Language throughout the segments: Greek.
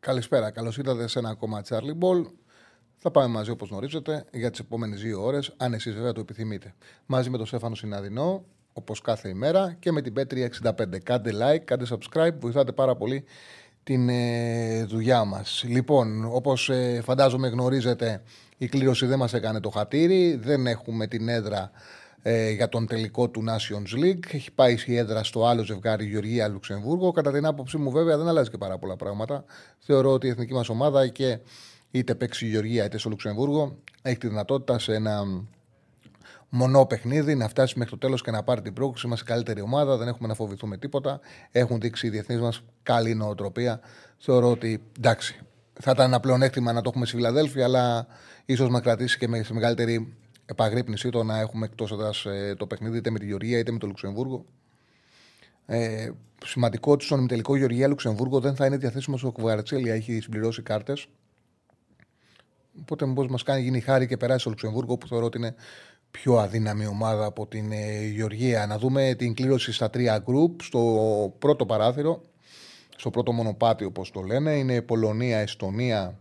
Καλησπέρα, καλώς ήρθατε σε ένα ακόμα Charlie Ball. Θα πάμε μαζί όπως γνωρίζετε για τις επόμενες δύο ώρες, αν εσείς βέβαια το επιθυμείτε. Μαζί με τον Στέφανο Συναδεινό, όπως κάθε ημέρα, και με την Πέτρια 65. Κάντε like, κάντε subscribe, βοηθάτε πάρα πολύ την ε, δουλειά μας. Λοιπόν, όπως ε, φαντάζομαι γνωρίζετε, η κλήρωση δεν μας έκανε το χατήρι, δεν έχουμε την έδρα ε, για τον τελικό του Nations League. Έχει πάει η έδρα στο άλλο ζευγάρι Γεωργία-Λουξεμβούργο. Κατά την άποψή μου, βέβαια, δεν αλλάζει και πάρα πολλά πράγματα. Θεωρώ ότι η εθνική μας ομάδα και είτε παίξει η Γεωργία είτε στο Λουξεμβούργο έχει τη δυνατότητα σε ένα μονό παιχνίδι να φτάσει μέχρι το τέλος και να πάρει την πρόκληση. Είμαστε καλύτερη ομάδα, δεν έχουμε να φοβηθούμε τίποτα. Έχουν δείξει οι διεθνείς μας καλή νοοτροπία. Θεωρώ ότι εντάξει, θα ήταν ένα πλεονέκτημα να το έχουμε στη Φιλαδέλφια, αλλά ίσως να κρατήσει και σε μεγαλύτερη επαγρύπνηση το να έχουμε εκτός έδρα ε, το παιχνίδι είτε με τη Γεωργία είτε με το Λουξεμβούργο. Ε, σημαντικό ότι στον ημιτελικό Γεωργία-Λουξεμβούργο δεν θα είναι διαθέσιμο ο Κουβαρατσέλια, έχει συμπληρώσει κάρτες. Οπότε μήπως μας κάνει γίνει χάρη και περάσει στο Λουξεμβούργο που θεωρώ ότι είναι πιο αδύναμη ομάδα από την ε, Γεωργία. Να δούμε την κλήρωση στα τρία γκρουπ. Στο πρώτο παράθυρο, στο πρώτο μονοπάτι όπως το λένε, είναι Πολωνία, Εστονία,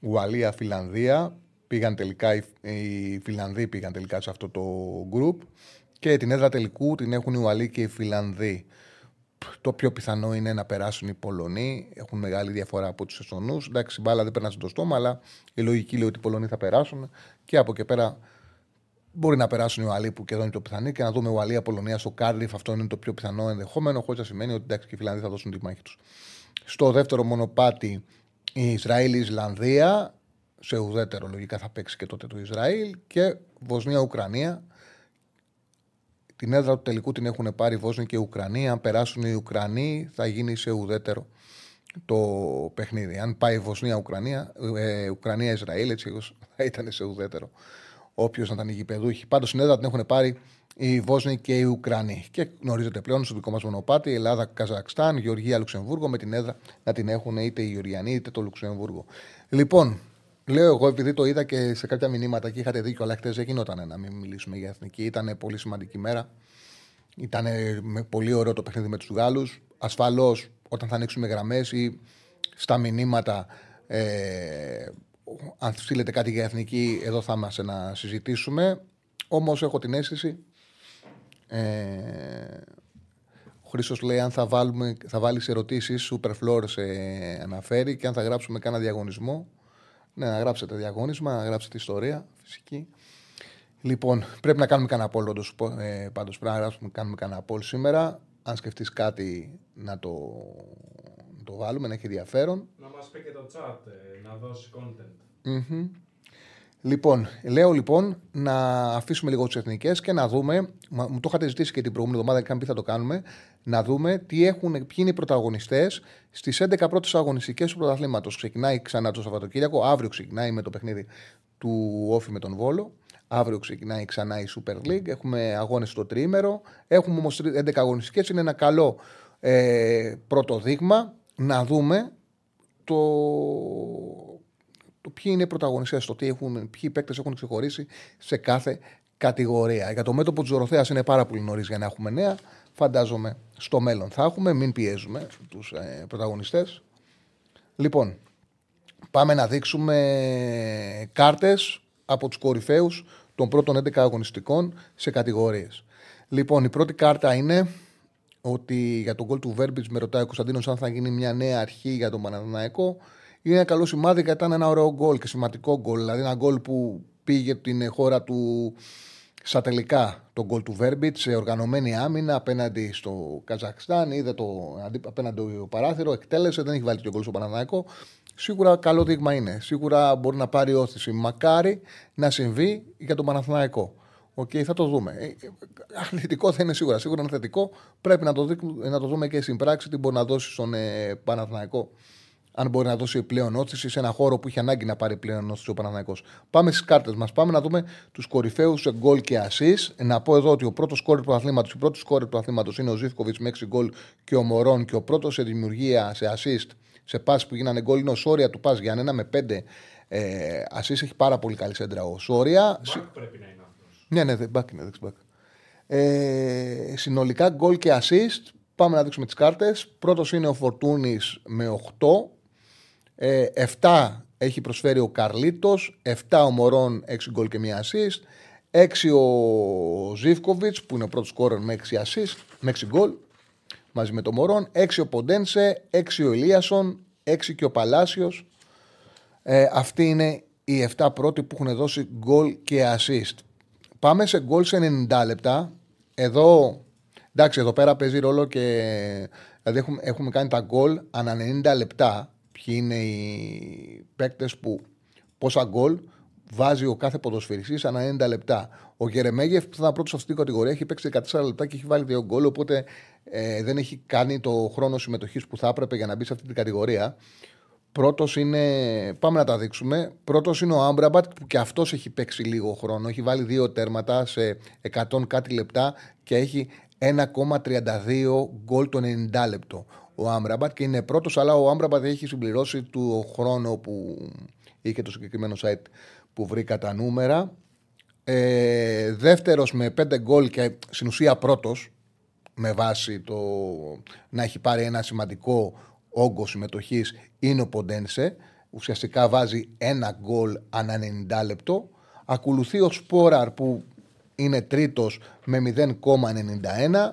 Ουαλία, Φιλανδία. Πήγαν τελικά οι, οι Φιλανδοί πήγαν τελικά σε αυτό το γκρουπ και την έδρα τελικού την έχουν οι Ουαλοί και οι Φιλανδοί. Το πιο πιθανό είναι να περάσουν οι Πολωνοί. Έχουν μεγάλη διαφορά από τους Εσθονούς. Εντάξει, μπάλα δεν περνά στο στόμα, αλλά η λογική λέει ότι οι Πολωνοί θα περάσουν και από εκεί πέρα μπορεί να περάσουν οι Ουαλοί που και εδώ είναι το πιθανό και να δούμε Ουαλία-Πολωνία στο Κάρδιφ. Αυτό είναι το πιο πιθανό ενδεχόμενο, χωρίς να σημαίνει ότι εντάξει, και οι Φιλανδοί θα δώσουν τη μάχη τους. Στο δεύτερο μονοπάτι η Ισραήλ-Ισλανδία σε ουδέτερο λογικά θα παίξει και τότε το Ισραήλ και Βοσνία-Ουκρανία. Την έδρα του τελικού την έχουν πάρει Βόσνια και Ουκρανία. Αν περάσουν οι Ουκρανοί θα γίνει σε ουδέτερο το παιχνίδι. Αν πάει Βοσνία-Ουκρανία, ε, Ουκρανία-Ισραήλ, έτσι θα ήταν σε ουδέτερο. Όποιος να ήταν οι γηπεδούχοι. Πάντως την έδρα την έχουν πάρει οι Βόσνοι και οι Ουκρανοί. Και γνωρίζετε πλέον στο δικό μας μονοπάτι Ελλάδα-Καζακστάν, Γεωργία-Λουξεμβούργο με την έδρα να την έχουν είτε οι Γεωργιανοί είτε το Λουξεμβούργο. Λοιπόν, Λέω εγώ, επειδή το είδα και σε κάποια μηνύματα και είχατε δίκιο, αλλά χτε δεν γινόταν να μην μιλήσουμε για εθνική. Ήταν πολύ σημαντική μέρα. Ήταν πολύ ωραίο το παιχνίδι με τους Γάλλους. Ασφαλώς, όταν θα ανοίξουμε γραμμές ή στα μηνύματα, ε, αν στείλετε κάτι για εθνική, εδώ θα είμαστε να συζητήσουμε. Όμως έχω την αίσθηση. Ε, ο Χρήστος λέει αν θα, βάλουμε, θα βάλεις ερωτήσεις, Super Floor σε αναφέρει και αν θα γράψουμε κάνα διαγωνισμό. Ναι, να γράψετε διαγώνισμα, να γράψετε ιστορία φυσική. Λοιπόν, πρέπει να κάνουμε κανένα πόλ, ε, πάντως πρέπει να γράψουμε, κάνουμε κανένα πόλ σήμερα. Αν σκεφτείς κάτι να το, το βάλουμε, να έχει ενδιαφέρον. Να μας πει και το chat, ε, να δώσει content. Mm-hmm. Λοιπόν, λέω λοιπόν να αφήσουμε λίγο τις εθνικές και να δούμε. Μου το είχατε ζητήσει και την προηγούμενη εβδομάδα και αν πει θα το κάνουμε. Να δούμε τι έχουν, ποιοι είναι οι πρωταγωνιστές στις 11 πρώτες αγωνιστικές του πρωταθλήματος. Ξεκινάει ξανά το Σαββατοκύριακο. Αύριο ξεκινάει με το παιχνίδι του Όφη με τον Βόλο. Αύριο ξεκινάει ξανά η Super League. Έχουμε αγώνες στο τρίμερο. Έχουμε όμως 11 αγωνιστικές. Είναι ένα καλό ε, πρώτο δείγμα να δούμε το το ποιοι είναι οι πρωταγωνιστές, το τι έχουν, ποιοι παίκτες έχουν ξεχωρίσει σε κάθε κατηγορία. Για το μέτωπο της Δωροθέα είναι πάρα πολύ νωρίς για να έχουμε νέα. Φαντάζομαι στο μέλλον θα έχουμε, μην πιέζουμε τους ε, πρωταγωνιστές. Λοιπόν, πάμε να δείξουμε κάρτες από τους κορυφαίους των πρώτων 11 αγωνιστικών σε κατηγορίες. Λοιπόν, η πρώτη κάρτα είναι ότι για τον γκολ του Βέρμπιτ με ρωτάει ο Κωνσταντίνος αν θα γίνει μια νέα αρχή για τον Παναθηναϊκό είναι ένα καλό σημάδι γιατί ήταν ένα ωραίο γκολ και σημαντικό γκολ. Δηλαδή ένα γκολ που πήγε την χώρα του στα τελικά το γκολ του Βέρμπιτς σε οργανωμένη άμυνα απέναντι στο Καζακστάν. Είδε το απέναντι το παράθυρο, εκτέλεσε, δεν έχει βάλει το γκολ στο Παναθηναϊκό. Σίγουρα καλό δείγμα είναι. Σίγουρα μπορεί να πάρει ώθηση. Μακάρι να συμβεί για τον Παναθηναϊκό. Οκ, θα το δούμε. Ε, ε, Θετικό θα είναι σίγουρα. Σίγουρα είναι θετικό. Πρέπει να το, δείξουμε- να το δούμε και στην πράξη τι μπορεί να δώσει στον ε, Παναθηναϊκό. Αν μπορεί να δώσει πλέον ώθηση σε ένα χώρο που είχε ανάγκη να πάρει πλέον ώθηση ο Παναθηναϊκός. Πάμε στις κάρτες μας. Πάμε να δούμε τους κορυφαίους σε γκολ και assist. Να πω εδώ ότι ο πρώτος κόρη του αθλήματος, η πρώτη κόρη του αθλήματος είναι ο Ζήφκοβιτς με 6 γκολ και ο Μωρόν. Και ο πρώτος σε δημιουργία, σε assist, σε πάση που γίνανε γκολ είναι ο Σόρια του Πας Γιάννενα με 5 ε, assist. Έχει πάρα πολύ καλή σέντρα ο Σόρια. Μπακ πρέπει να είναι αυτός. Ναι, ναι, back είναι, δεξιμπάκ. Ε, συνολικά γκολ και assist. Πάμε να δείξουμε τις κάρτες. Πρώτος είναι ο Φορτούνης με 8. Ε, 7 έχει προσφέρει ο Καρλίτος. 7 ο Μωρόν, 6 γκολ και 1 assist. 6 ο Ζίβκοβιτς που είναι ο πρώτος σκόρερ με 6 assist, με 6 γκολ μαζί με τον Μωρόν. 6 ο Ποντένσε, 6 ο Ηλίασον, 6 και ο Παλάσιος. Ε, αυτοί είναι οι 7 πρώτοι που έχουν δώσει γκολ και assist. Πάμε σε γκολ σε 90 λεπτά. Εδώ, εντάξει, εδώ πέρα παίζει ρόλο και. Δηλαδή, έχουμε, έχουμε κάνει τα γκολ ανά 90 λεπτά. Ποιοι είναι οι παίκτες που. Πόσα γκολ βάζει ο κάθε ποδοσφαιριστής ανά 90 λεπτά. Ο Γερεμέγεφ που θα ήταν πρώτος σε αυτή την κατηγορία έχει παίξει 14 λεπτά και έχει βάλει δύο γκολ. Οπότε ε, δεν έχει κάνει το χρόνο συμμετοχής που θα έπρεπε για να μπει σε αυτή την κατηγορία. Πρώτος είναι. Πάμε να τα δείξουμε. Πρώτος είναι ο Άμπραμπατ που και αυτός έχει παίξει λίγο χρόνο. Έχει βάλει δύο τέρματα σε 100 κάτι λεπτά και έχει 1,32 γκολ το 90 λεπτό. Ο Άμπραμπατ και είναι πρώτος, αλλά ο Άμπραμπατ έχει συμπληρώσει του χρόνο που είχε το συγκεκριμένο site που βρήκα τα νούμερα. Ε, δεύτερος με 5 γκολ και στην ουσία πρώτος με βάση το να έχει πάρει ένα σημαντικό όγκο συμμετοχής είναι ο Ποντένσε. Ουσιαστικά βάζει ένα γκολ ανά 90 λεπτό. Ακολουθεί ο Σπόραρ που είναι τρίτος με 0,91.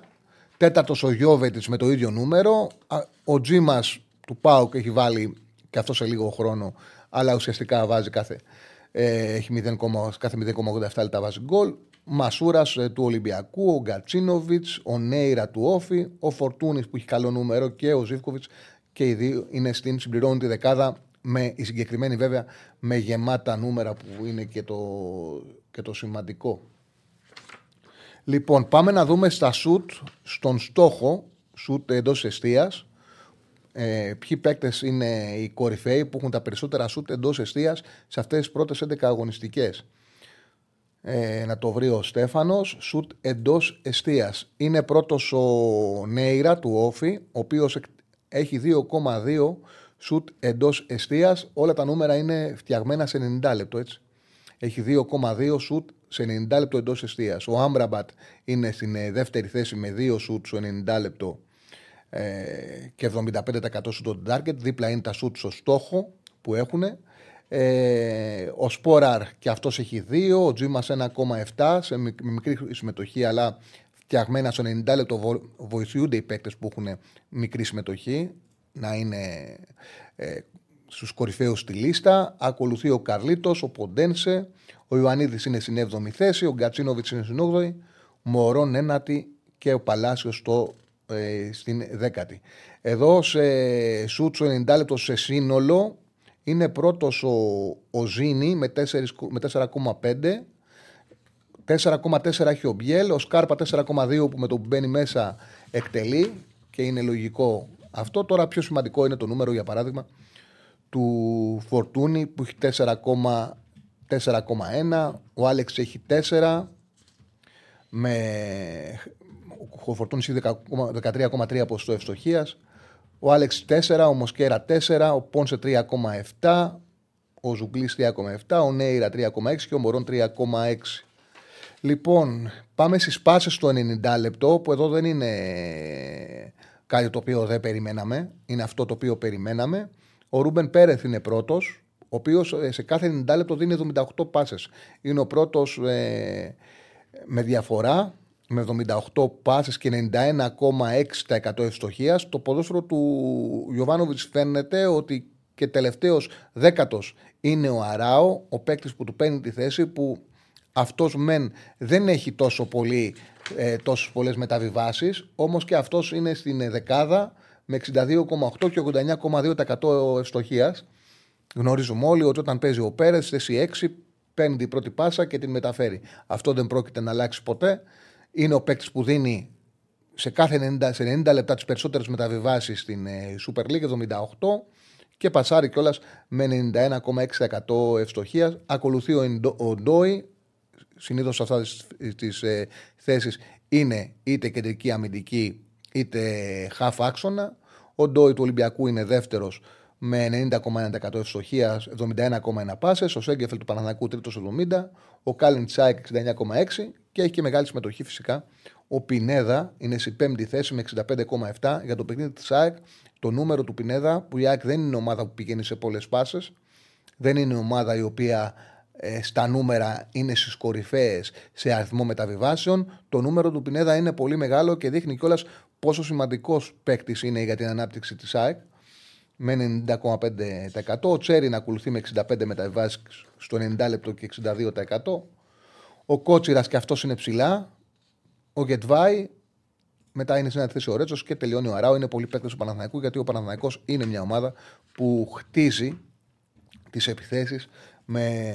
Τέταρτος ο Γιώβετης με το ίδιο νούμερο. Α, Ο Τζίμας του Πάουκ έχει βάλει και αυτό σε λίγο χρόνο, αλλά ουσιαστικά βάζει κάθε, ε, έχει 0, κάθε 0,87 λεπτά βάζει γκολ. Μασούρας του Ολυμπιακού, ο Γκατσίνοβιτς, ο Νέιρα του Όφη, ο Φορτούνης που έχει καλό νούμερο και ο Ζήφκοβιτς και οι δύο είναι στην συμπληρώνουν τη δεκάδα με η συγκεκριμένη βέβαια με γεμάτα νούμερα που είναι και το, και το σημαντικό. Λοιπόν, πάμε να δούμε στα σουτ στον στόχο, σουτ εντός αιστεία. Ε, ποιοι παίκτες είναι οι κορυφαίοι που έχουν τα περισσότερα σουτ εντός αιστεία σε αυτές τις πρώτες 11 αγωνιστικές. Ε, να το βρει ο Στέφανος. Σουτ εντός αιστεία. Είναι πρώτος ο Νέιρα του Όφη, ο οποίος έχει 2,2 σουτ εντός αιστεία. Όλα τα νούμερα είναι φτιαγμένα σε 90 λεπτό, έτσι. Έχει 2,2 σουτ σε 90 λεπτό εντός αιστεία. Ο Άμπραμπατ είναι στην ε, δεύτερη θέση με 2 σουτς σε 90 λεπτό ε, και 75% στο target. Δίπλα είναι τα σουτς στο στόχο που έχουν. Ε, ο Σπόραρ και αυτός έχει 2, ο Τζίμας 1,7 σε μικ- με μικρή συμμετοχή αλλά φτιαγμένα στο 90 λεπτό βο- βοηθούνται οι παίκτες που έχουν μικρή συμμετοχή να είναι ε, στους κορυφαίους στη λίστα. Ακολουθεί ο Καρλίτος, ο Ποντένσε, ο Ιωαννίδης είναι στην 7η θέση, ο Γκατσίνοβιτς είναι στην 8η, Μωρόν 9η και ο Παλάσιος στο, ε, στην 10η. Εδώ σε σούτσο 90 λεπτό σε σύνολο είναι πρώτος ο, ο Ζήνη με, 4, με 4,5 4,4 έχει ο Μπιέλ, ο Σκάρπα 4,2 που με το που μπαίνει μέσα εκτελεί και είναι λογικό αυτό. Τώρα πιο σημαντικό είναι το νούμερο για παράδειγμα του Φορτούνη που έχει 4,1, ο Άλεξ έχει 4 με ο Φορτούνης έχει 13,3 ποσοστό ευστοχίας ο Άλεξ 4, ο Μοσκέρα 4, ο Πόνσε 3,7, ο Ζουγκλής 3,7, ο Νέιρα 3,6 και ο Μωρόν 3,6. Λοιπόν, πάμε στις πάσες στο 90 λεπτό, που εδώ δεν είναι κάτι το οποίο δεν περιμέναμε, είναι αυτό το οποίο περιμέναμε. Ο Ρούμπεν Πέρεθ είναι πρώτος, ο οποίος ε, σε κάθε 90 λεπτό δίνει 78 πάσες. Είναι ο πρώτος ε, με διαφορά, με 78 πάσες και 91,6% ευστοχίας. Το ποδόσφαιρο του Ιωβάνοβιτς φαίνεται ότι και τελευταίος δέκατος είναι ο Αράο, ο παίκτης που του παίρνει τη θέση που αυτός μεν δεν έχει τόσο πολύ, ε, τόσες πολλές μεταβιβάσεις, όμως και αυτός είναι στην δεκάδα με 62,8 και 89,2% ευστοχίας. Γνωρίζουμε όλοι ότι όταν παίζει ο Πέρες, θέση 6, παίρνει την πρώτη πάσα και την μεταφέρει. Αυτό δεν πρόκειται να αλλάξει ποτέ. Είναι ο παίκτης που δίνει σε κάθε 90, σε 90 λεπτά τις περισσότερες μεταβιβάσεις στην ε, Super League, 78 και πασάρει κιόλας με 91,6% ευστοχίας. Ακολουθεί ο, Ντο, ο Ντόι. Συνήθως σε αυτέ τις ε, θέσεις είναι είτε κεντρική αμυντική είτε half άξονα. Ο Ντόι του Ολυμπιακού είναι δεύτερος με 90,1% ευστοχία, 71,1 πάσες. Ο Σέγκεφελ του Παναναναϊκού τρίτος 70. Ο Κάλιν Τσάικ 69,6 και έχει και μεγάλη συμμετοχή φυσικά. Ο Πινέδα είναι στη πέμπτη θέση με 65,7 για το παιχνίδι της ΑΕΚ. Το νούμερο του Πινέδα, που η ΑΕΚ δεν είναι ομάδα που πηγαίνει σε πολλές πάσες, δεν είναι ομάδα η οποία ε, στα νούμερα είναι στις κορυφαίες σε αριθμό μεταβιβάσεων. Το νούμερο του Πινέδα είναι πολύ μεγάλο και δείχνει κιόλας πόσο σημαντικός παίκτης είναι για την ανάπτυξη της ΑΕΚ με 90,5%. Ο Τσέρι να ακολουθεί με 65 μεταβιβάσεις στο 90 λεπτό και 62%. Ο Κότσιρας και αυτός είναι ψηλά. Ο Γετβάη μετά είναι σε ένα θέση ο Ρέτσος και τελειώνει ο Αράου. Είναι πολύ παίκτη του Παναθηναϊκού γιατί ο Παναθηναϊκός είναι μια ομάδα που χτίζει τις επιθέσεις με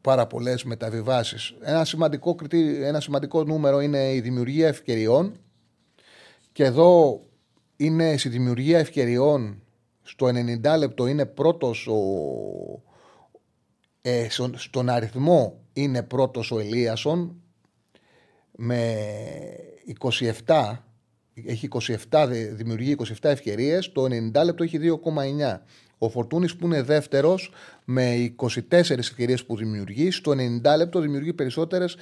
πάρα πολλές μεταβιβάσεις. Ένα σημαντικό, ένα σημαντικό νούμερο είναι η δημιουργία ευκαιριών. Και εδώ είναι στη δημιουργία ευκαιριών στο 90 λεπτό είναι πρώτος ο, ε, στον αριθμό είναι πρώτος ο Ελίασον με 27 έχει 27, δημιουργεί 27 ευκαιρίες, το 90 λεπτό έχει 2,9. Ο Φορτούνης που είναι δεύτερος με 24 ευκαιρίες που δημιουργεί, στο 90 λεπτό δημιουργεί περισσότερες,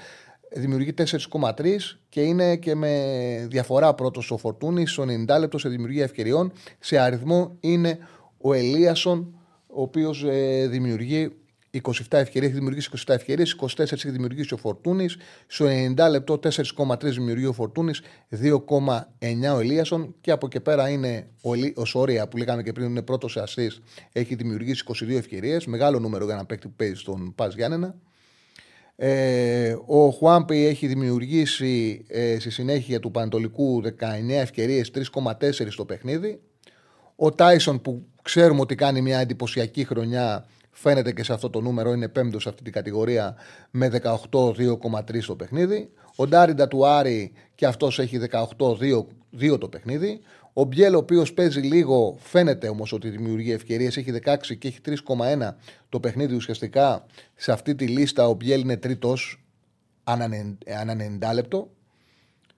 δημιουργεί 4,3 και είναι και με διαφορά πρώτος ο Φορτούνης, στο 90 λεπτό σε δημιουργία ευκαιριών, σε αριθμό είναι ο Ελίασον, ο οποίος ε, δημιουργεί 27 ευκαιρίες, έχει δημιουργήσει 27 ευκαιρίες, 24 έχει δημιουργήσει ο Φορτούνης. Στο 90 λεπτό 4,3 δημιουργεί ο Φορτούνης, 2,9 ο Ελίασον και από εκεί πέρα είναι ο, ο Σόρια που λέγαμε και πριν είναι πρώτος σε assist, έχει δημιουργήσει 22 ευκαιρίες. Μεγάλο νούμερο για ένα παίκτη που παίζει στον Πας Γιάννενα. Ε, ο Χουάμπι έχει δημιουργήσει ε, στη συνέχεια του Πανατολικού 19 ευκαιρίες, 3,4 στο παιχνίδι. Ο Τάισον που ξέρουμε ότι κάνει μια εντυπωσιακή χρονιά Φαίνεται και σε αυτό το νούμερο, είναι πέμπτος σε αυτή την κατηγορία με 18-2,3 το παιχνίδι. Ο Ντάριντα του Άρη και αυτός έχει 18-2 το παιχνίδι. Ο Μπιέλ, ο οποίος παίζει λίγο, φαίνεται όμως ότι δημιουργεί ευκαιρίες, έχει 16 και έχει 3,1 το παιχνίδι. Ουσιαστικά σε αυτή τη λίστα ο Μπιέλ είναι τρίτος ανά 90 λεπτό.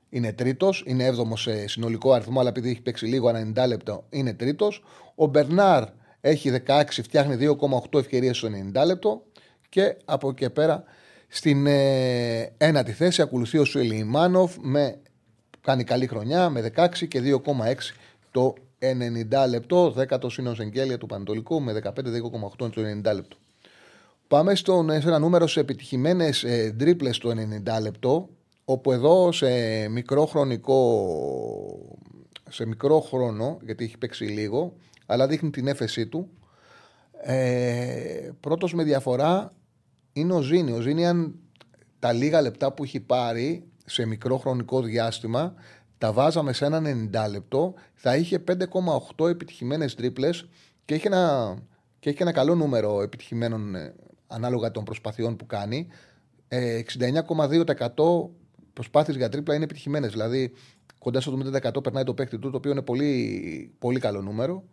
Είναι τρίτος, είναι έβδομος σε συνολικό αριθμό, αλλά επειδή έχει παίξει λίγο ανά 90 λεπτό, είναι τρίτος. Ο Μπερνάρ έχει 16, φτιάχνει 2,8 ευκαιρίες στο 90 λεπτό και από εκεί πέρα στην ε, ένατη θέση ακολουθεί ο Σουέλι Μάνοφ με κάνει καλή χρονιά με 16 και 2,6 το 90 λεπτό. Δέκατος είναι ο Σεγγέλια του Πανατολικού με 15-2,8 το 90 λεπτό. Πάμε στον, σε ένα νούμερο σε επιτυχημένες ε, τρίπλες το 90 λεπτό. Όπου εδώ σε μικρό χρονικό, σε μικρό χρόνο, γιατί έχει παίξει λίγο, αλλά δείχνει την έφεσή του. Ε, πρώτος με διαφορά είναι ο Ζήνη. Ο Ζήνη, αν τα λίγα λεπτά που έχει πάρει σε μικρό χρονικό διάστημα, τα βάζαμε σε ένα 90 λεπτό, θα είχε 5,8 επιτυχημένες τρίπλες και έχει ένα, και έχει ένα καλό νούμερο επιτυχημένων ε, ανάλογα των προσπαθειών που κάνει. Ε, 69,2% προσπάθειες για τρίπλα είναι επιτυχημένες. Δηλαδή κοντά στο 70% περνάει το παίκτη του, το οποίο είναι πολύ, πολύ καλό νούμερο.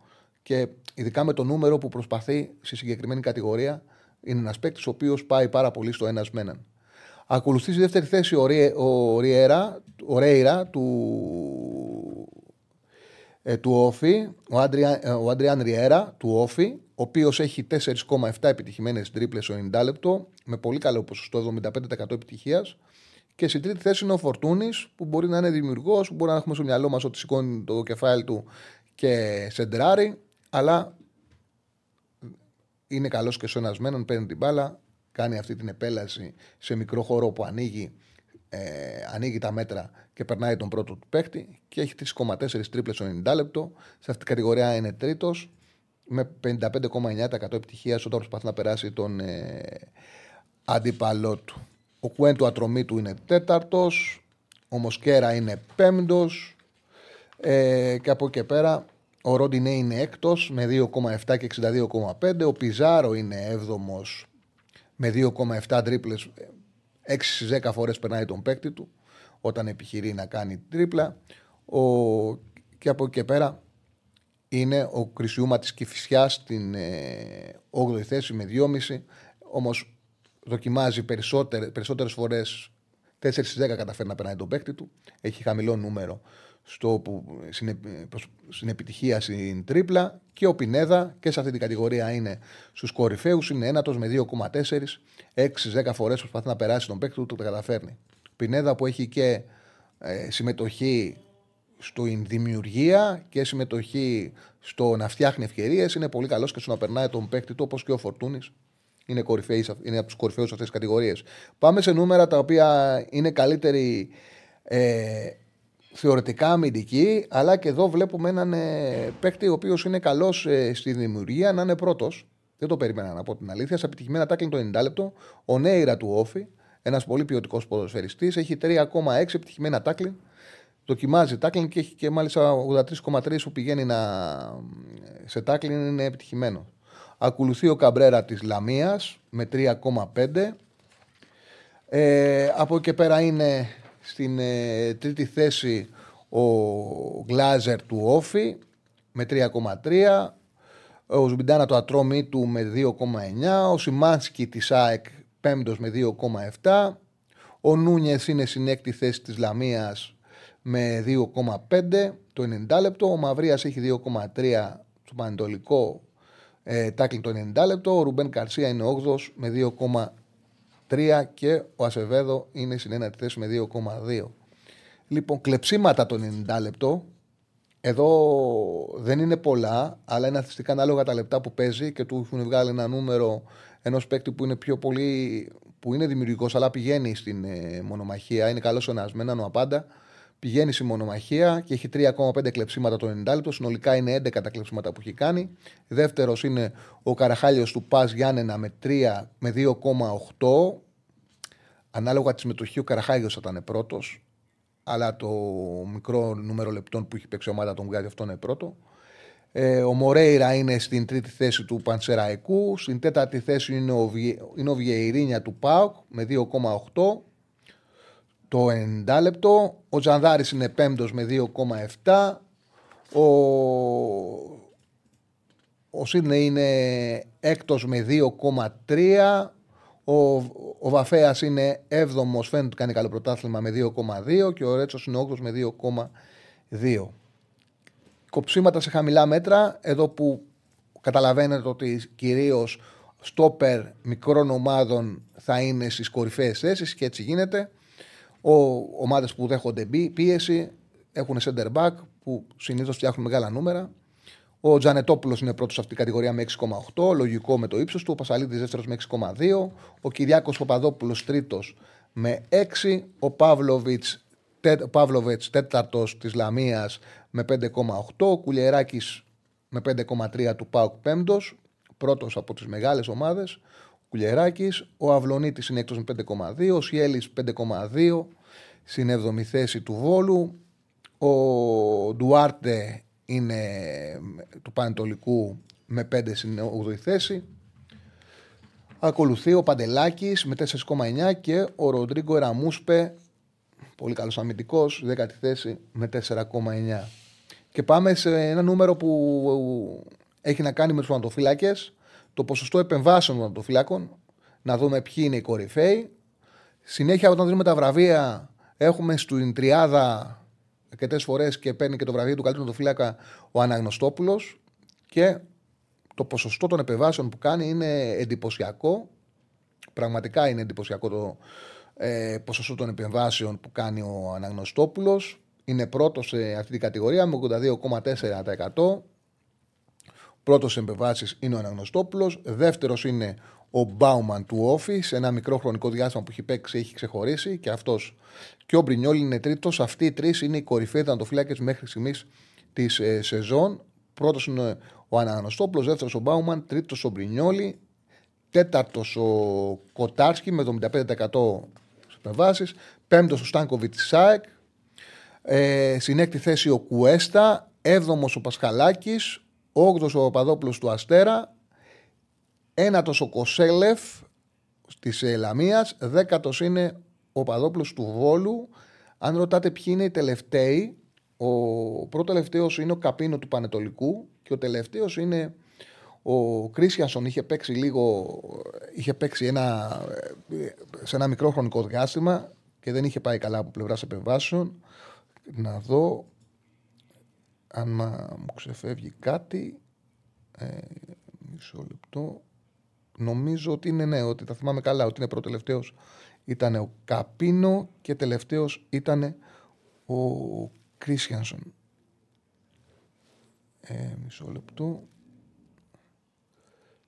Και ειδικά με το νούμερο που προσπαθεί στη συγκεκριμένη κατηγορία, είναι ένας παίκτης ο οποίος πάει πάρα πολύ στο ένας με έναν. Ακολουθεί στη δεύτερη θέση ο, Ρίε, ο, Ριέρα, ο Ρέιρα του, ε, του Όφη, ο, Αντρια, ε, ο Αντριάν Ριέρα του Όφη, ο οποίος έχει 4,7 επιτυχημένες τρίπλες στο 90 λεπτό, με πολύ καλό ποσοστό 75% επιτυχίας. Και στην τρίτη θέση είναι ο Φορτούνης, που μπορεί να είναι δημιουργός, που μπορεί να έχουμε στο μυαλό μας ότι σηκώνει το κεφάλι του και σεντράρει αλλά είναι καλός και σονασμένο, παίρνει την μπάλα, κάνει αυτή την επέλαση σε μικρό χώρο που ανοίγει, ε, ανοίγει τα μέτρα και περνάει τον πρώτο του παίχτη και έχει 3,4 τρίπλες στο 90 λεπτό. Σε αυτή την κατηγορία είναι τρίτος με 55,9% επιτυχία όταν προσπαθεί να περάσει τον ε, αντίπαλό του. Ο Κουέν του ατρομή του είναι τέταρτος. Ο Μοσκέρα είναι πέμπτος. Ε, και από εκεί πέρα ο Ρόντινέ είναι έκτος με 2,7 και 62,5. Ο Πιζάρο είναι έβδομος με 2,7 τρίπλες. 6 στις 10 φορές περνάει τον παίκτη του όταν επιχειρεί να κάνει τρίπλα. Ο... Και από εκεί και πέρα είναι ο Κρυσιούμα της Κηφισιάς στην ε, 8η θέση με 2,5. Όμως δοκιμάζει περισσότερες, περισσότερες φορές 4 στις 10 καταφέρει να περνάει τον παίκτη του. Έχει χαμηλό νούμερο στο που, στην, στην επιτυχία στην τρίπλα και ο Πινέδα και σε αυτή την κατηγορία είναι στους κορυφαίους είναι ένατος με 2,4 6-10 φορές προσπαθεί να περάσει τον παίκτη του το καταφέρνει. Πινέδα που έχει και ε, συμμετοχή στην δημιουργία και συμμετοχή στο να φτιάχνει ευκαιρίες. Είναι πολύ καλός και στο να περνάει τον παίκτη του όπως και ο Φορτούνης. Είναι, είναι από τους κορυφαίους αυτές τις κατηγορίες. Πάμε σε νούμερα τα οποία είναι καλύτεροι ε, θεωρητικά αμυντικοί, αλλά και εδώ βλέπουμε έναν ε, παίκτη ο οποίος είναι καλός ε, στη δημιουργία να είναι πρώτος. Δεν το περίμενα να πω την αλήθεια. Σε επιτυχημένα τάκλιν το 90 λεπτό. Ο Νέιρα του Όφη, ένας πολύ ποιοτικός ποδοσφαιριστής, έχει 3,6 επιτυχημένα τάκλιν δοκιμάζει τάκλινγκ και έχει και μάλιστα 83,3 που πηγαίνει να... σε τάκλινγκ είναι επιτυχημένο. Ακολουθεί ο Καμπρέρα της Λαμίας με 3,5. Ε, από εκεί πέρα είναι στην ε, τρίτη θέση ο Γκλάζερ του Όφη με 3,3. Ο Ζουμπιντάνα το ατρόμι του με 2,9. Ο Σιμάνσκι της ΑΕΚ πέμπτος με 2,7. Ο Νούνιες είναι στην έκτη θέση της Λαμίας με 2,5 το 90 λεπτό. Ο Μαυρίας έχει 2,3 στο Πανετολικό ε, τάκλι το 90 λεπτό. Ο Ρουμπέν Καρσία είναι 8 με 2,3 και ο Ασεβέδο είναι στην ένατη θέση με 2,2. Λοιπόν, κλεψίματα το 90 λεπτό. Εδώ δεν είναι πολλά, αλλά είναι αθλητικά ανάλογα τα λεπτά που παίζει και του έχουν βγάλει ένα νούμερο ενός παίκτη που είναι πιο πολύ. που είναι δημιουργικός, αλλά πηγαίνει στην ε, μονομαχία. Είναι καλός με έναν ο Απάντα πηγαίνει στη μονομαχία και έχει 3,5 κλεψίματα το 90 λεπτό. Συνολικά είναι 11 τα κλεψίματα που έχει κάνει. Δεύτερος είναι ο Καραχάλιος του Πας Γιάννενα με, 3, με 2,8. Ανάλογα της συμμετοχή, ο Καραχάλιο θα ήταν πρώτος. Αλλά το μικρό νούμερο λεπτών που έχει παίξει η ομάδα τον βγάζει αυτό είναι πρώτο. Ε, ο Μορέιρα είναι στην τρίτη θέση του Πανσεραϊκού. Στην τέταρτη θέση είναι ο, Βιε, είναι ο Βιεϊρίνια του ΠΑΟΚ με 2,8 το 90 λεπτό. Ο Τζανδάρης είναι πέμπτος με 2,7. Ο, ο Σίδνε είναι έκτος με 2,3. Ο, ο Βαφέας είναι έβδομος, φαίνεται ότι κάνει καλό πρωτάθλημα με 2,2 και ο Ρέτσος είναι 8 με 2,2. Κοψίματα σε χαμηλά μέτρα, εδώ που καταλαβαίνετε ότι κυρίως στόπερ μικρών ομάδων θα είναι στις κορυφαίες θέσεις και έτσι γίνεται. Ομάδες που δέχονται πίεση έχουν center back που συνήθως φτιάχνουν μεγάλα νούμερα. Ο Τζανετόπουλος είναι πρώτος σε αυτή την κατηγορία με 6,8, λογικό με το ύψος του. Ο Πασαλίδης δεύτερος με 6,2. Ο Κυριάκος Παπαδόπουλος τρίτος με 6. Ο Παύλοβιτς τέταρτος της Λαμίας με 5,8. Ο Κουλιεράκη με 5,3 του Πάουκ πέμπτος. Πρώτος από τις μεγάλες ομάδες. Κουλιεράκη. Ο Αυλονίτης είναι εκτό με 5,2. Ο Σιέλης 5,2 στην 7η θέση του Βόλου. Ο Ντουάρτε είναι του Πανετολικού με 5 στην 8η θέση. Ακολουθεί ο Παντελάκης με 4,9 και ο Ροντρίγκο Ραμούσπε, πολύ καλός αμυντικός, 10η θέση με 4,9. Και πάμε σε ένα νούμερο που έχει να κάνει με τους αντοφύλακε το ποσοστό επεμβάσεων των φυλάκων, να δούμε ποιοι είναι οι κορυφαίοι. Συνέχεια, όταν δίνουμε τα βραβεία, έχουμε στην τριάδα αρκετές φορές και παίρνει και το βραβείο του καλύτερου φύλακα ο Αναγνωστόπουλος. Και το ποσοστό των επεμβάσεων που κάνει είναι εντυπωσιακό. Πραγματικά είναι εντυπωσιακό το ε, ποσοστό των επεμβάσεων που κάνει ο Αναγνωστόπουλος. Είναι πρώτος σε αυτή την κατηγορία με 82,4%. Πρώτος σε επεμβάσει είναι ο Αναγνωστόπουλος. Δεύτερος είναι ο Μπάουμαν του Office. Ένα μικρό χρονικό διάστημα που έχει παίξει έχει ξεχωρίσει και αυτός. Και ο Μπρινιόλ είναι τρίτος. Αυτοί οι τρεις είναι οι κορυφαίοι δαντοφυλάκε μέχρι στιγμής της ε, σεζόν. Πρώτος είναι ο Αναγνωστόπουλος. Δεύτερος ο Μπάουμαν. Τρίτος ο Μπρινιόλη. Τέταρτος ο Κοτάρσκι με 75% επεμβάσεις. Πέμπτος ο Στάνκοβιτς Σάεκ. Ε, στην έκτη θέση ο Κουέστα. Έβδομος ο Πασχαλάκης. Όγδος ο Παπαδόπουλος του Αστέρα. Ένατος ο Κοσέλεφ. της Ελαμία. Δέκατος είναι ο Παδόπουλος του Βόλου. Αν ρωτάτε ποιοι είναι οι τελευταίοι, ο πρώτο τελευταίο είναι ο Καπίνο του Πανετολικού και ο τελευταίος είναι ο Κρίσιανσον. Είχε παίξει λίγο, είχε παίξει ένα, σε ένα μικρό χρονικό διάστημα και δεν είχε πάει καλά από πλευράς επεμβάσεων. Να δω αν μου ξεφεύγει κάτι. Ε, μισό λεπτό. Νομίζω ότι είναι ναι, ότι τα θυμάμαι καλά, ότι είναι πρώτο τελευταίο ήταν ο Καπίνο και τελευταίος ήταν ο Κρίσιανσον. Ε, μισό λεπτό.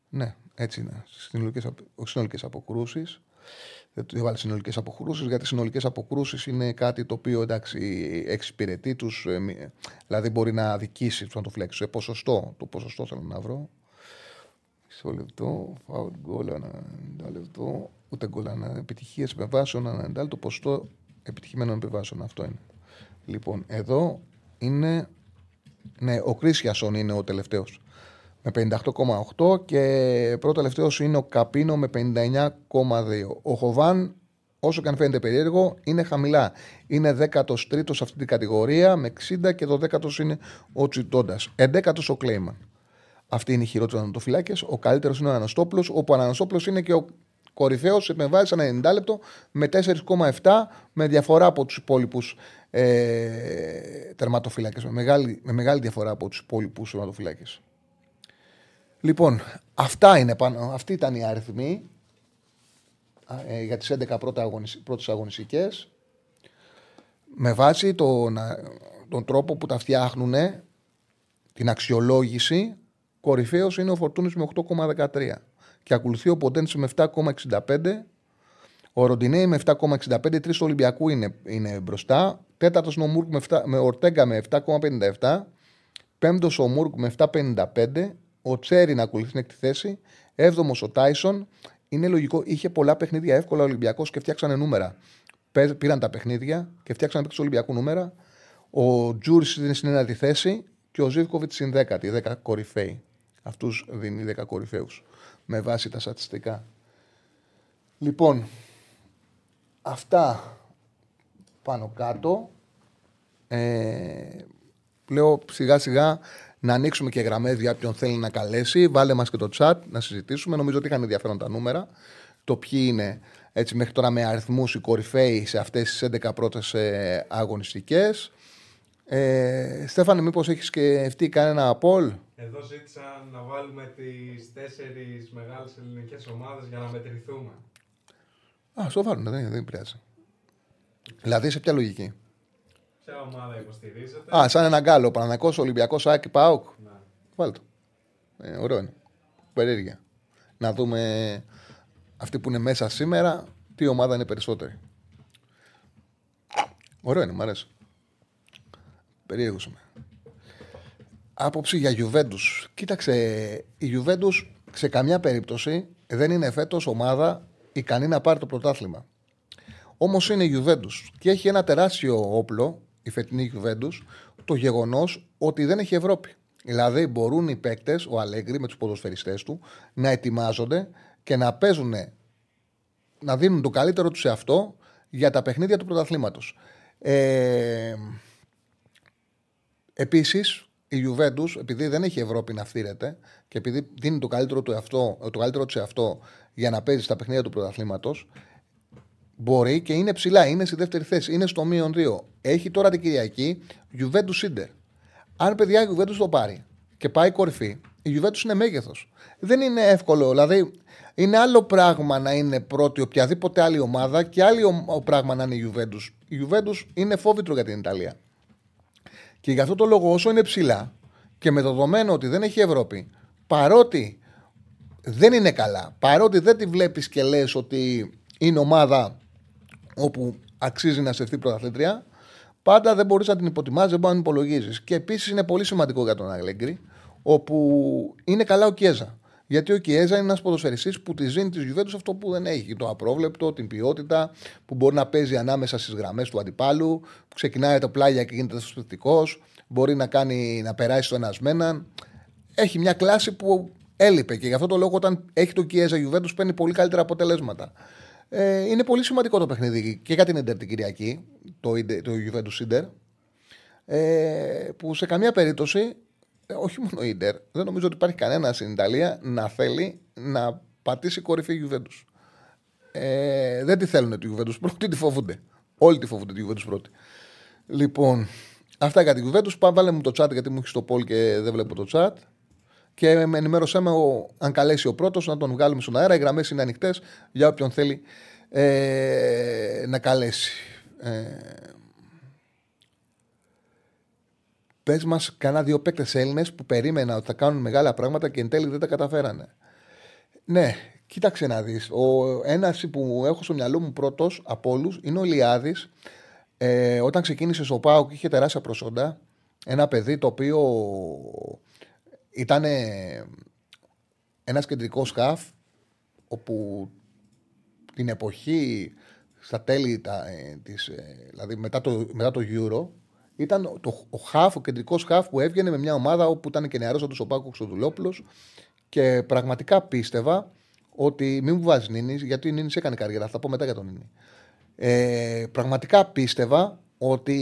Ναι, έτσι είναι. Συνολικές, συνολικές αποκρούσεις. Δεν του έβαλε συνολικές αποκρούσεις, γιατί συνολικές αποκρούσεις είναι κάτι το οποίο εντάξει, εξυπηρετεί τους. Ε, δηλαδή μπορεί να αδικήσει τους φλέξει. Σε ποσοστό. Το ποσοστό θέλω να βρω. Μισό λεπτό. Φάουλ γκολ ένα λεπτό. Ούτε γκολ ένα. Επιτυχίες επεμβάσεων ένα Το ποσοστό επιτυχημένων επεμβάσεων. Αυτό είναι. Λοιπόν, εδώ είναι. Ναι, ο Κρίσιασον είναι ο τελευταίος. Με 58,8 και πρώτο τελευταίος είναι ο Καπίνο με 59,2. Ο Χοβάν, όσο και αν φαίνεται περίεργο, είναι χαμηλά. Είναι 13ο σε αυτή την κατηγορία με 60 και το 10ο είναι ο Τσιτώντα. 11ο ο Κλέιμαν. Αυτή είναι η χειρότερη ανατοφυλάκε. Ο καλύτερος είναι ο Αναστόπλο, όπου ο Αναστόπλο είναι και ο κορυφαίος επεμβάσει ένα 90 λεπτό με 4,7 με διαφορά από τους υπόλοιπους ε, τερματοφυλάκες. Με μεγάλη, με μεγάλη διαφορά από τους υπόλοιπους τερματοφυλάκες. Λοιπόν, αυτά είναι πάνω, αυτοί ήταν οι αριθμοί ε, για τις 11 πρώτες αγωνιστικές με βάση τον, τον τρόπο που τα φτιάχνουν την αξιολόγηση κορυφαίος είναι ο Φορτούνης με 8,13 και ακολουθεί ο Ποντένση με 7,65 ο Ροντινέη με 7,65 τρεις του Ολυμπιακού είναι, είναι μπροστά τέταρτος ο Μούρκ με, με Ορτέγκα με 7,57 πέμπτος ο Μούρκ με 7,55 ο Τσέρι να ακολουθεί την έκτη θέση. Έβδομος ο Τάισον. Είναι λογικό, είχε πολλά παιχνίδια εύκολα ο Ολυμπιακός και φτιάξανε νούμερα. Πήραν τα παιχνίδια και φτιάξανε παίξει Ολυμπιακού νούμερα. Ο Τζούρις είναι στην ένατη θέση και ο Ζήβκοβιτ στην δέκατη, δέκα κορυφαίοι. Αυτούς δίνει δέκα κορυφαίους με βάση τα στατιστικά. Λοιπόν, αυτά πάνω κάτω. Ε, λέω σιγά σιγά να ανοίξουμε και γραμμές για όποιον θέλει να καλέσει. Βάλε μας και το chat να συζητήσουμε. Νομίζω ότι είχαν ενδιαφέρον τα νούμερα. Το ποιοι είναι έτσι μέχρι τώρα με αριθμούς οι κορυφαίοι σε αυτές τις 11 πρώτες ε, αγωνιστικές. Ε, Στέφανε, μήπως έχεις σκεφτεί κανένα απόλ. Εδώ ζήτησαν να βάλουμε τις τέσσερις μεγάλες ελληνικές ομάδες για να μετρηθούμε. Α, στο βάλουν, δεν, δεν πειράζει. Δηλαδή, σε ποια λογική; Ποια ομάδα υποστηρίζετε. Α, σαν ένα γκάλο. Πανανακό, Ολυμπιακός, Άκη, Πάουκ. Ναι. Βάλτε. Ε, ωραίο είναι. Περίεργεια. Να δούμε αυτοί που είναι μέσα σήμερα, τι ομάδα είναι περισσότερη. Ωραίο είναι, μου αρέσει. Περίεργος είμαι. Άποψη για Γιουβέντους. Κοίταξε, η Γιουβέντους σε καμιά περίπτωση δεν είναι φέτος ομάδα ικανή να πάρει το πρωτάθλημα. Όμως είναι η Γιουβέντους και έχει ένα τεράστιο όπλο η φετινή Juventus το γεγονός ότι δεν έχει Ευρώπη. Δηλαδή μπορούν οι παίκτες, ο Αλέγκρι με τους ποδοσφαιριστές του, να ετοιμάζονται και να παίζουν, να δίνουν το καλύτερο τους σε αυτό για τα παιχνίδια του πρωταθλήματος. Ε, Επίσης, η Juventus, επειδή δεν έχει Ευρώπη να φτύρεται και επειδή δίνει το καλύτερο του, αυτό, το καλύτερο του σε αυτό για να παίζει στα παιχνίδια του πρωταθλήματος, Μπορεί και είναι ψηλά, είναι στη δεύτερη θέση, είναι στο μείον 2. Έχει τώρα την Κυριακή Γιουβέντους Σίντερ. Αν παιδιά η Γιουβέντους το πάρει και πάει κορυφή, η Γιουβέντους είναι μέγεθος. Δεν είναι εύκολο. Δηλαδή, είναι άλλο πράγμα να είναι πρώτη οποιαδήποτε άλλη ομάδα και άλλο πράγμα να είναι η Γιουβέντους. Η Γιουβέντους είναι φόβητρο για την Ιταλία. Και γι' αυτό το λόγο, όσο είναι ψηλά και με δεδομένο ότι δεν έχει Ευρώπη, παρότι δεν είναι καλά, παρότι δεν τη βλέπεις και λες ότι είναι ομάδα όπου αξίζει να σεφθεί πρωταθλήτρια, πάντα δεν μπορείς να την υποτιμάζει, δεν μπορείς να την υπολογίζεις. Και επίσης είναι πολύ σημαντικό για τον Αλέγκρι, όπου είναι καλά ο Κιέζα. Γιατί ο Κιέζα είναι ένας ποδοσφαιριστής που τη ζήνει της Γιουβέντους αυτό που δεν έχει. Το απρόβλεπτο, την ποιότητα, που μπορεί να παίζει ανάμεσα στις γραμμές του αντιπάλου, που ξεκινάει το πλάγια και γίνεται θετικό, μπορεί να, κάνει, να περάσει το ένας με έναν. Έχει μια κλάση που έλειπε και γι' αυτό το λόγο όταν έχει το Κιέζα Γιουβέντους παίρνει πολύ καλύτερα αποτελέσματα. Ε, είναι πολύ σημαντικό το παιχνίδι και για την Ιντερ την Κυριακή, το, το Juventus Ιντερ. Ε, που σε καμία περίπτωση, ε, όχι μόνο η Ιντερ, δεν νομίζω ότι υπάρχει κανένα στην Ιταλία να θέλει να πατήσει κορυφή η Juventus. Ε, δεν τη θέλουν τη Juventus πρώτη, τη φοβούνται. Όλοι τη φοβούνται τη Juventus πρώτη. Λοιπόν, αυτά για την Juventus. Πάμε, βάλε μου το chat γιατί μου έχεις το πόλ και δεν βλέπω το chat. Και με ενημέρωσέ με ο, αν καλέσει ο πρώτος να τον βγάλουμε στον αέρα. Οι γραμμές είναι ανοιχτές για όποιον θέλει ε, να καλέσει. Ε, Πες μας, κανένα δύο παίκτες Έλληνες που περίμενα ότι θα κάνουν μεγάλα πράγματα και εν τέλει δεν τα καταφέρανε. Ναι, κοίταξε να δεις. Ένας που έχω στο μυαλό μου πρώτος από όλους είναι ο Λιάδης. Ε, όταν ξεκίνησε στο ΠΑΟ και είχε τεράστια προσόντα, ένα παιδί το οποίο ήταν ένας κεντρικός σκαφ όπου την εποχή στα τέλη τα, ε, της, ε, δηλαδή μετά το, μετά το Euro ήταν το, ο χαφ, ο κεντρικός χαφ που έβγαινε με μια ομάδα όπου ήταν και νεαρός ο Πάκο Χρυστοδουλόπουλο και πραγματικά πίστευα ότι μην μου βάζεις Νίνης, γιατί η Νίνης έκανε καριέρα. Θα πω μετά για τον Νίνη. Ε, πραγματικά πίστευα ότι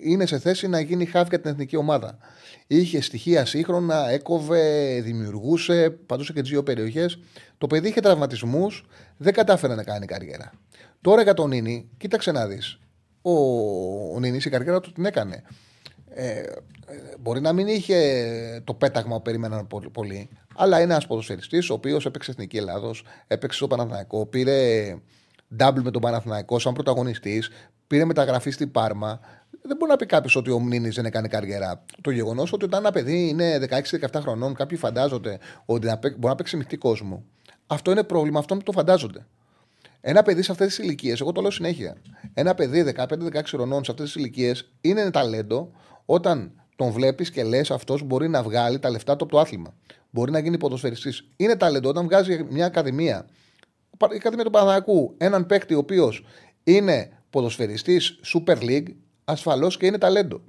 είναι σε θέση να γίνει χαφ για την εθνική ομάδα. Είχε στοιχεία σύγχρονα, έκοβε, δημιουργούσε, παντούσε και τι δύο περιοχές. Το παιδί είχε τραυματισμούς, δεν κατάφερε να κάνει καριέρα. Τώρα για τον Νίνη, κοίταξε να δεις ο, ο Νινής η καριέρα του την έκανε. Ε, μπορεί να μην είχε το πέταγμα που περίμεναν πολύ, αλλά είναι ένας ποδοσφαιριστής ο οποίος έπαιξε Εθνική Ελλάδος, έπαιξε στο Παναθηναϊκό, πήρε double με τον Παναθηναϊκό σαν πρωταγωνιστής, πήρε μεταγραφή στην Πάρμα. Δεν μπορεί να πει κάποιος ότι ο Μνήνη δεν έκανε καριέρα. Το γεγονός ότι όταν ένα παιδί είναι 16-17 χρονών, κάποιοι φαντάζονται ότι μπορεί να παίξει μειχτή κόσμο. Αυτό είναι πρόβλημα αυτών που το φαντάζονται. Ένα παιδί σε αυτές τις ηλικίες, εγώ το λέω συνέχεια. Ένα παιδί 15-16 χρονών σε αυτές τις ηλικίες είναι ταλέντο όταν τον βλέπεις και λες αυτός μπορεί να βγάλει τα λεφτά του από το άθλημα. Μπορεί να γίνει ποδοσφαιριστής. Είναι ταλέντο όταν βγάζει μια ακαδημία. Η Ακαδημία του Παναδάκου, έναν παίκτη ο οποίος είναι ποδοσφαιριστής Super League, ασφαλώς και είναι ταλέντο.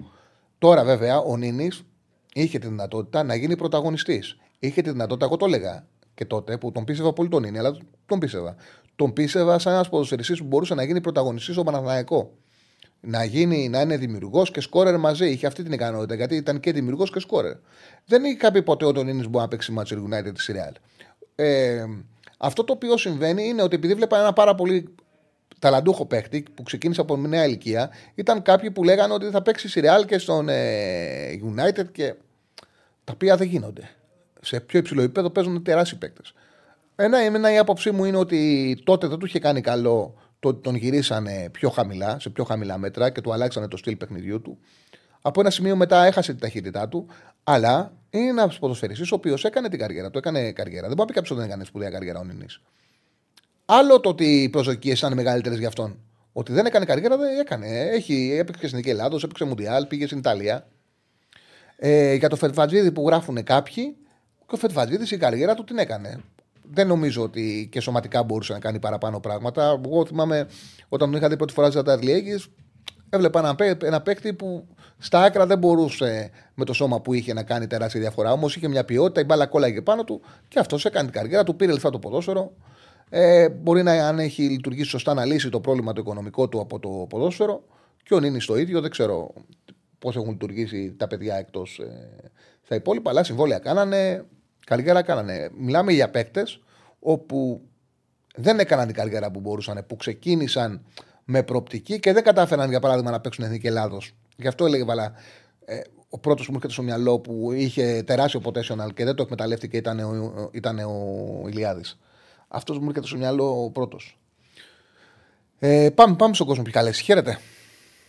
Τώρα βέβαια ο Νίνης είχε τη δυνατότητα να γίνει πρωταγωνιστής. Είχε τη δυνατότητα, εγώ το έλεγα και τότε που τον πίστευα πολύ τον Νίνη, αλλά τον πίστευα τον πίστευα σαν ένας ποδοσφαιριστής που μπορούσε να γίνει πρωταγωνιστής στο Παναθηναϊκό. Να, γίνει, να είναι δημιουργός και σκόρερ μαζί. Είχε αυτή την ικανότητα γιατί ήταν και δημιουργός και σκόρερ. Δεν είχε πει ποτέ ότι ο Νίνης μπορεί να παίξει Manchester United τη Real. Ε, αυτό το οποίο συμβαίνει είναι ότι επειδή βλέπα ένα πάρα πολύ ταλαντούχο παίχτη που ξεκίνησε από νέα ηλικία, ήταν κάποιοι που λέγανε ότι θα παίξει στη Real και στον ε, United και τα οποία δεν γίνονται. Σε πιο υψηλό επίπεδο παίζουν τεράστιοι παίκτες. Ένα, εμένα η άποψή μου είναι ότι τότε δεν του είχε κάνει καλό το ότι τον γυρίσανε πιο χαμηλά, σε πιο χαμηλά μέτρα και του αλλάξανε το στυλ παιχνιδιού του. Από ένα σημείο μετά έχασε την ταχύτητά του, αλλά είναι ένας ποδοσφαιριστής ο οποίος έκανε την καριέρα του. Έκανε καριέρα. Δεν μπορεί να πει κάποιος ότι δεν έκανε σπουδαία καριέρα ο Νινής. Άλλο το ότι οι προσδοκίες ήταν μεγαλύτερες για αυτόν. Ότι δεν έκανε καριέρα, δεν έκανε. Έχει, έπαιξε στην Ελλάδα, έπαιξε Μουντιάλ, πήγε στην Ιταλία. Ε, για το Φετβατζίδη που γράφουν κάποιοι, και ο Φετβατζίδη η καριέρα του την έκανε δεν νομίζω ότι και σωματικά μπορούσε να κάνει παραπάνω πράγματα. Εγώ θυμάμαι όταν τον είχα δει πρώτη φορά στις Αταρλιέγε, έβλεπα ένα, ένα παίκτη που στα άκρα δεν μπορούσε με το σώμα που είχε να κάνει τεράστια διαφορά. Όμως είχε μια ποιότητα, η μπάλα κόλλαγε πάνω του και αυτός έκανε την καριέρα του, πήρε λεφτά το ποδόσφαιρο. Ε, μπορεί να, αν έχει λειτουργήσει σωστά, να λύσει το πρόβλημα το οικονομικό του από το ποδόσφαιρο. Και ο Νίνη το ίδιο, δεν ξέρω πώς έχουν λειτουργήσει τα παιδιά εκτός ε, στα υπόλοιπα, αλλά συμβόλαια κάνανε. Καριέρα κάνανε. Μιλάμε για παίκτες όπου δεν έκαναν την καριέρα που μπορούσαν, που ξεκίνησαν με προοπτική και δεν κατάφεραν για παράδειγμα να παίξουν εθνική Ελλάδος. Γι' αυτό έλεγε Βαλά. Ε, ο πρώτος που μου έρχεται στο μυαλό που είχε τεράστιο potential και δεν το εκμεταλλεύτηκε ήταν ο, ήταν ο Ηλιάδης. Αυτός μου έρχεται στο μυαλό ο πρώτος. Ε, πάμε, πάμε στον κόσμο που καλέσει. Χαίρετε.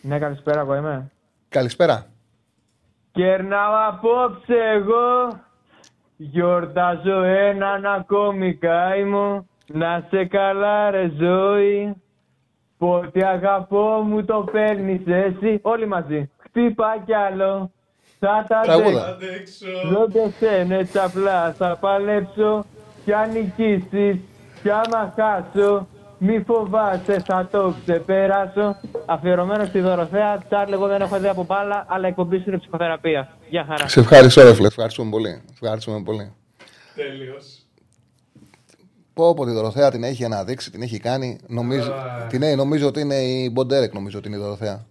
Ναι, καλησπέρα, εγώ είμαι. Καλησπέρα. Κερνάω απόψε εγώ Γιορτάζω έναν ακόμη κάημο Να σε καλά ρε ζωή. Πότε αγαπώ μου το παίρνεις εσύ. Όλοι μαζί. Χτύπα κι άλλο. Θα τα αντέξω Δεν έτσι απλά. Θα παλέψω Κι αν νικήσεις Κι άμα χάσω μη φοβάσαι, θα το ξεπεράσω. Αφιερωμένο στη Δωροθέα. Τσάρλ, εγώ δεν έχω ιδέα από μπάλα, αλλά εκπομπή είναι ψυχοθεραπεία. Γεια χαρά. Σε ευχαριστώ, ρε φίλε. Ευχαριστούμε πολύ. Ευχαριστούμε πολύ. Τέλειος. Πω πω τη Δωροθέα την έχει αναδείξει, την έχει κάνει. Νομίζω, Α. την, έχει- νομίζω ότι είναι η Μποντέρεκ, νομίζω ότι είναι η Δωροθέα.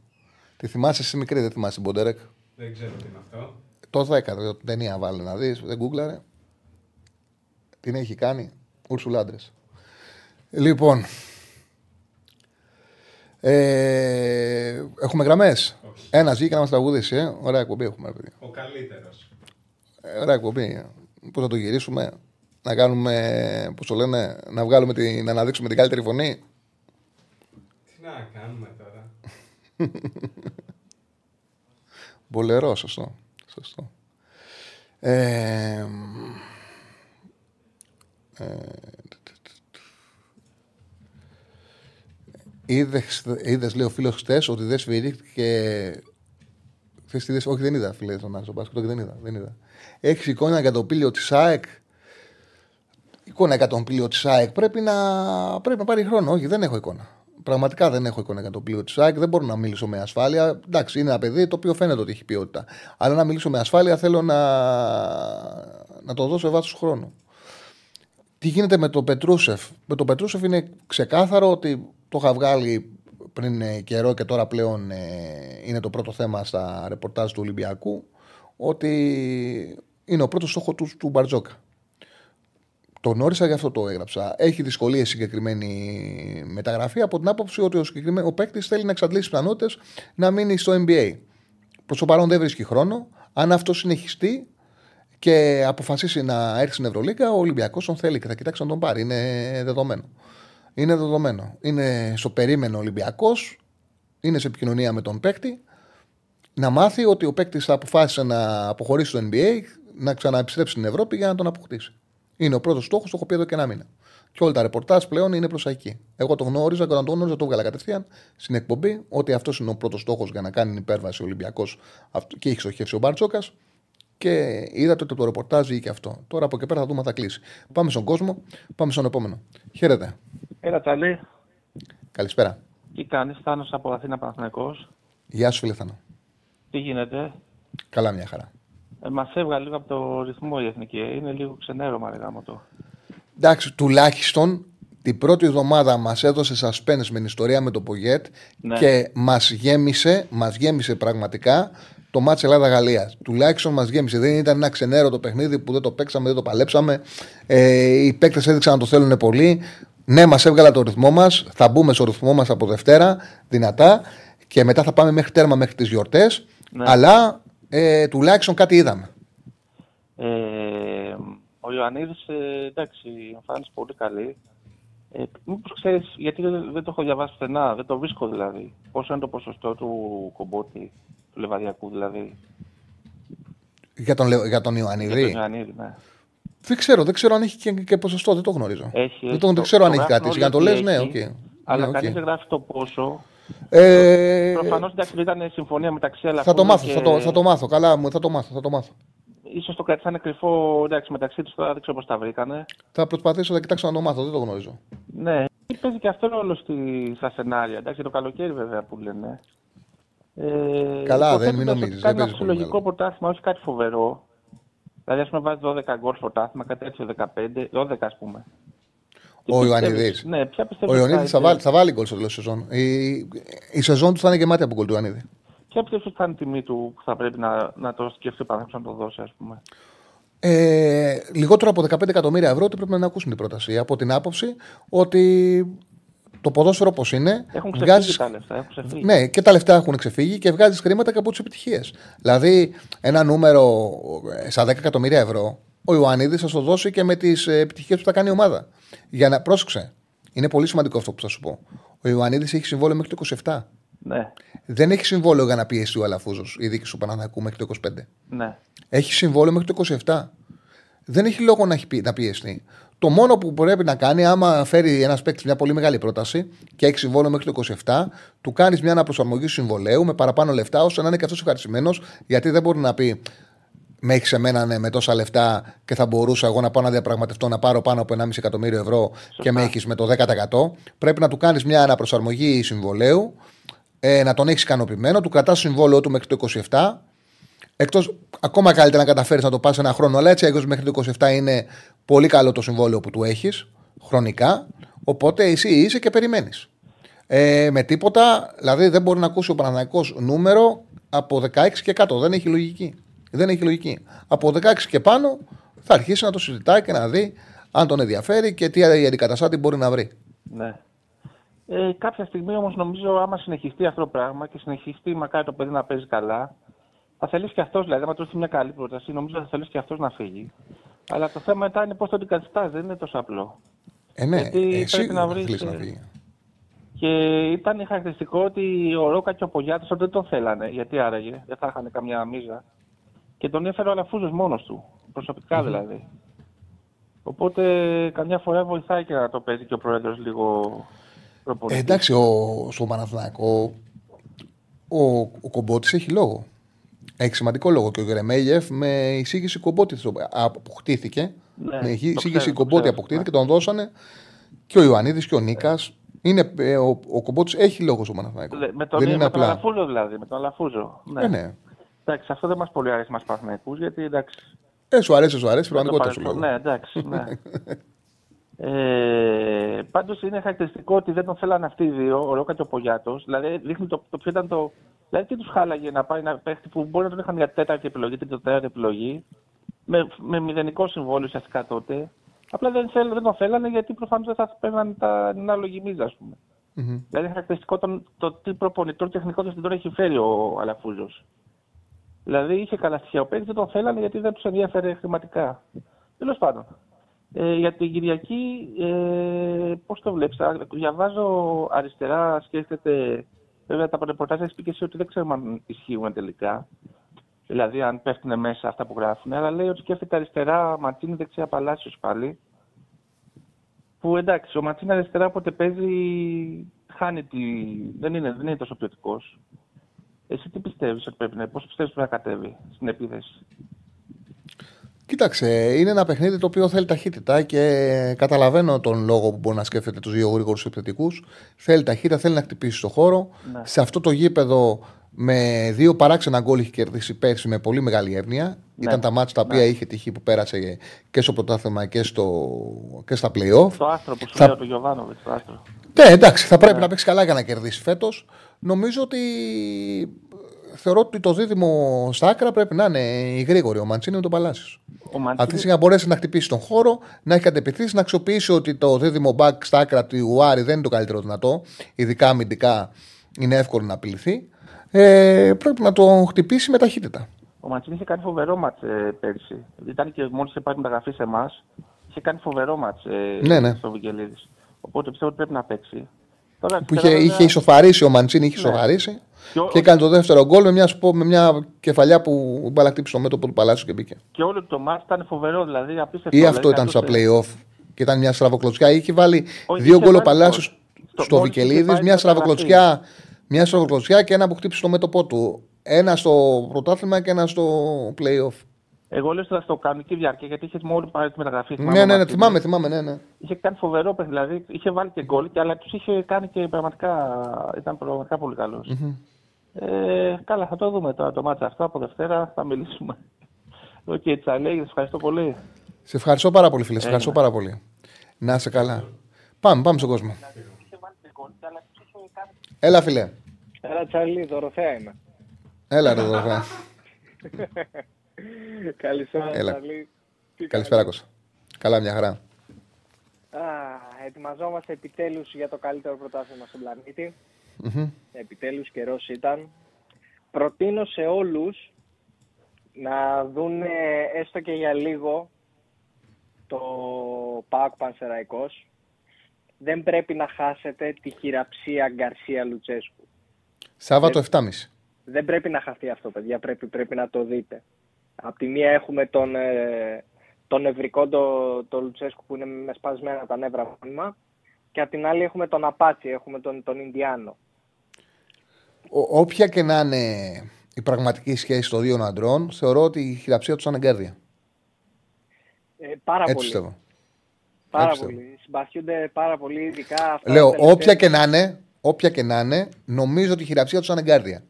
Τη θυμάσαι εσύ μικρή, δεν θυμάσαι την Μποντέρεκ; Δεν ξέρω τι είναι αυτό. Το 10, το ταινία βάλει να δεις, δεν γκούγκλαρε. Την έχει κάνει. Ουρσουλάντρε. Λοιπόν. Ε, έχουμε γραμμές. Όχι. Ένας βγήκε να μας τραγουδήσει. Ε. Ωραία εκπομπή έχουμε, ρε παιδί. Ο καλύτερος. Ε, ωραία εκπομπή. Πώς θα το γυρίσουμε, να κάνουμε, πώς το λένε, να βγάλουμε την, να αναδείξουμε την καλύτερη φωνή. Τι να κάνουμε τώρα. Μπολερό, σωστό. σωστό. Ε, ε, Είδες, είδες, λέει ο φίλος χτε, ότι δεν σφυρίχτηκε. Χθες τι είδες; όχι, δεν είδα, φίλε, τον Άρη Μπάσκετ, όχι, δεν είδα. Δεν είδα. Έχεις εικόνα για το πύλιο της ΑΕΚ; Εικόνα για τον πύλιο της ΑΕΚ πρέπει να, πρέπει να πάρει χρόνο. Όχι, δεν έχω εικόνα. Πραγματικά δεν έχω εικόνα για το πλοίο της ΑΕΚ. Δεν μπορώ να μιλήσω με ασφάλεια. Εντάξει, είναι ένα παιδί το οποίο φαίνεται ότι έχει ποιότητα. Αλλά να μιλήσω με ασφάλεια θέλω να, να το δώσω βάθος χρόνου. Τι γίνεται με τον Πετρούσεφ; Με τον Πετρούσεφ είναι ξεκάθαρο ότι το είχα βγάλει πριν ε, καιρό και τώρα πλέον ε, είναι το πρώτο θέμα στα ρεπορτάζ του Ολυμπιακού ότι είναι ο πρώτος στόχος του, του Μπαρτζόκα. Το γνώρισα, γι' αυτό το έγραψα. Έχει δυσκολίες συγκεκριμένη μεταγραφή από την άποψη ότι ο, συγκεκριμένο- ο παίκτης θέλει να εξαντλήσει πιθανότητες να μείνει στο NBA. Προς το παρόν δεν βρίσκει χρόνο. Αν αυτό συνεχιστεί και αποφασίσει να έρθει στην Ευρωλίγα, ο Ολυμπιακός τον θέλει και θα κοιτάξει να τον πάρει. Είναι δεδομένο. Είναι δεδομένο. Είναι στο περίμενο Ολυμπιακός, είναι σε επικοινωνία με τον παίκτη. Να μάθει ότι ο παίκτης θα αποφάσισε να αποχωρήσει στο NBA, να ξαναεπιστρέψει στην Ευρώπη για να τον αποκτήσει. Είναι ο πρώτος στόχος, το έχω πει εδώ και ένα μήνα. Και όλα τα ρεπορτάζ πλέον είναι προ εκεί. Εγώ το γνώριζα και όταν το γνώριζα το έβγαλα κατευθείαν στην εκπομπή ότι αυτός είναι ο πρώτος στόχος για να κάνει την υπέρβαση ο Ολυμπιακός και έχει στοχεύσει ο Μπάρτσοκα. Και είδατε ότι το ρεπορτάζ βγήκε αυτό. Τώρα από εκεί πέρα θα δούμε αν θα κλείσει. Πάμε στον κόσμο, πάμε στον επόμενο. Χαίρετε. Έλα, Τσαλή. Καλησπέρα. Τι κάνεις, Θάνος από Αθήνα Παναθηναϊκός. Γεια σου, φίλε Θανό. Τι γίνεται; Καλά, μια χαρά. Ε, μας έβγαλε λίγο από το ρυθμό η Εθνική. Ε, Είναι λίγο ξενέρωμα, ρε γάμο το. Εντάξει, τουλάχιστον την πρώτη εβδομάδα μας έδωσε suspense με την ιστορία με το Πογέτ Ναι. και μας γέμισε, μας γέμισε πραγματικά το μάτς Ελλάδα-Γαλλία. Τουλάχιστον μας γέμισε. Δεν ήταν ένα ξενέρωτο παιχνίδι που δεν το παίξαμε, δεν το παλέψαμε. Ε, οι παίκτες έδειξαν να το θέλουν πολύ. Ναι, μας έβγαλε το ρυθμό μας. Θα μπούμε στο ρυθμό μας από Δευτέρα δυνατά και μετά θα πάμε μέχρι τέρμα μέχρι τις γιορτές. Ναι. Αλλά ε, τουλάχιστον κάτι είδαμε. Ε, ο Ιωαννίδης, ε, εντάξει, η εμφάνιση πολύ καλή. Ε, μήπως ξέρεις, γιατί δεν, δεν το έχω διαβάσει πουθενά, δεν το βρίσκω δηλαδή. Πόσο είναι το ποσοστό του κομπότη, του λεβαδιακού δηλαδή. Για τον, Λε- για τον Για Ιωαννίδη. τον Ιωαννίδη, ναι. Δεν ξέρω, δεν ξέρω αν έχει και, και ποσοστό, δεν το γνωρίζω. Έχει, δεν, έχει. το, δεν Το- ξέρω αν το έχει γράφουν κρατήσει. όλοι Για να το ότι λες, ναι, έχει, οκ. Αλλά Ναι, κανείς οκ. δεν γράφει το πόσο. Ε, Προφανώς εντάξει ήταν συμφωνία μεταξύ θα το Αλαφούζου μάθω, και... θα, το, θα το μάθω. Καλά μου, θα το μάθω. Θα το μάθω. Ίσως το κρατήσανε κρυφό εντάξει, μεταξύ τους τώρα, δεν ξέρω πώς τα βρήκανε. Θα προσπαθήσω να κοιτάξω να το μάθω, δεν το γνωρίζω. Ναι, παίζει και αυτό ρόλο στη, στα σενάρια. Εντάξει, το καλοκαίρι βέβαια που λένε. Ε, Καλά, υποθέτοντας δεν- μην ότι νομίζεις, Κάνει δεν ένα παίζεις πολύ συλλογικό μεγάλο. πρωτάθλημα, όχι κάτι φοβερό. Δηλαδή, ας πούμε, βάζει 12 γκολ στο πρωτάθλημα, κάτι τέτοιο 15, 12 ας πούμε. Τι Ο πιστεύεις- Ιωαννιδής. Ναι, ποια πιστεύεις. Ο Ιωαννίδης θα, βάλει- θα βάλει γκολ στο τέλος της σεζόν. Η, η σεζόν του θα είναι γεμάτη από γκολ του Ιωαννίδη. Ποια πιστεύει ότι θα είναι η τιμή του που θα πρέπει να, να το σκεφτεί ο Παναθηναϊκός να το δώσει, ας πούμε. Ε, λιγότερο από 15 εκατομμύρια ευρώ ότι πρέπει να ακούσουν την πρόταση. Από την άποψη ότι το ποδόσφαιρο όπω είναι. Έχουν ξεφύγει βγάζεις- τα λεφτά. Έχουν ξεφύγει. Ναι, και τα λεφτά έχουν ξεφύγει και βγάζεις χρήματα και από τις επιτυχίες. Δηλαδή, ένα νούμερο ε, στα 10 εκατομμύρια ευρώ, ο Ιωαννίδης θα το δώσει και με τις επιτυχίες που θα κάνει η ομάδα. Για να πρόσεξε. Είναι πολύ σημαντικό αυτό που θα σου πω. Ο Ιωαννίδης έχει συμβόλαιο μέχρι το 27. Ναι, Δεν έχει συμβόλαιο για να πιέσει ο Αλαφούζος, η δίκη του Παναναναϊκού μέχρι το 25. ναι. Έχει συμβόλαιο μέχρι το 27. Δεν έχει λόγο να, έχει πει- να πιεστεί. Το μόνο που πρέπει να κάνει, άμα φέρει ένας παίκτης μια πολύ μεγάλη πρόταση και έχει συμβόλαιο μέχρι το 27, του κάνεις μια αναπροσαρμογή του συμβολέου με παραπάνω λεφτά, ώστε να είναι και αυτός ευχαριστημένος, γιατί δεν μπορεί να πει με έχεις εμένα ναι, με τόσα λεφτά και θα μπορούσα εγώ να πάω να διαπραγματευτώ να πάρω πάνω από 1,5 εκατομμύριο ευρώ και με έχεις με το 10%. Πρέπει να του κάνεις μια αναπροσαρμογή συμβολέου, ε, να τον έχεις ικανοποιημένο, του κρατάς συμβόλαιο του μέχρι το 27 Εκτός ακόμα καλύτερα να καταφέρεις να το πας ένα χρόνο, αλλά έτσι αλλιώ μέχρι το 27 είναι πολύ καλό το συμβόλαιο που του έχεις χρονικά. Οπότε εσύ είσαι και περιμένεις. Ε, με τίποτα, δηλαδή δεν μπορεί να ακούσει ο Παναθηναϊκός νούμερο από 16 και κάτω. Δεν έχει λογική. Δεν έχει λογική. Από 16 και πάνω θα αρχίσει να το συζητάει και να δει αν τον ενδιαφέρει και τι αντικαταστάτη μπορεί να βρει. Ναι. Ε, κάποια στιγμή όμως νομίζω, άμα συνεχιστεί αυτό το πράγμα και συνεχιστεί μακάρι το παιδί να παίζει καλά, θα θελήσει και αυτός, δηλαδή, άμα του μια καλή πρόταση, νομίζω θα θελήσει και αυτός να φύγει. Αλλά το θέμα μετά είναι πώς το αντικαθιστά, δεν είναι τόσο απλό. Ε, ναι, Γιατί εσύ πρέπει να θα βρεις, θελήσεις να ε, φύγει. Και ήταν χαρακτηριστικό ότι ο Ρόκα και ο Πογιάτος δεν τον θέλανε. Γιατί άραγε, δεν θα είχαν καμιά μίζα. Και τον έφερε ο Αλαφούζος μόνος του, προσωπικά δηλαδή. Οπότε καμιά φορά βοηθάει και να το παίζει και ο πρόεδρος λίγο Ε, προπονητή. εντάξει, ο, στο Παναθηναϊκό ο, ο Κομπότης έχει λόγο. Έχει σημαντικό λόγο. Και ο Γερεμέγεφ με εισήγηση Κομπότη στο- αποκτήθηκε. Ναι, με το εισήγηση ξέρω, το Κομπότη ξέρω. αποκτήθηκε, τον δώσανε και ο Ιωαννίδης και ο Νίκας. Είναι, ε, ο ο Κομπότης έχει λόγο στο Παναθηναϊκό. Λε- Με τον, Δεν είναι με τον απλά. Αλαφούζο δηλαδή, με τον Αλαφούζο. Ναι. Ε, ναι. Εντάξει, αυτό δεν μας πολύ αρέσει μας Παναθηναϊκούς, γιατί εντάξει. Ε, σου αρέσει, σου αρέσει, δεν το πραγματικότητα σου παρελθόν. λέω. Ναι, εντάξει. Ναι. ε, Πάντως είναι χαρακτηριστικό ότι δεν τον θέλανε αυτοί οι δύο, ο Ρόκα και ο Πογιάτος. Δηλαδή δείχνει το, το ποιο ήταν το. Δηλαδή τι τους χάλαγε να πάει ένα παίχτη που μπορεί να τον είχαν για τέταρτη επιλογή, τρίτη τέταρτη επιλογή, με, με μηδενικό συμβόλαιο ουσιαστικά τότε. Απλά δεν, θέλ, δεν τον θέλανε γιατί προφανώς δεν θα παίρναν τα την άλογη μίζα, ας πούμε. Μμμ. Δηλαδή είναι χαρακτηριστικό το, το τι προπονητών τεχνικό την τώρα έχει φέρει ο Αλαφούζος. Δηλαδή είχε καλά στοιχεία ο παίκτης, δεν τον θέλανε γιατί δεν τους ενδιαφέρε χρηματικά. Τέλος πάντων. Ε, για την Κυριακή, ε, πώς το βλέπεις, διαβάζω αριστερά, σκέφτεται. Βέβαια τα ρεπορτάζ έχει πει και εσύ ότι δεν ξέρουμε αν ισχύουν τελικά. Δηλαδή αν πέφτουν μέσα αυτά που γράφουν. Αλλά λέει ότι σκέφτεται αριστερά, Ματσίνη δεξιά Παλάσιος πάλι. Που εντάξει, ο Ματσίνη αριστερά όποτε παίζει χάνει τη. Δεν είναι, δεν είναι τόσο ποιοτικός. Εσύ τι πιστεύεις ότι πρέπει να, πώς πιστεύεις ότι πρέπει να κατέβει στην επίθεση; Κοίταξε, είναι ένα παιχνίδι το οποίο θέλει ταχύτητα και καταλαβαίνω τον λόγο που μπορεί να σκέφτεται τους δύο γρήγορους επιθετικούς. Θέλει ταχύτητα, θέλει να χτυπήσει το χώρο. Ναι. Σε αυτό το γήπεδο με δύο παράξενα γκολ έχει κερδίσει πέρσι με πολύ μεγάλη εύνοια. Ναι. Ήταν τα μάτια τα οποία είχε τυχή που πέρασε και στο πρωτάθλημα και, στο, και στα playoff. Το άστρο που σου Θα- λέω, το Γιωβάνοβιτς, το άστρο. Ναι, εντάξει, θα πρέπει να παίξει καλά για να κερδίσει φέτος. Νομίζω ότι θεωρώ ότι το δίδυμο στα άκρα πρέπει να είναι η γρήγορη, ο Μαντσίνη με τον Παλάσιος. Ο Μαντσίνη- Αυτή τη στιγμή να μπορέσει να χτυπήσει τον χώρο, να έχει κατεπιθήσει, να αξιοποιήσει ότι το δίδυμο back στα άκρα του Άρη δεν είναι το καλύτερο δυνατό, ειδικά αμυντικά είναι εύκολο να απειληθεί. Ε, πρέπει να τον χτυπήσει με ταχύτητα. Ο Μαντσίνη είχε κάνει φοβερό μάτς ε, πέρσι. Ήταν και μόλις είχε πάρει μεταγραφή σε εμάς. Είχε κάνει φοβερό μάτς ε, Ναι, ναι. στο Βικελίδης. Οπότε πιστεύω ότι πρέπει να παίξει. Τώρα, Που αριστερά, είχε, βέβαια, είχε ισοφαρίσει ο Μαντσίνη, είχε Ναι. ισοφαρίσει Και ο- και έκανε το δεύτερο γκολ με μια, σπο- με μια κεφαλιά που μπάλα χτύπησε στο μέτωπο του Παλάσιου και μπήκε. Και όλο το μάτς ήταν φοβερό, δηλαδή απίστευτο. Ή δηλαδή, αυτό ήταν στα κάποιος, ε, playoff και ήταν μια στραβοκλωτσιά. Είχε βάλει Όχι, δύο είχε γκολ ο βάλει Παλάσιος στο- στο- στο μόλις είχε Βικελίδης, πάει μια στην μεταγραφή. στραβοκλωτσιά, μια στραβοκλωτσιά και ένα που χτύπησε στο μέτωπό του. Ένα στο πρωτάθλημα και ένα στο playoff. Εγώ λέω στο κανονική διάρκεια γιατί είχες μόνο πάρει τη μεταγραφή. θυμάμαι, Ναι, ο ναι, ναι, Μαρτίνez. θυμάμαι, θυμάμαι, ναι, ναι. Είχε κάνει φοβερό παιχνίδι, δηλαδή είχε βάλει και γκολ, και- αλλά τους είχε κάνει και πραγματικά. ήταν πραγματικά πολύ καλός. Ε, καλά, θα το δούμε τώρα το μάτσα αυτό από Δευτέρα, θα μιλήσουμε. OK, okay, Τσαλέγη, σας ευχαριστώ πολύ. Σε ευχαριστώ πάρα πολύ, φίλε. Σε ευχαριστώ Έγινε. πάρα πολύ. Να είσαι καλά. Πάμε, πάμε στον κόσμο. Έλα, φίλε. Έλα Τσάρλι, Δωροθέα είμαι. Έλα, ρε, εδώ. Καλησπέρα Έλα. Τσάρλι. Τι Καλησπέρα, Κώστα. Καλά, μια χαρά. κάνεις; Α, ετοιμαζόμαστε επιτέλους για το καλύτερο πρωτάθλημα στον πλανήτη. Μμμ. Επιτέλους καιρός ήταν. Προτείνω σε όλους να δουν έστω και για λίγο το ΠΑΟΚ Πανσεραϊκός. Δεν πρέπει να χάσετε τη χειραψία Γκαρσία Λουτσέσκου. Σάββατο 7.30. Δεν πρέπει να χαθεί αυτό, παιδιά. Πρέπει, πρέπει να το δείτε. Απ' τη μία έχουμε τον, ε, τον νευρικό το, το Λουτσέσκου που είναι με σπασμένα τα νεύρα μόνιμα και απ' την άλλη έχουμε τον Απάτσι, έχουμε τον, τον Ινδιάνο. Ό- Όποια και να είναι η πραγματική σχέση των δύο αντρών, θεωρώ ότι η χειραψία τους είναι εγκάρδια. Ε, πάρα Έτσι πολύ. πιστεύω. Πάρα Έτσι πολύ. Συμπαθιούνται πάρα πολύ, ειδικά αυτά Λέω, τα τελευταία- όποια και να είναι, όποια και να είναι, νομίζω ότι η χειραψία τους είναι εγκάρδια.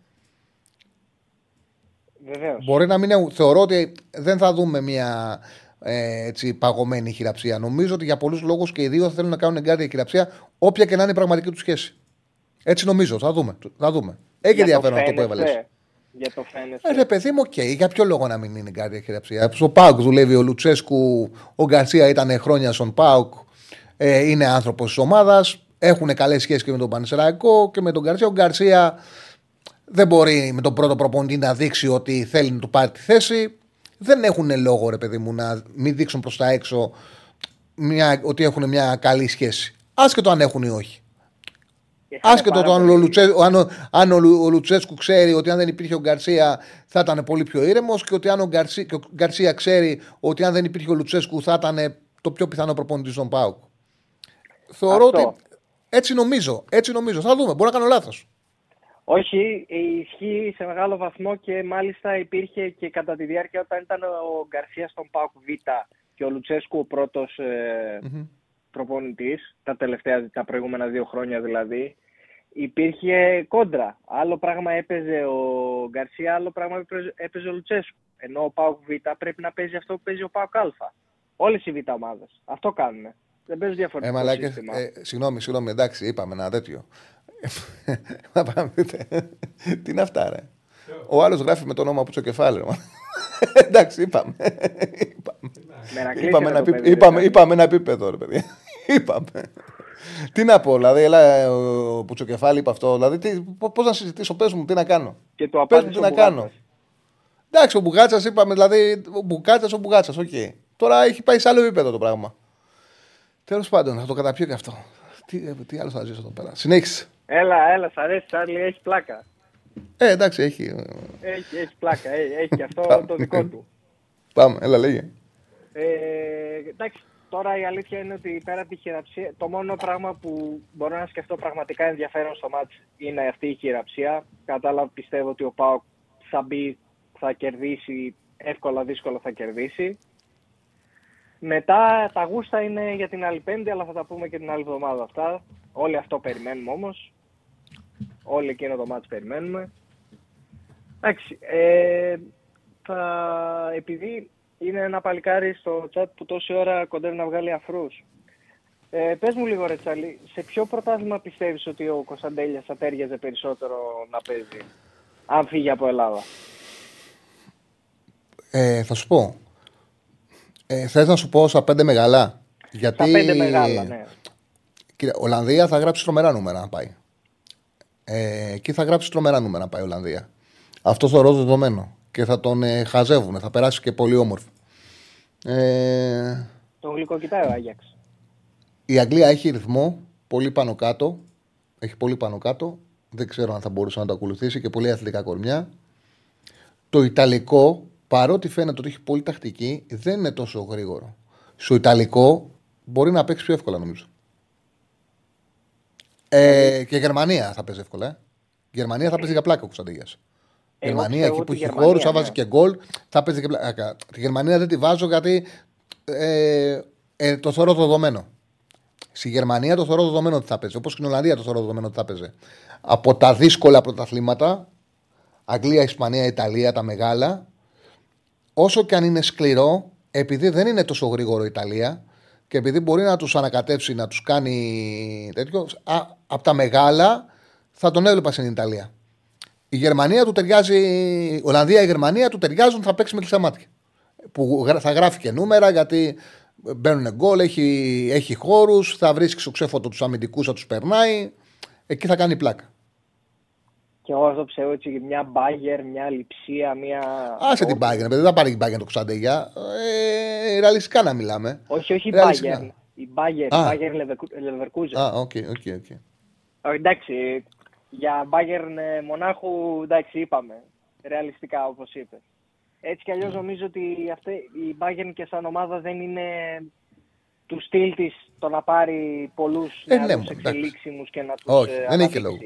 Βεβαίως. Μπορεί να μην είναι. Θεωρώ ότι δεν θα δούμε μια ε, έτσι, παγωμένη χειραψία. Νομίζω ότι για πολλούς λόγους και οι δύο θα θέλουν να κάνουν εγκάρδια χειραψία, όποια και να είναι η πραγματική τους σχέση. Έτσι νομίζω. Θα δούμε. Θα δούμε. Έχει Για ενδιαφέρον αυτό που φαίνεσαι. έβαλες. Για το φαίνεσαι. Ε, ρε παιδί μου, οκ. Για ποιο λόγο να μην είναι εγκάρδια χειραψία; Στο ΠΑΟΚ δουλεύει ο Λουτσέσκου, ο Γκαρσία ήταν χρόνια στον ΠΑΟΚ, ε, είναι άνθρωπος της ομάδας. Έχουν καλές σχέσεις και με τον Πανσερραϊκό και με τον Γκαρσία. Ο Γκαρσία δεν μπορεί με τον πρώτο προπονητή να δείξει ότι θέλει να του πάρει τη θέση. Δεν έχουν λόγο, ρε παιδί μου, να μην δείξουν προς τα έξω μια, ότι έχουν μια καλή σχέση. Άσχετο αν έχουν ή όχι. Είχαν Άσχετο πάρα το αν, ο, πολύ- Λουτσε, αν, ο, αν ο, Λου- ο Λουτσέσκου ξέρει ότι αν δεν υπήρχε ο Γκαρσία θα ήταν πολύ πιο ήρεμος και ότι αν ο, Γκαρσί, και ο Γκαρσία ξέρει ότι αν δεν υπήρχε ο Λουτσέσκου θα ήταν το πιο πιθανό προπονητή στον Πάουκ. Θεωρώ Αυτό. ότι. Έτσι νομίζω. Έτσι νομίζω. Θα δούμε. Μπορεί να κάνω λάθος. Όχι, ισχύει σε μεγάλο βαθμό και μάλιστα υπήρχε και κατά τη διάρκεια όταν ήταν ο Γκαρσίας στον ΠΑΟΚ Β και ο Λουτσέσκου ο πρώτος ε, προπονητής, τα τελευταία, τα προηγούμενα δύο χρόνια δηλαδή, υπήρχε κόντρα. Άλλο πράγμα έπαιζε ο Γκαρσία, άλλο πράγμα έπαιζε- έπαιζε ο Λουτσέσκου. Ενώ ο ΠΑΟΚ Β πρέπει να παίζει αυτό που παίζει ο ΠΑΟΚ Α. Όλες οι Β ομάδες. Αυτό κάνουν. Δεν παίζουν Ε, διαφορετικό μαλάκες, σύστημα. ε, συγγνώμη, συγγνώμη, εντάξει, είπαμε ένα τέτοιο. Να πάμε, πείτε. Τι είναι αυτά, ρε; Ο άλλος γράφει με το όνομα που στο κεφάλι. ρε. εντάξει, είπαμε. είπαμε. Μερακλής Είπαμε είναι ένα, το επί- παιδί, είπαμε, δεν είπαμε ένα επίπεδο, ρε παιδί. είπαμε. τι να πω, δηλαδή, έλα, ο Πουτσοκεφάλι είπε αυτό. Δηλαδή, πώς να συζητήσω, πες μου, τι να κάνω. Και το Πες μου απάντησε τι ο να κάνω. Μπουγάτσας. Εντάξει, ο Μπουγάτσας είπαμε, δηλαδή, ο Μπουγάτσας, ο Μπουγάτσας, οκ. Τώρα έχει πάει σε άλλο επίπεδο το πράγμα. Τέλος πάντων, θα το καταπιώ και αυτό. Τι, τι άλλο θα ζήσω εδώ πέρα. Συνέχισε. Έλα, έλα, σ' αρέσει, Τσάρλι, έχεις πλάκα. Ε, εντάξει, έχει. Έχει, έχεις πλάκα, έχει, έχει και αυτό Πάμε. το δικό του. Πάμε, έλα, λέγε. Ε, εντάξει, τώρα η αλήθεια είναι ότι πέρα από τη χειραψία, το μόνο πράγμα που μπορώ να σκεφτώ πραγματικά ενδιαφέρον στο μάτς είναι αυτή η χειραψία. Κατάλαβα, πιστεύω ότι ο ΠΑΟΚ θα μπει, θα κερδίσει, εύκολα δύσκολα θα κερδίσει. Μετά τα γούστα είναι για την άλλη πέμπτη, αλλά θα τα πούμε και την άλλη εβδομάδα αυτά. Όλοι αυτό περιμένουμε όμως. Όλοι εκείνο το μάτς περιμένουμε. Εντάξει, ε, θα, επειδή είναι ένα παλικάρι στο chat που τόση ώρα κοντεύει να βγάλει αφρούς. Ε, πες μου λίγο ρε Τσάλι, σε ποιο πρωτάθλημα πιστεύεις ότι ο Κωνσταντέλιας θα τέριαζε περισσότερο να παίζει, αν φύγει από Ελλάδα; Ε, θα σου πω. Ε, Θες να σου πω στα πέντε μεγάλα; Γιατί... Στα πέντε μεγάλα, ναι. Κύριε, Ολλανδία θα γράψει τρομερά νούμερα να πάει. Ε, εκεί θα γράψει τρομερά νούμερα να πάει η Ολλανδία. Αυτό θεωρώ δεδομένο. Και θα τον ε, χαζεύουν. Θα περάσει και πολύ όμορφο. Ε, Τον γλυκό κοιτάει ο Άγιαξ. η Αγγλία έχει ρυθμό πολύ πάνω κάτω. Έχει πολύ πάνω κάτω. Δεν ξέρω αν θα μπορούσε να το ακολουθήσει και πολύ αθλητικά κορμιά. Το Ιταλικό, παρότι φαίνεται ότι έχει πολύ τακτική, δεν είναι τόσο γρήγορο. Στο Ιταλικό μπορεί να παίξει πιο εύκολα νομίζω. Ε, και η Γερμανία θα παίζει εύκολα. Ε. Η Γερμανία θα παίζει για πλάκα ο Κωνσταντίνια. Η Εγώ Γερμανία πιστεύω εκεί που ότι η έχει Γερμανία, χώρους, θα βάζει ναι. και γκολ, θα παίζει και πλάκα. Τη Γερμανία δεν τη βάζω γιατί ε, ε, το θεωρώ δεδομένο. Στη Γερμανία το θεωρώ δεδομένο ότι θα παίζει. Όπως στην Ολλανδία το θεωρώ δεδομένο ότι θα παίζει. Από τα δύσκολα πρωταθλήματα, Αγγλία, Ισπανία, Ιταλία, τα μεγάλα, όσο και αν είναι σκληρό, επειδή δεν είναι τόσο γρήγορο η Ιταλία και επειδή μπορεί να τους ανακατεύσει, να τους κάνει τέτοιο, α, από τα μεγάλα θα τον έβλεπα στην Ιταλία. Η Γερμανία του ταιριάζει, η Ολλανδία, η Γερμανία του ταιριάζουν, θα παίξει με κλειστά μάτια. Που γρα- θα γράφει και νούμερα γιατί μπαίνουν γκολ, έχει, έχει χώρους, θα βρίσκει στο ξέφωτο τους αμυντικούς, θα τους περνάει. Εκεί θα κάνει πλάκα. Και εγώ αυτό πιστεύω έτσι μια Bayer, μια Λειψία, μια... Άσε την Bayern, παιδί, δεν θα πάρει την Bayern το Κωνσταντέλια. Ε, ρεαλιστικά να μιλάμε. Όχι, όχι η Ρεαλιστικά. Bayer. Η Bayer, Α. η Bayer Leverkusen. Α, OK, OK, OK. Ε, Εντάξει, για Bayern ε, Μονάχου, εντάξει, είπαμε. Ρεαλιστικά, όπως είπες. Έτσι κι αλλιώς Ναι. νομίζω ότι αυτή, η Bayern και σαν ομάδα δεν είναι του στυλ της το να πάρει πολλούς Ε, νεαρούς ναι, εντάξει. εξελίξιμους και να τους Όχι, δεν έχει και λόγο.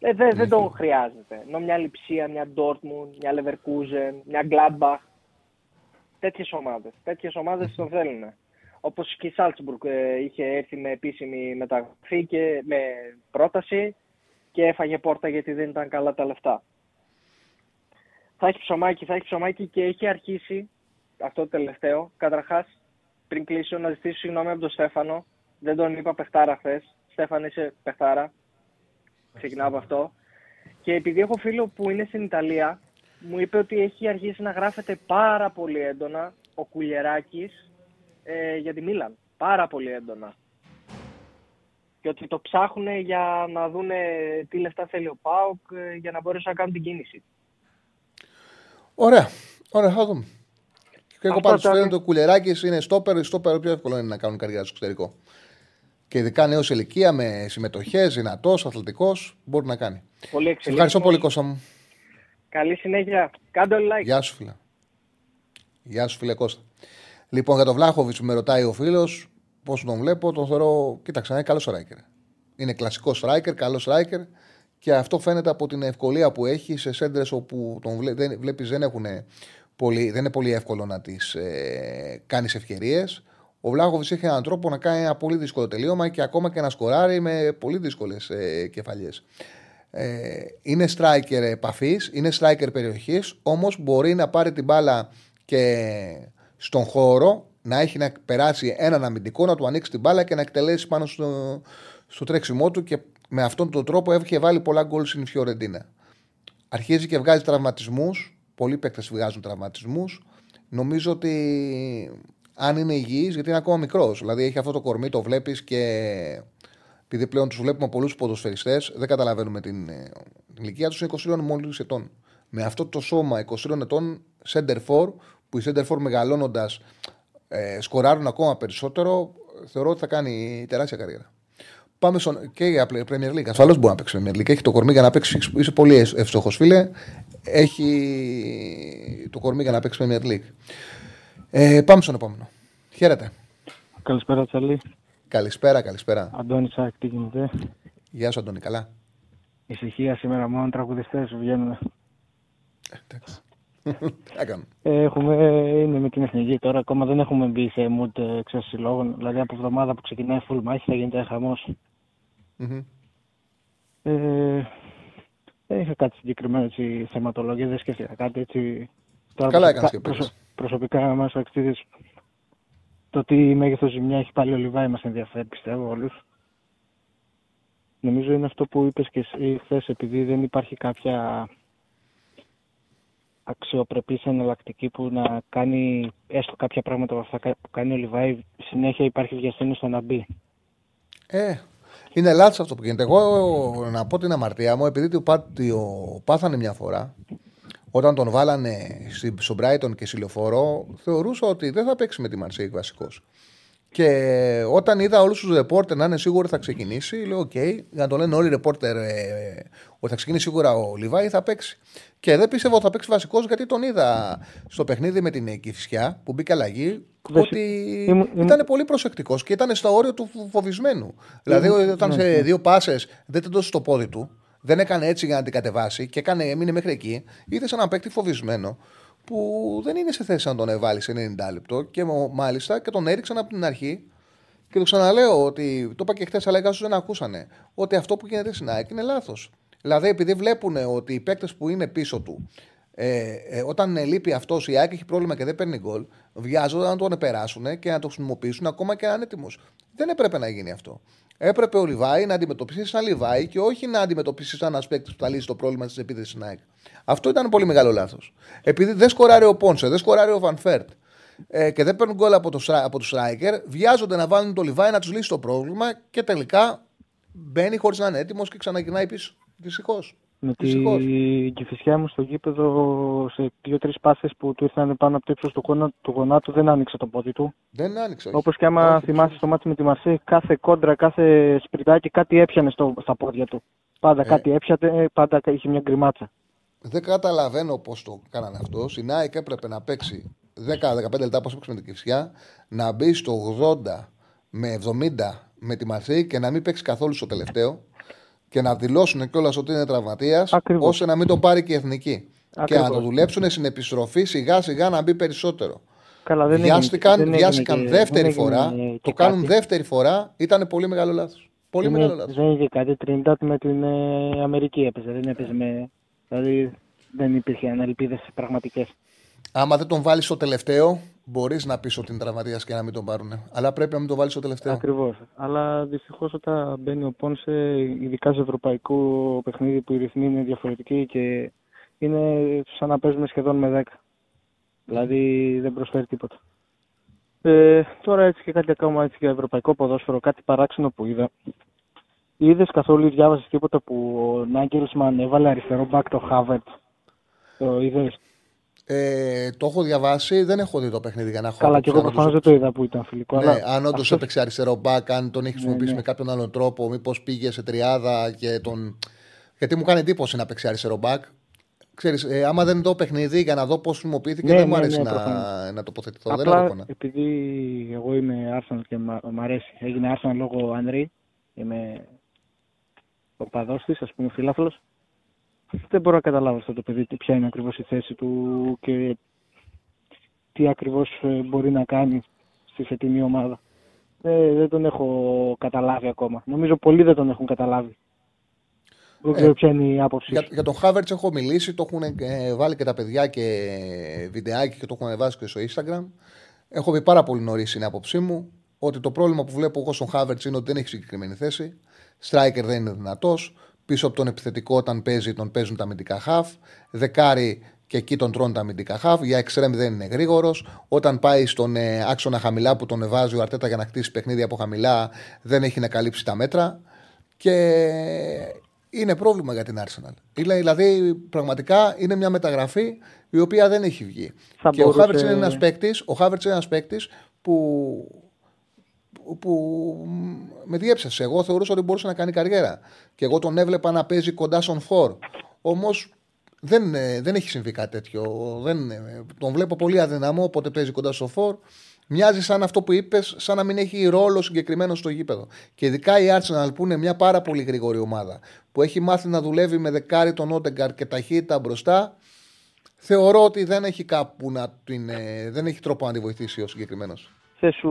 Ε, δεν δεν τον χρειάζεται. Ενώ μια Λιψία, μια Dortmund, μια Leverkusen, μια Gladbach. Τέτοιες ομάδες. Τέτοιες ομάδες τον θέλουν. Όπως και η Salzburg ε, είχε έρθει με επίσημη μεταγραφή και με πρόταση και έφαγε πόρτα γιατί δεν ήταν καλά τα λεφτά. θα έχει ψωμάκι, θα έχει ψωμάκι και έχει αρχίσει αυτό το τελευταίο. Καταρχάς, πριν κλείσω, να ζητήσω συγγνώμη από τον Στέφανο. Δεν τον είπα παιχτάρα χθες. Στέφαν, είσαι παιχτάρα. Ξεκινάω από αυτό. Και επειδή έχω φίλο που είναι στην Ιταλία, μου είπε ότι έχει αρχίσει να γράφεται πάρα πολύ έντονα ο Κουλιεράκης ε, για τη Μίλαν. Πάρα πολύ έντονα. Και ότι το ψάχνουν για να δουν τι λεφτά θέλει ο ΠΑΟΚ ε, για να μπορέσουν να κάνουν την κίνηση. Ωραία. Ωραία, θα δούμε. Και εγώ Αυτό πάντως ήταν. φαίνεται ότι ο Κουλεράκη είναι στόπερ. Στόπερ πιο εύκολο είναι να κάνουν καριέρα στο εξωτερικό. Και ειδικά νέος ηλικία με συμμετοχές, δυνατός, αθλητικός, μπορεί να κάνει. Πολύ Σε εξελίξιμος. ευχαριστώ πολύ, Κώστα μου. Καλή συνέχεια. Κάντε όλοι like. Γεια σου, φίλε. Γεια σου, φίλε Κώστα. Λοιπόν, για τον Βλάχοβιτς με ρωτάει ο φίλος πώς τον βλέπω. Τον θεωρώ, κοίταξε, είναι καλός striker. Είναι κλασικός striker, καλός striker. Και αυτό φαίνεται από την ευκολία που έχει σε σέντρες όπου τον βλέ, δεν, βλέπεις δεν, έχουν πολύ, δεν είναι πολύ εύκολο να τις ε, κάνεις ευκαιρίες. Ο Βλάχοβιτς έχει έναν τρόπο να κάνει ένα πολύ δύσκολο τελείωμα και ακόμα και να σκοράρει με πολύ δύσκολες ε, κεφαλιές. Ε, είναι striker επαφής, είναι striker περιοχής, όμως μπορεί να πάρει την μπάλα και στον χώρο να έχει να περάσει έναν αμυντικό, να του ανοίξει την μπάλα και να εκτελέσει πάνω στο, στο τρέξιμό του και με αυτόν τον τρόπο έχει βάλει πολλά γκολ στην Φιωρεντίνα. Αρχίζει και βγάζει τραυματισμούς. Πολλοί παίκτες βγάζουν τραυματισμούς. Νομίζω ότι αν είναι υγιής, γιατί είναι ακόμα μικρός, δηλαδή έχει αυτό το κορμί, το βλέπεις και επειδή πλέον τους βλέπουμε πολλούς ποδοσφαιριστές, δεν καταλαβαίνουμε την, ε, την ηλικία τους, είναι 20 μόλις ετών. Με αυτό το σώμα 20 ετών, center for, που οι center for μεγαλώνοντας ε, σκοράρουν ακόμα περισσότερο, θεωρώ ότι θα κάνει τεράστια καριέρα. Πάμε στον, και για Premier League. Ασφαλώς μπορεί να παίξει Premier League. Έχει το κορμί για να παίξει. Είσαι πολύ εύστοχος, φίλε. Έχει το κορμί για να παίξει Premier League. Ε, πάμε στον επόμενο. Χαίρετε. Καλησπέρα, Τσαλή. Καλησπέρα, καλησπέρα. Αντώνη Σάκ, τι γίνεται; Γεια σου, Αντώνη, καλά. Ησυχία σήμερα, μόνο τραγουδιστές σου βγαίνουν. Ε, Εντάξει. Τι να κάνουμε. Ε, Έχουμε, είναι με την εθνική τώρα, ακόμα δεν έχουμε μπει σε mood ε, ξέρεις, συλλόγων. Δηλαδή από εβδομάδα που ξεκινάει full μάχη θα γίνεται χαμός. Μμμ. Ε, δεν είχα κάτι συγκεκριμένο έτσι, θεματολόγια, δεν σκέφτηκα κάτι έτσι. Τώρα Καλά προσωπικά- έκανες και πήρες. προσω- Προσωπικά μας ο Αξίδης, το τι μέγεθος ζημιά έχει πάλι ο Λιβάη μας ενδιαφέρει πιστεύω όλους. Νομίζω είναι αυτό που είπες και εσύ χθες, επειδή δεν υπάρχει κάποια αξιοπρεπής εναλλακτική που να κάνει έστω κάποια πράγματα από αυτά που κάνει ο Λιβάη, συνέχεια υπάρχει βιασύνη στο να μπει. Ε, είναι λάθος αυτό που γίνεται. Εγώ να πω την αμαρτία μου, επειδή το, πά- το πάθανε μια φορά, όταν τον βάλανε στη- στο Brighton και στη λεωφόρο, θεωρούσα ότι δεν θα παίξει με τη Μαρσέιγ βασικός. Και όταν είδα όλους τους ρεπόρτερ να είναι σίγουροι θα ξεκινήσει, λέω: Οκ, για να το λένε όλοι οι ρεπόρτερ ε, ότι θα ξεκινήσει σίγουρα ο Λιβάι, θα παίξει. Και δεν πίστευα ότι θα παίξει βασικός γιατί τον είδα στο παιχνίδι με την Κηφισιά που μπήκε αλλαγή. Δεν Ότι ήμουν- ήμουν- ήταν πολύ προσεκτικός και ήταν στο όριο του φο- φοβισμένου. Δηλαδή, όταν ναι, σε δύο πάσες δεν την δώσει το πόδι του, δεν έκανε έτσι για να την κατεβάσει και έκανε, έμεινε μέχρι εκεί, ήρθε σε έναν παίκτη φοβισμένο που δεν είναι σε θέση να τον βάλει σε 90 λεπτό και μο- μάλιστα και τον έριξαν από την αρχή. Και το ξαναλέω ότι το είπα και χθες, αλλά οι δεν ακούσανε. Ότι αυτό που γίνεται στην ΑΕΚ είναι λάθος. Δηλαδή, επειδή βλέπουν ότι οι παίκτες που είναι πίσω του, ε, ε, όταν ε, λείπει αυτός, η ΑΕΚ έχει πρόβλημα και δεν παίρνει γκολ, βιάζονται να τον περάσουν και να το χρησιμοποιήσουν ακόμα και να είναι έτοιμος. Δεν έπρεπε να γίνει αυτό. Έπρεπε ο Λιβάη να αντιμετωπίσει σαν Λιβάη και όχι να αντιμετωπίσει σαν ένας παίκτης που θα λύσει το πρόβλημα της επίθεσης στην ΑΕΚ. Αυτό ήταν πολύ μεγάλο λάθος. Επειδή δεν σκοράρει ο Πόνσε, δεν σκοράρει ο Βανφέρτ ε, και δεν παίρνουν γκολ από το, στρα- από το striker, βιάζονται να βάλουν το Λιβάη να τους λύσει το πρόβλημα και τελικά μπαίνει χωρίς να είναι έτοιμος και ξαναγυρνάει πίσω. Δυστυχώς. Με Δυστυχώς. την Κηφισιά μου στο γήπεδο σε δύο-τρεις πάσες που του ήρθαν πάνω από το ύψος του, γόνα- του γονάτου δεν άνοιξε το πόδι του. Δεν άνοιξε. όχι. Όπως και άμα Όχι, θυμάσαι στο ματς με τη Μαρσέιγ, κάθε κόντρα, κάθε σπιρτάκι κάτι έπιανε στο, στα πόδια του. Πάντα Ε. κάτι έπιανε, πάντα είχε μια γκριμάτσα. Δεν καταλαβαίνω πώς το κάνανε αυτό. Η Νάικ έπρεπε να παίξει 10-15 λεπτά πώς έπαιξε με την Κηφισιά, να μπει στο 80 με 70 με τη Μαρσέιγ και να μην παίξει καθόλου στο τελευταίο και να δηλώσουν κιόλας ότι είναι τραυματίας, Ακριβώς. ώστε να μην τον πάρει και η εθνική. Και Ακριβώς. να το δουλέψουν στην επιστροφή σιγά σιγά να μπει περισσότερο. Καλά, δεν Βιάστηκαν, έγινε, δεν βιάστηκαν έγινε και- δεύτερη δεν έγινε φορά. και Το κάνουν κάτι. δεύτερη φορά. Ήταν πολύ μεγάλο λάθος. Πολύ Δεν μεγάλο έγινε- λάθος. Δεν είχε κάτι. Τριντάτ με την ε, Αμερική έπαιζε. Δεν έπαιζε με. Δηλαδή δεν υπήρχε ελπίδε πραγματικές. Άμα δεν τον βάλεις στο τελευταίο, μπορείς να πεις ότι είναι τραυματίας και να μην τον πάρουν. Αλλά πρέπει να μην τον βάλεις στο τελευταίο. Ακριβώς. Αλλά δυστυχώς όταν μπαίνει ο Πόνσε, ειδικά σε ευρωπαϊκό παιχνίδι που οι ρυθμοί είναι διαφορετικοί και είναι σαν να παίζουμε σχεδόν με 10. Δηλαδή δεν προσφέρει τίποτα. Ε, τώρα έτσι και κάτι ακόμα έτσι για ευρωπαϊκό ποδόσφαιρο, κάτι παράξενο που είδα. Είδες καθόλου διάβασες τίποτα που ο Νάγκελσμαν έβαλε αριστερό μπακ το Χάβερτ; Το είδες; Ε, το έχω διαβάσει, δεν έχω δει το παιχνίδι για να έχω. Καλά, και εγώ προφανώς δεν το είδα που ήταν φιλικό. Ναι, αλλά αν όντως αυτό- έπαιξε αριστερό μπακ, αν τον έχει χρησιμοποιήσει ναι. με κάποιον άλλον τρόπο, μήπως πήγε σε τριάδα και τον. Γιατί μου κάνει εντύπωση να παίξει αριστερό μπακ. Ξέρεις, ε, άμα δεν δω παιχνίδι για να δω πώς χρησιμοποιήθηκε, Ναι, δεν μου ναι, αρέσει ναι, να, προφανώς. να τοποθετηθώ. Δεν Απλά έχω εικόνα. επειδή εγώ είμαι Arsenal και μ' μ' αρέσει, έγινε Arsenal λόγω Ανρή, είμαι ο παδός της, ας πούμε φιλάθλος, δεν μπορώ να καταλάβω αυτό το παιδί τι- ποια είναι ακριβώς η θέση του και τι ακριβώς ε, μπορεί να κάνει στη φετινή ομάδα. Ε, δεν τον έχω καταλάβει ακόμα. Νομίζω πολλοί δεν τον έχουν καταλάβει. Δεν ξέρω ποια είναι η άποψη. Για, για τον Χάβερτς έχω μιλήσει, το έχουν ε, βάλει και τα παιδιά και βιντεάκι και το έχουν βάσει και στο Instagram. Έχω πει πάρα πολύ νωρίς είναι η άποψή μου ότι το πρόβλημα που βλέπω εγώ στον Χάβερτς είναι ότι δεν έχει συγκεκριμένη θέση. Striker δεν είναι δυνατός. Πίσω από τον επιθετικό, όταν παίζει, τον παίζουν τα αμυντικά χαφ. Δεκάρι και εκεί τον τρώνε τα αμυντικά χαφ. Για εξτρέμ δεν είναι γρήγορος. Όταν πάει στον ε, άξονα χαμηλά που τον βάζει ο Αρτέτα για να χτίσει παιχνίδι από χαμηλά, δεν έχει να καλύψει τα μέτρα. Και είναι πρόβλημα για την Arsenal. Είναι, δηλαδή, πραγματικά είναι μια μεταγραφή η οποία δεν έχει βγει. Θα και μπορούσε- ο Χάβερτ είναι ένας παίκτης ο Havertz είναι ένας παίκτης που, που, που με διέψασε. Εγώ θεωρούσα ότι μπορούσε να κάνει καριέρα. Και εγώ τον έβλεπα να παίζει κοντά στον Φορ. Όμως δεν, ε, δεν έχει συμβεί κάτι τέτοιο. Δεν, ε, τον βλέπω πολύ αδυναμό, όποτε παίζει κοντά στο Φορ. Μοιάζει σαν αυτό που είπες, σαν να μην έχει ρόλο συγκεκριμένο στο γήπεδο. Και ειδικά η Arsenal που είναι μια πάρα πολύ γρήγορη ομάδα, που έχει μάθει να δουλεύει με δεκάρι τον Ότεγκαρ και ταχύτητα μπροστά, θεωρώ ότι δεν έχει κάπου να την. ε, δεν έχει τρόπο να τη βοηθήσει ο συγκεκριμένος. θέσου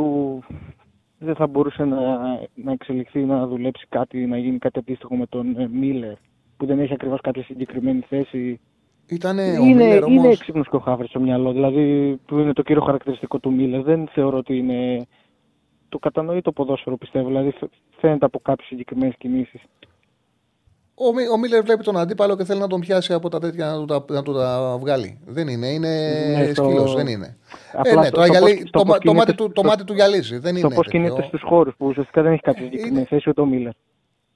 δεν θα μπορούσε να, να εξελιχθεί, να δουλέψει κάτι, να γίνει κάτι αντίστοιχο με τον ε, Μίλλερ, που δεν έχει ακριβώς κάποια συγκεκριμένη θέση. Ήταν ο είναι Μίλλερ είναι όμως... έξυπνος και ο Χάβρης στο μυαλό, δηλαδή που είναι το κύριο χαρακτηριστικό του Μίλλερ. Δεν θεωρώ ότι είναι... Το κατανοεί το ποδόσφαιρο πιστεύω, δηλαδή φ- φαίνεται από κάποιες συγκεκριμένες κινήσεις. Ο, Μι- ο Μίλλερ βλέπει τον αντίπαλο και θέλει να τον πιάσει από τα τέτοια να του τα, να του τα βγάλει. Δεν είναι, είναι Ναι, το- σκύλος, δεν είναι. Απλά ε, ναι, στο- τώρα στο γυαλί- πώς- το, στο μα- πώς το, μάτι κινείται του, το στο- μάτι του γυαλίζει. Δεν Το είναι πώς τέτοιο. κινείται στους χώρους που ουσιαστικά δεν έχει κάποια συγκεκριμένη θέση ούτε ο Μίλλερ.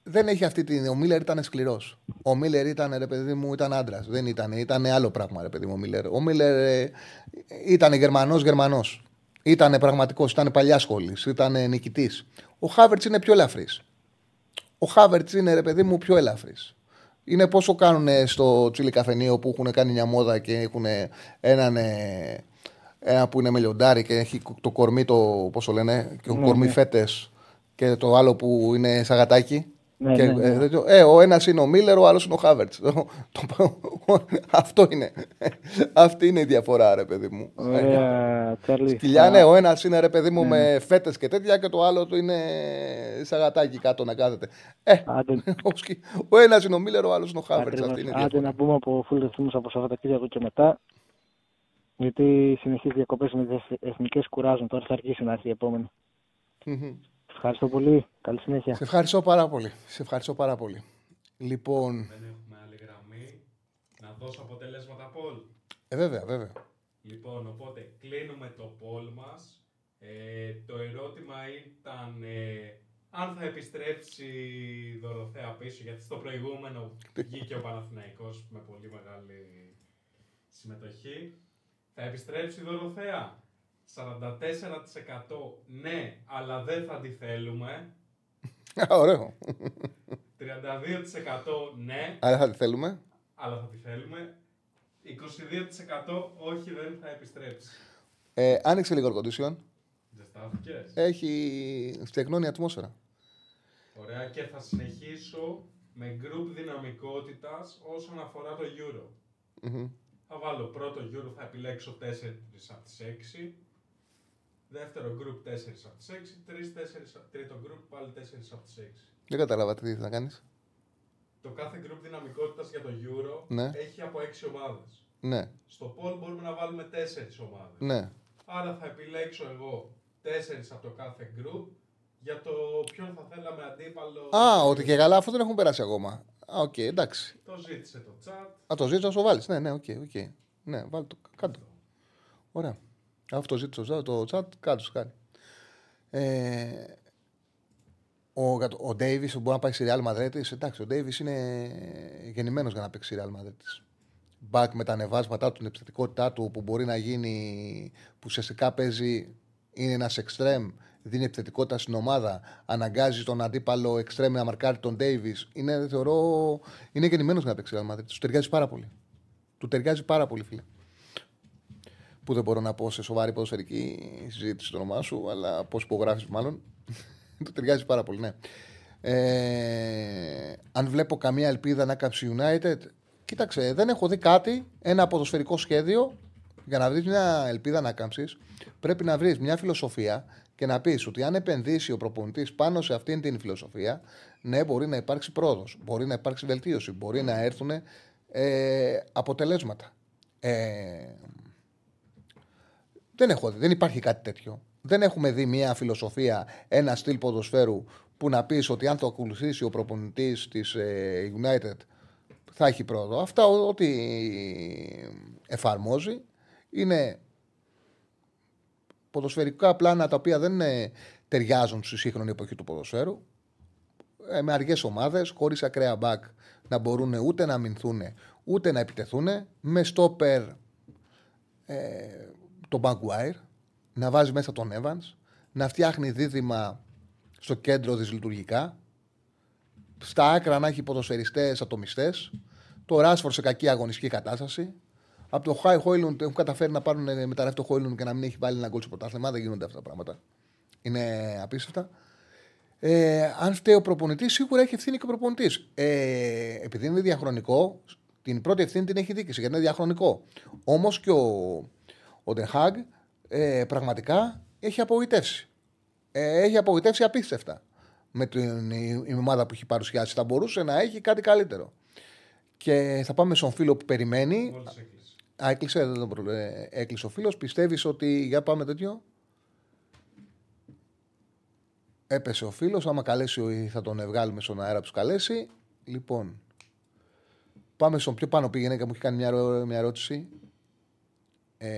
Δεν έχει αυτή την. Ο Μίλλερ ήταν σκληρός. Ο Μίλλερ ήταν, ρε παιδί μου, ήταν άντρας. Δεν ήταν, ήταν άλλο πράγμα, ρε παιδί μου, ο Μίλλερ. Ο Μίλλερ ε, ήταν Γερμανός Γερμανός. Ήταν πραγματικός, ήταν παλιά σχολή, ήταν νικητής. Ο Χάβερτς είναι πιο ελαφρύς. Ο Χάβερτς είναι, ρε παιδί μου, πιο ελαφρύς. Είναι πόσο κάνουν στο τσίλι καφενείο που έχουν κάνει μια μόδα και έχουν έναν. ε, Ένα που είναι με λιοντάρι και έχει το κορμί το. Πώς το λένε, και το Ναι, κορμί ναι. φέτες και το άλλο που είναι σαγατάκι. Ναι, και, ναι, ναι. ε, τέτοιο. ε, ο ένας είναι ο Μίλλερ, ο άλλος είναι ο Χάβερτς. Αυτό είναι. Αυτή είναι η διαφορά, ρε παιδί μου. Ωραία, Τσάρλι. Σκυλιά, ναι, ο ένας είναι ρε παιδί μου Ναι, με φέτες και τέτοια και το άλλο του είναι σαγατάκι κάτω να κάθεται. Ε, Άντε, ο, σκυ- ο ένας είναι ο Μίλλερ, ο άλλος είναι ο Χάβερτς. Ακριβώς. Αυτή είναι η Άντε διαφορά. να πούμε από full ρυθμούς από Σαββατοκύριακο και μετά. Γιατί συνεχείς διακοπές με τις εθνικές κουράζουν. Τώρα θα αρχίσει να έρθει η επόμενη. Μμμ. Ευχαριστώ πολύ. Καλή συνέχεια. Σε ευχαριστώ πάρα πολύ. Σε ευχαριστώ πάρα πολύ. Λοιπόν, Δεν έχουμε άλλη γραμμή. Να δώσω αποτελέσματα poll. ε, βέβαια, βέβαια. Λοιπόν, οπότε κλείνουμε το poll μας. Ε, το ερώτημα ήταν ε, αν θα επιστρέψει η Δωροθέα πίσω, γιατί στο προηγούμενο βγήκε ο Παναθηναϊκός με πολύ μεγάλη συμμετοχή. Θα επιστρέψει η Δωροθέα; 44% ναι, αλλά δεν θα τη θέλουμε. Α, Ωραίο. 32% ναι, Άρα θα τη θέλουμε. αλλά θα τη θέλουμε. 22% όχι, δεν θα επιστρέψει. Ε, άνοιξε λίγο air condition. Ζεστάθηκες. Έχει στεγνώνει η ατμόσφαιρα. Ωραία και θα συνεχίσω με group δυναμικότητας όσον αφορά το Euro. Μμμ. Θα βάλω πρώτο Euro, θα επιλέξω 4 από τις 6. Δεύτερο group 4 από τις 6. Τρεις, τέσσερις, τρίτο group πάλι 4 από τις 6. Δεν κατάλαβα τι θες να κάνεις. το κάθε group δυναμικότητας για το Euro Ναι. έχει από 6 ομάδες. Ναι, Στο poll μπορούμε να βάλουμε 4 ομάδες. ναι. Άρα θα επιλέξω εγώ 4 από το κάθε group για το ποιον θα θέλαμε αντίπαλο. Α, ότι και καλά, αυτό δεν έχουν περάσει ακόμα. Α, οκ, εντάξει. Το ζήτησε το chat. Α, το ζήτησα να το βάλεις. Ναι, ναι, OK, OK. Ναι, βάλει το κάτω. Ωραία. Αυτό ζήτησε το, το chat, κάτω σου κάνει. Ε, ο, ο Ντέιβις μπορεί να πάει στη Real Madrid. Εντάξει, ο Ντέιβις είναι γεννημένος για να παίξει στη Real Madrid. Μπακ με τα ανεβάσματά του, την επιθετικότητά του που μπορεί να γίνει, που ουσιαστικά παίζει, είναι ένας εξτρέμ, δίνει επιθετικότητα στην ομάδα, αναγκάζει τον αντίπαλο εξτρέμ να μαρκάρει τον Ντέιβις. Είναι, θεωρώ, είναι γεννημένος για να παίξει στη Real Madrid. Του ταιριάζει πάρα πολύ. Του ταιριάζει πάρα πολύ, φίλε. Που δεν μπορώ να πω σε σοβαρή ποδοσφαιρική συζήτηση το όνομά σου, αλλά πώ υπογράφεις μάλλον. Του ταιριάζει πάρα πολύ, ναι. Ε, αν βλέπω καμία ελπίδα να κάψει United, κοίταξε, δεν έχω δει κάτι, ένα ποδοσφαιρικό σχέδιο για να βρεις μια ελπίδα να κάμψει. Πρέπει να βρεις μια φιλοσοφία και να πεις ότι αν επενδύσει ο προπονητής πάνω σε αυτήν την φιλοσοφία, ναι, μπορεί να υπάρξει πρόοδος, μπορεί να υπάρξει βελτίωση, μπορεί να έρθουν ε, αποτελέσματα. Ε, δεν, έχω, δει, δεν υπάρχει κάτι τέτοιο. Δεν έχουμε δει μια φιλοσοφία, ένα στυλ ποδοσφαίρου που να πεις ότι αν το ακολουθήσει ο προπονητής της ε, United θα έχει πρόοδο. Αυτά ό- ό,τι εφαρμόζει είναι ποδοσφαιρικά πλάνα τα οποία δεν ε, ταιριάζουν στη σύγχρονη εποχή του ποδοσφαίρου. Ε, με αργές ομάδες, χωρίς ακραία μπακ να μπορούν ούτε να αμυνθούν ούτε να επιτεθούν. Με στόπερ ε, τον Maguire, να βάζει μέσα τον Evans, να φτιάχνει δίδυμα στο κέντρο δυσλειτουργικά, στα άκρα να έχει ποδοσφαιριστές ατομιστές, το Ράσφορ σε κακή αγωνιστική κατάσταση. Από το Χάι Χόιλουντ έχουν καταφέρει να πάρουν ε, μεταγραφή το Χόιλουντ και να μην έχει βάλει ένα γκολ στο πρωτάθλημα. Δεν γίνονται αυτά τα πράγματα. Είναι απίστευτα. Ε, αν φταίει ο προπονητής, σίγουρα έχει ευθύνη και ο προπονητής. Ε, επειδή είναι διαχρονικό, την πρώτη ευθύνη την έχει δίκηση γιατί είναι διαχρονικό. Όμως και ο, ο Ντεχάγκ ε, πραγματικά έχει απογοητεύσει. Ε, έχει απογοητεύσει απίστευτα με την η, η ομάδα που έχει παρουσιάσει. Θα μπορούσε να έχει κάτι καλύτερο. Και θα πάμε στον φίλο που περιμένει. Μόλις έκλεισε. Α, έκλεισε, δεν το προ... ε, έκλεισε ο φίλος. Πιστεύεις ότι. Για πάμε τέτοιο. Έπεσε ο φίλος. Άμα καλέσει, ο- θα τον βγάλουμε στον αέρα που τους καλέσει. Λοιπόν. Πάμε στον πιο πάνω πήγαινε και μου έχει κάνει μια, ερώ- μια ερώτηση. Ε,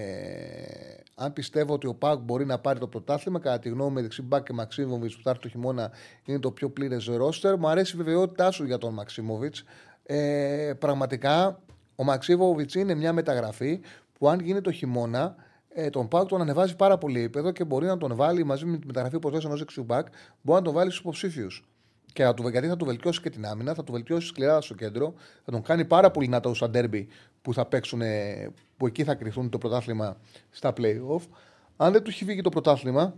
αν πιστεύω ότι ο Πάουκ μπορεί να πάρει το πρωτάθλημα, κατά τη γνώμη μου, μεταξύ Μπακ και Μαξίμοβιτς που θα έρθει το χειμώνα είναι το πιο πλήρες ρόστερ. Μου αρέσει η βεβαιότητά σου για τον Μαξίμοβιτς. Ε, πραγματικά, ο Μαξίμοβιτς είναι μια μεταγραφή που αν γίνει το χειμώνα, ε, τον Πάουκ τον ανεβάζει πάρα πολύ επίπεδο και μπορεί να τον βάλει μαζί με τη μεταγραφή που ενό εξουμπάκ, μπορεί να τον βάλει στους υποψήφιους. Και θα του, γιατί θα του βελτιώσει και την άμυνα, θα του βελτιώσει σκληρά στο κέντρο, θα τον κάνει πάρα πολύ δυνατό στα ντέρμπι που θα παίξουν, ε, που εκεί θα κρυθούν το πρωτάθλημα στα playoff. Αν δεν του έχει φύγει το πρωτάθλημα,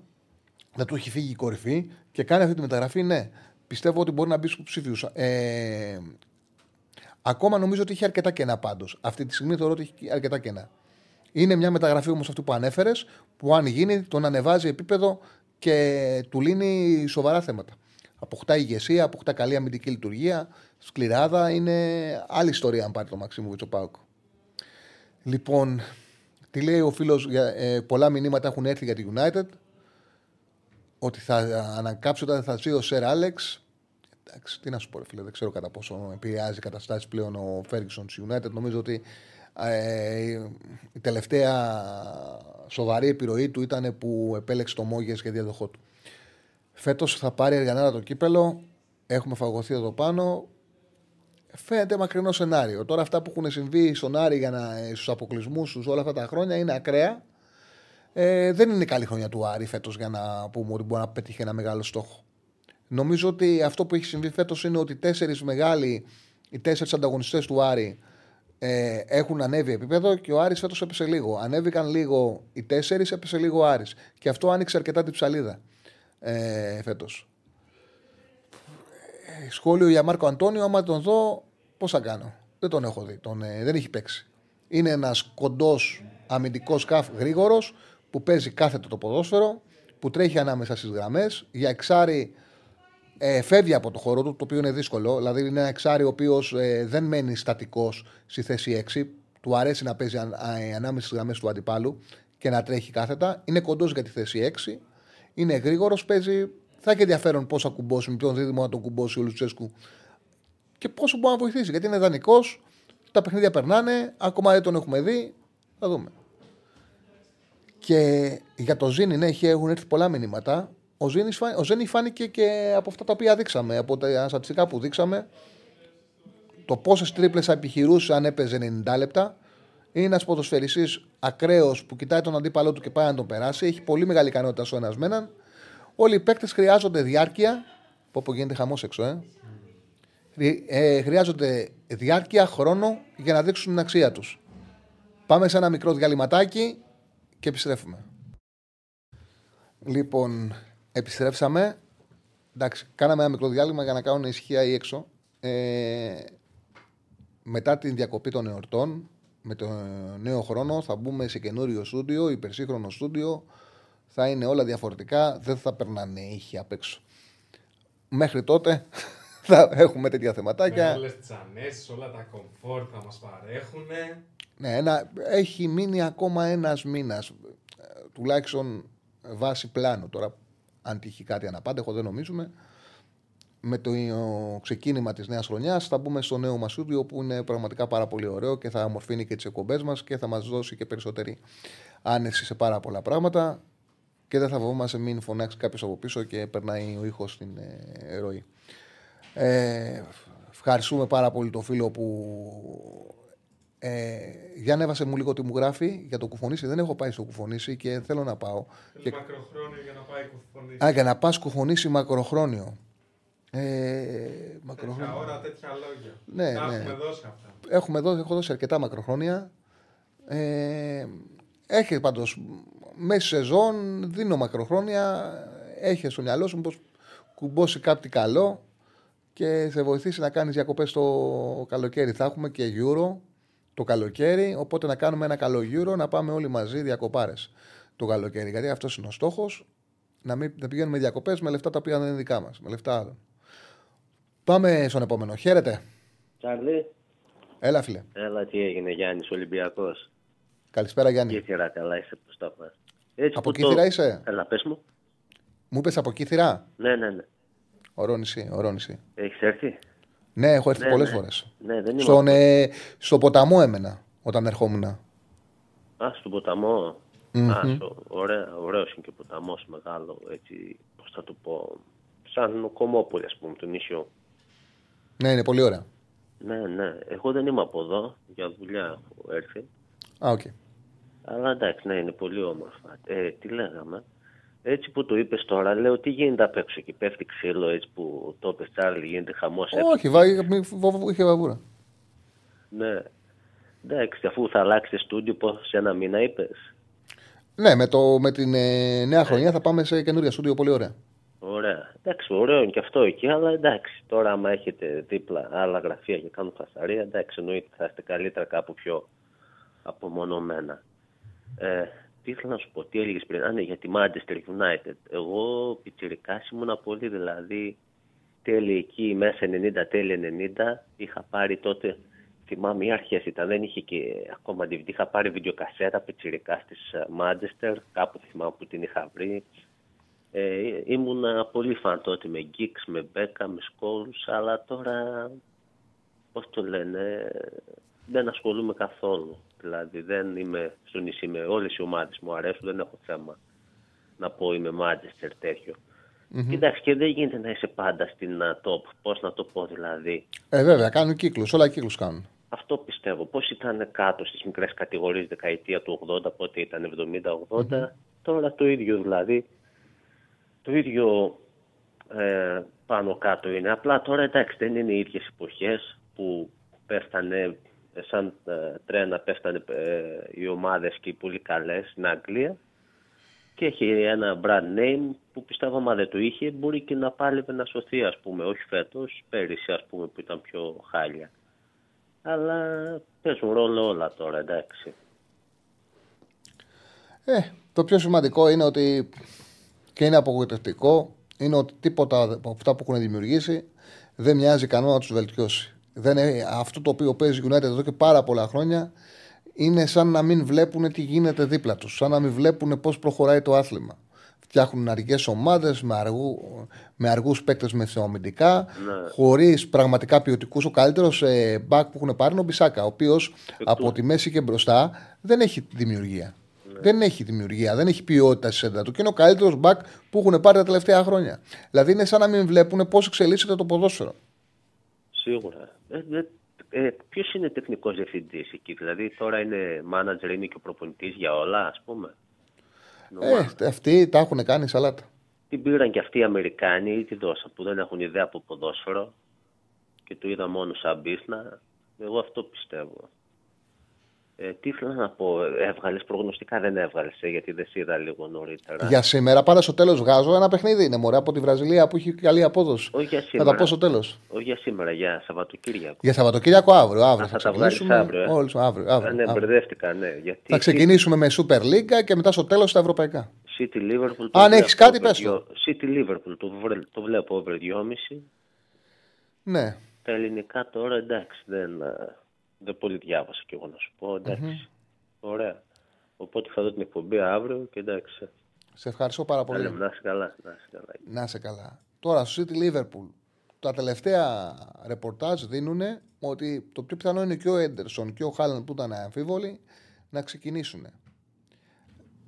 δεν του έχει φύγει η κορυφή και κάνει αυτή τη μεταγραφή, ναι. Πιστεύω ότι μπορεί να μπει στους υποψήφιου. Ε, ακόμα νομίζω ότι έχει αρκετά κενά πάντως. Αυτή τη στιγμή θεωρώ ότι έχει αρκετά κενά. Είναι μια μεταγραφή όμως αυτή που ανέφερες, που αν γίνει τον ανεβάζει επίπεδο και του λύνει σοβαρά θέματα. Αποκτά ηγεσία, αποκτά καλή αμυντική λειτουργία, σκληράδα. Είναι άλλη ιστορία αν πάρει το Μαξίμου ο Πάουκ. Λοιπόν, τι λέει ο φίλος, ε, πολλά μηνύματα έχουν έρθει για τη United. Ότι θα ανακάψει όταν θα ζει ο Σερ Άλεξ. Εντάξει, τι να σου πω, ρε φίλε, δεν ξέρω κατά πόσο επηρεάζει καταστάσεις πλέον ο Ferguson στη United. Νομίζω ότι ε, η τελευταία σοβαρή επιρροή του ήταν που επέλεξε το Μόγες για διαδοχό του. Φέτος θα πάρει αργανάρα το κύπελο. Έχουμε φαγωθεί εδώ πάνω. Φαίνεται μακρινό σενάριο. Τώρα αυτά που έχουν συμβεί στον Άρη για να, στους αποκλεισμούς τους όλα αυτά τα χρόνια είναι ακραία. Ε, δεν είναι καλή χρονιά του Άρη φέτος για να πούμε ότι μπορεί να πετύχει ένα μεγάλο στόχο. Νομίζω ότι αυτό που έχει συμβεί φέτος είναι ότι οι τέσσερις μεγάλοι, οι τέσσερις ανταγωνιστές του Άρη ε, έχουν ανέβει επίπεδο και ο Άρης φέτος έπεσε λίγο. Ανέβηκαν λίγο οι τέσσερις, έπεσε λίγο ο Άρης. Και αυτό άνοιξε αρκετά την ψαλίδα ε, φέτος. Ε, σχόλιο για Μάρκο Αντώνιο, άμα τον δω, πώς θα κάνω; Δεν τον έχω δει. Τον, ε, δεν έχει παίξει. Είναι ένας κοντός αμυντικός σκάφ γρήγορος που παίζει κάθετο το ποδόσφαιρο, που τρέχει ανάμεσα στις γραμμές. Για εξάρι ε, φεύγει από το χώρο του, το οποίο είναι δύσκολο. Δηλαδή είναι ένα εξάρι ο οποίος ε, δεν μένει στατικός στη θέση 6. Του αρέσει να παίζει αν, α, ανάμεσα στις γραμμές του αντιπάλου και να τρέχει κάθετα. Είναι κοντός για τη θέση 6. Είναι γρήγορος, παίζει. Θα έχει ενδιαφέρον πώς θα κουμπώσει, με ποιον δίδυμο να τον κουμπώσει ο Λουτσέσκου και πόσο μπορεί να βοηθήσει. Γιατί είναι δανεικό, τα παιχνίδια περνάνε, ακόμα δεν τον έχουμε δει. Θα δούμε. Και για το Ζήνη, ναι, έχουν έρθει πολλά μηνύματα. Ο, Ζήνης, ο Ζήνη φάνηκε και από αυτά τα οποία δείξαμε, από τα στατιστικά που δείξαμε. Το πόσες τρίπλες θα επιχειρούσε αν έπαιζε 90 λεπτά. Είναι ένας ποδοσφαιριστής ακραίος που κοιτάει τον αντίπαλό του και πάει να τον περάσει. Έχει πολύ μεγάλη ικανότητα στο ένας με έναν. Όλοι οι παίκτες χρειάζονται διάρκεια. Πω πω γίνεται χαμός έξω, ε. ε. Χρειάζονται διάρκεια, χρόνο για να δείξουν την αξία τους. Πάμε σε ένα μικρό διαλυματάκι και επιστρέφουμε. Λοιπόν, επιστρέψαμε. Εντάξει, κάναμε ένα μικρό διάλειμμα για να κάνουν ησυχία ή έξω. Ε, μετά την διακοπή των εορτών, με το νέο χρόνο, θα μπούμε σε καινούριο στούντιο, υπερσύγχρονο στούντιο. Θα είναι όλα διαφορετικά, δεν θα περνάνε ήχοι απ' έξω. Μέχρι τότε θα έχουμε τέτοια θεματάκια. Με όλες τις ανέσεις, όλα τα κομφόρ θα μας παρέχουν. Ναι, ένα, έχει μείνει ακόμα ένας μήνας, ε, τουλάχιστον βάση πλάνου. Τώρα, αν τύχει κάτι αναπάντεχο, δεν νομίζουμε. Με το ξεκίνημα της νέας χρονιάς θα μπούμε στο νέο μας στούντιο που είναι πραγματικά πάρα πολύ ωραίο και θα αμορφύνει και τις εκπομπές μας και θα μας δώσει και περισσότερη άνεση σε πάρα πολλά πράγματα. Και δεν θα φοβόμαστε μην φωνάξει κάποιος από πίσω και περνάει ο ήχος στην ε, ροή. Ε, ευχαριστούμε πάρα πολύ το φίλο που ε, για ανέβασε μου λίγο τι μου γράφει για το κουφονίσι. Δεν έχω πάει στο κουφονίσι και θέλω να πάω. Θέλει και... μακροχρόνιο για να πάει κουφονίσι. Α, για να πας κουφονίσι μακροχρόνιο. Ε, μακροχρόνιο. Τέτοια ώρα, τέτοια λόγια. Ναι, Τα ναι. έχουμε δώσει αυτά. Έχουμε δώσει, έχω δώσει αρκετά μακροχρόνια. Ε, έχει πάντως μέσα σεζόν, δίνω μακροχρόνια. Έχει στο μυαλό σου πως κουμπώσει κάτι καλό και σε βοηθήσει να κάνεις διακοπές το καλοκαίρι. Θα έχουμε και Euro το καλοκαίρι. Οπότε να κάνουμε ένα καλό γύρο, να πάμε όλοι μαζί διακοπάρες το καλοκαίρι. Γιατί αυτός είναι ο στόχος, να, μην, να πηγαίνουμε διακοπές με λεφτά τα οποία δεν είναι δικά μας, με λεφτά άλλων. Πάμε στον επόμενο. Χαίρετε. Τσάρλι. Έλα, φίλε. Έλα, τι έγινε, Γιάννης Ολυμπιακός. Καλησπέρα, Γιάννη. Κύθυρα, καλά είσαι, πώ τα πας. Από Κύθυρα είσαι; Έλα, πες μου. Μου είπες από Κύθυρα. Ναι, ναι, ναι. Ορό νησί, ορό νησί. Έχεις έρθει; Ναι, έχω έρθει Ναι, πολλές ναι. φορές. Ναι, δεν είμαι. Στον, ε, στο ποταμό έμενα όταν ερχόμουν. Α, στον ποταμό. Μμμ. Α, στο... ωραία, ωραίος είναι και ο ποταμός μεγάλο, έτσι, πώς θα το πω, σαν κομμόπολη, ας πούμε, του νησιού. Ναι, είναι πολύ ωραία. Ναι, ναι. Εγώ δεν είμαι από εδώ, για δουλειά έχω έρθει. Α, οκ. Αλλά εντάξει, ναι, είναι πολύ όμορφα. Ε, τι λέγαμε. Έτσι που το είπες τώρα, λέω τι γίνεται απ' έξω εκεί. Πέφτει ξύλο έτσι που το είπες Τσάρλι, γίνεται χαμός έξω. Όχι, βά, μη- βο- είχε βαβούρα. Ναι. Εντάξει, αφού θα αλλάξει στούντιο, πώς σε ένα μήνα είπες. Ναι, με, το, με την ε, νέα χρονιά θα πάμε σε καινούρια στούντιο πολύ ωραία. Ωραία. Εντάξει, ωραίο είναι και αυτό εκεί, αλλά εντάξει, τώρα άμα έχετε δίπλα άλλα γραφεία και κάνουν φασαρία, εντάξει, εννοείται θα είστε καλύτερα κάπου πιο απομονωμένα. Ε, τι ήθελα να σου πω, τι έλεγες πριν; Α, ναι, για τη Manchester United. Εγώ πιτσιρικάς ήμουνα πολύ, δηλαδή τέλη εκεί μέσα 90, τέλη 90. Είχα πάρει τότε, θυμάμαι οι αρχές ήταν, δεν είχε και ακόμα DVD. Είχα πάρει βιντεοκασέτα πιτσιρικάς στι Manchester, κάπου δεν θυμάμαι που την είχα βρει. Ε, ήμουνα πολύ φαν τότε με Geeks, με Beckham, με Scholes, αλλά τώρα, πώς το λένε, δεν ασχολούμαι καθόλου. Δηλαδή δεν είμαι στο νησί με όλες οι ομάδες μου αρέσουν, δεν έχω θέμα να πω είμαι Manchester τέτοιο. Μμμ. Κοιτάξτε, και δεν γίνεται να είσαι πάντα στην α, top. Πώς να το πω δηλαδή. Ε, βέβαια, κάνουν κύκλους. Όλα κύκλους κάνουν. Αυτό πιστεύω. Πώς ήταν κάτω στις μικρές κατηγορίες δεκαετία του 80, πότε ήταν 70-80. Τώρα το ίδιο δηλαδή. Το ίδιο ε, πάνω κάτω είναι. Απλά τώρα εντάξει δεν είναι οι ίδιες εποχές που πέφτανε ε, σαν ε, τρένα πέφτανε ε, οι ομάδες και οι πολύ καλές στην Αγγλία και έχει ένα brand name που πιστεύω άμα δεν το είχε μπορεί και να πάλευε να σωθεί ας πούμε, όχι φέτος, πέρυσι ας πούμε που ήταν πιο χάλια. Αλλά παίζουν ρόλο όλα τώρα, εντάξει. Ε, το πιο σημαντικό είναι ότι και είναι απογοητευτικό είναι ότι τίποτα από αυτά που έχουν δημιουργήσει δεν μοιάζει κανένα να τους βελτιώσει. Δεν είναι, αυτό το οποίο παίζει United εδώ και πάρα πολλά χρόνια είναι σαν να μην βλέπουν τι γίνεται δίπλα τους. Σαν να μην βλέπουν πώς προχωράει το άθλημα. Φτιάχνουν αργέ ομάδες με, αργού, με αργούς παίκτες μεθεωμητικά, Ναι. χωρίς πραγματικά ποιοτικούς. Ο καλύτερος ε, back που έχουν πάρει είναι ο Μπισάκα, ο οποίος από τη μέση και μπροστά δεν έχει δημιουργία. Δεν έχει δημιουργία, δεν έχει ποιότητα στη σέντρα του και είναι ο καλύτερος back που έχουν πάρει τα τελευταία χρόνια. Δηλαδή είναι σαν να μην βλέπουν πώς εξελίσσεται το ποδόσφαιρο. Σίγουρα. Ε, ε, ε, Ποιος είναι τεχνικός διευθυντής εκεί, Δηλαδή τώρα είναι μάνατζερ, είναι και ο προπονητής για όλα, ας πούμε. Ε, αυτοί τα έχουν κάνει σαλάτα. Την πήραν και αυτοί οι Αμερικάνοι ή τη δώσαν που δεν έχουν ιδέα από ποδόσφαιρο και το είδα μόνο σαν μπίσνα. Εγώ αυτό πιστεύω. Ε, τι ήθελα να πω, έβγαλες προγνωστικά, δεν έβγαλες, γιατί δεν σε είδα λίγο νωρίτερα. Για σήμερα, πάντα στο τέλος βγάζω ένα παιχνίδι. Είναι μωρέ από τη Βραζιλία που έχει καλή απόδοση. Όχι για Θα σήμερα. τα πω στο τέλος. Όχι για σήμερα, για Σαββατοκύριακο. Για Σαββατοκύριακο αύριο. αύριο Α, θα θα τα βγάλεις ξεκινήσουμε. αύριο, ε; Όλους, αύριο, αύριο, Α, ναι, αύριο. μπερδεύτηκα, ναι. Γιατί Θα ξεκινήσουμε με Super League και μετά στο τέλος τα ευρωπαϊκά. City Liverpool. Αν το έχεις βλέπω κάτι, over πες το. δυο- City Liverpool, το, βρε- το βλέπω over 2,5. Ναι. Τα ελληνικά τώρα εντάξει, δεν, α, δεν πολύ διάβασα κι εγώ να σου πω. ενταξει Ωραία. Οπότε θα δω την εκπομπή αύριο και εντάξει. Σε ευχαριστώ πάρα Τα πολύ. λέμε, να είσαι καλά. Να είσαι καλά. Να είσαι καλά. Τώρα στο City Liverpool. Τα τελευταία ρεπορτάζ δίνουν ότι το πιο πιθανό είναι και ο Έντερσον και ο Χάλαν που ήταν αμφίβολοι να ξεκινήσουν.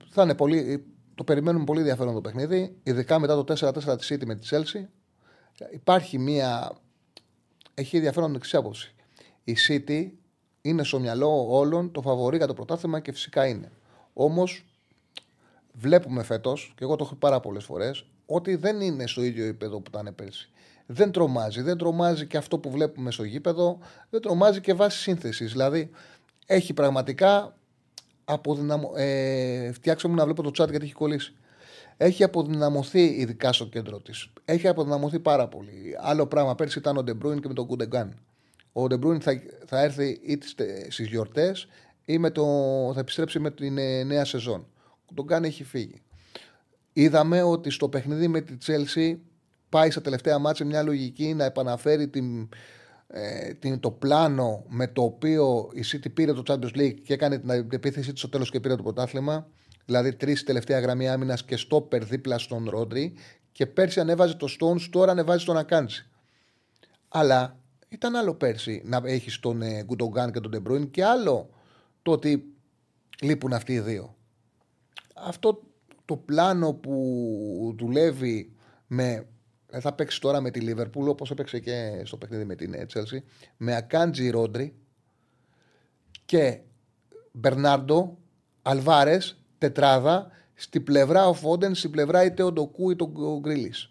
Θα είναι πολύ, το περιμένουμε πολύ ενδιαφέρον το παιχνίδι, ειδικά μετά το 4-4 της City με τη Chelsea. Υπάρχει μία. Έχει ενδιαφέρον την εξή άποψη. Η City είναι στο μυαλό όλων το φαβορή για το πρωτάθλημα και φυσικά είναι. Όμως βλέπουμε φέτος, και εγώ το έχω πει πάρα πολλές φορές, ότι δεν είναι στο ίδιο επίπεδο που ήταν πέρσι. Δεν τρομάζει. Δεν τρομάζει και αυτό που βλέπουμε στο γήπεδο, δεν τρομάζει και βάσει σύνθεσης. Δηλαδή, έχει πραγματικά αποδυναμω... ε, φτιάξτε μου να βλέπω το chat γιατί έχει κολλήσει. Έχει αποδυναμωθεί ειδικά στο κέντρο της. Έχει αποδυναμωθεί πάρα πολύ. Άλλο πράγμα πέρσι ήταν ο Ντεμπρούιν και με τον Γκουντογκάν. Ο Ντεμπρούιν θα, θα έρθει είτε στις γιορτές ή με το, θα επιστρέψει με την ε, νέα σεζόν. Ο Γκουντογκάν έχει φύγει. Είδαμε ότι στο παιχνίδι με τη Chelsea πάει στα τελευταία ματς μια λογική να επαναφέρει την, ε, την, το πλάνο με το οποίο η City πήρε το Champions League και έκανε την επίθεσή της στο τέλος και πήρε το πρωτάθλημα. Δηλαδή τρεις τελευταία γραμμή άμυνας και στόπερ δίπλα στον Ρόντρι. Και πέρσι ανέβαζε το Stones, τώρα ανεβάζει τον Ακάντζι. Αλλά ήταν άλλο πέρσι να έχεις τον ε, Γκουντογκάν και τον Ντεμπρούιν και άλλο το ότι λείπουν αυτοί οι δύο. Αυτό το πλάνο που δουλεύει με. ε, Θα παίξεις τώρα με τη Λίβερπουλ όπως έπαιξε και στο παιχνίδι με την ε, Chelsea. Με Ακάντζι Ρόντρι και Μπερνάρντο Αλβάρε, τετράδα, στη πλευρά ο Φόντεν, στη πλευρά είτε ο Ντοκού είτε ο Γκρίλης.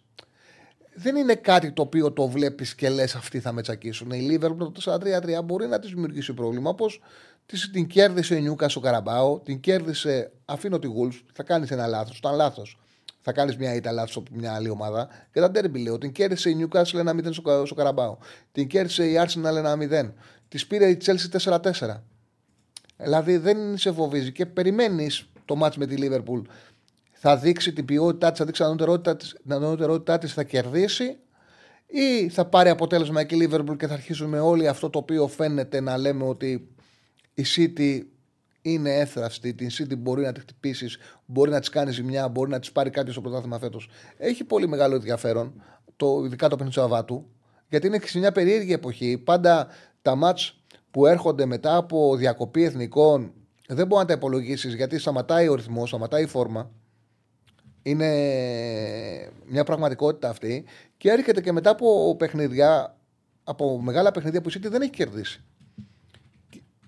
Δεν είναι κάτι το οποίο το βλέπεις και λες αυτοί θα με τσακίσουν. Η Λίβερπουλ το 4-3-3 μπορεί να της δημιουργήσει πρόβλημα. Όπως την κέρδισε η Νιούκα στο Καραμπάο, την κέρδισε. Αφήνω τη Γουλφ, θα κάνεις ένα λάθος. Ήταν λάθος. Θα κάνεις μια ήττα λάθος από μια άλλη ομάδα. Και τα ντέρμπι λέω. Την κέρδισε η Newcastle 1-0 στο, στο Καραμπάο. Την κέρδισε η Arsenal 1-0. Της πήρε η Chelsea 4-4. Δηλαδή δεν σε φοβίζει και περιμένεις το μάτς με τη Λίβερπουλ. Θα δείξει την ποιότητά της, θα δείξει την ανώτερότητά της, την ανώτερότητά της, θα κερδίσει ή θα πάρει αποτέλεσμα εκεί η Λίβερπουλ και θα αρχίσουμε όλοι αυτό το οποίο φαίνεται να λέμε ότι η City είναι έθραυστη, την City μπορεί να τη χτυπήσεις, μπορεί να της κάνει ζημιά, μπορεί να της πάρει κάποιος στο πρωτάθλημα φέτος. Έχει πολύ μεγάλο ενδιαφέρον, το, ειδικά το παιχνίδι του Σαββάτου, γιατί είναι και σε μια περίεργη εποχή. Πάντα τα μάτς που έρχονται μετά από διακοπή εθνικών δεν μπορεί να τα υπολογίσεις γιατί σταματάει ο ρυθμός, σταματάει η φόρμα. Είναι μια πραγματικότητα αυτή και έρχεται και μετά από παιχνίδια, από μεγάλα παιχνίδια που η City δεν έχει κερδίσει.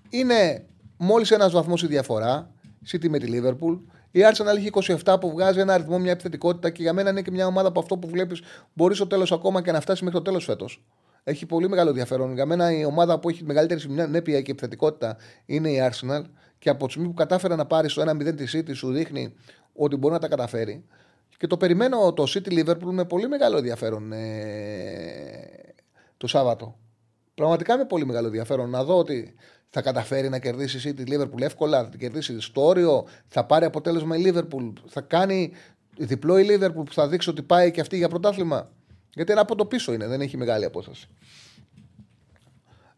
Είναι μόλις ένας βαθμός η διαφορά. City με τη Liverpool. Η Arsenal έχει 27 που βγάζει ένα αριθμό, μια επιθετικότητα και για μένα είναι και μια ομάδα από αυτό που βλέπεις μπορεί στο τέλος ακόμα και να φτάσει μέχρι το τέλος φέτος. Έχει πολύ μεγάλο ενδιαφέρον. Για μένα η ομάδα που έχει μεγαλύτερη συνέπεια και επιθετικότητα είναι η Arsenal και από τη στιγμή που κατάφερε να πάρει στο 1-0 τη City σου δείχνει ότι μπορεί να τα καταφέρει. Και το περιμένω το City Liverpool με πολύ μεγάλο ενδιαφέρον ε, το Σάββατο. Πραγματικά με πολύ μεγάλο ενδιαφέρον να δω ότι θα καταφέρει να κερδίσει η City Liverpool εύκολα, θα την κερδίσει στο όριο, θα πάρει αποτέλεσμα η Liverpool, θα κάνει Διπλό η Λίβερπουλ που θα δείξει ότι πάει και αυτή για πρωτάθλημα. Γιατί ένα από το πίσω είναι, δεν έχει μεγάλη απόσταση.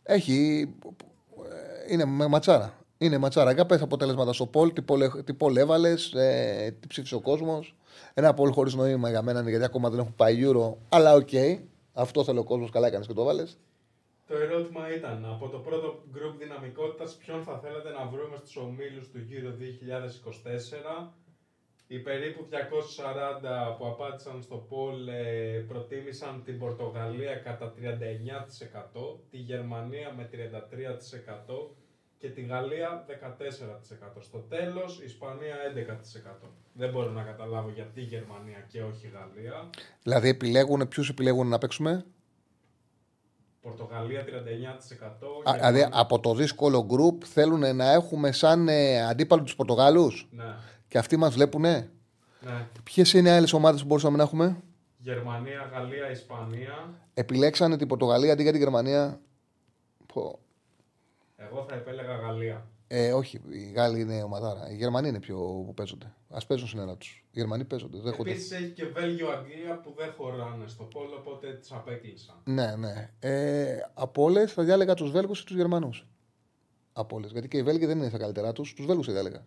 Έχει. ε, Είναι με ματσάρα. Είναι ματσάρα. Για πες αποτελέσματα στο poll, τι poll, τι poll έβαλες, ε, τι ψήφισε ο κόσμος. Ένα poll χωρίς νόημα για μένα είναι γιατί ακόμα δεν έχουν πάει Euro. Αλλά οκ. Αυτό θέλει ο κόσμος. Καλά έκανες και το βάλες. Το ερώτημα ήταν από το πρώτο γκρουπ δυναμικότητας ποιον θα θέλατε να βρούμε στους ομίλους του γύρω 2024. Οι περίπου 240 που απάντησαν στο poll ε, προτίμησαν την Πορτογαλία κατά 39%, τη Γερμανία με 33% και τη Γαλλία 14%. Στο τέλος η Ισπανία 11%. Δεν μπορώ να καταλάβω γιατί η Γερμανία και όχι η Γαλλία. Δηλαδή επιλέγουν, ποιους επιλέγουν να παίξουμε; Πορτογαλία 39%. Α, δηλαδή Γερμανία- από το δύσκολο γκρουπ θέλουν να έχουμε σαν ε, αντίπαλο τους Πορτογάλους; Ναι, Και αυτοί μας βλέπουνε; ναι. Ποιες είναι οι άλλες ομάδες που μπορούσαμε να έχουμε; Γερμανία, Γαλλία, Ισπανία. Επιλέξανε την Πορτογαλία αντί για την Γερμανία; Πω. Εγώ θα επέλεγα Γαλλία. Ε, όχι, οι Γάλλοι είναι ομαδάρα. Οι Γερμανοί είναι πιο που παίζονται. Α παίζουν συνέρα του. Οι Γερμανοί παίζονται. Δέχονται. Επίσης έχει και Βέλγιο-Αγγλία που δεν χωράνε στο πόλο, οπότε τις απέκλεισαν. Ναι, ναι. Ε, από όλες θα διάλεγα τους Βέλγους ή τους Γερμανούς; Από όλες. Γιατί και οι Βέλγοι δεν είναι στα καλύτερά τους. Τους Βέλγους θα διάλεγα.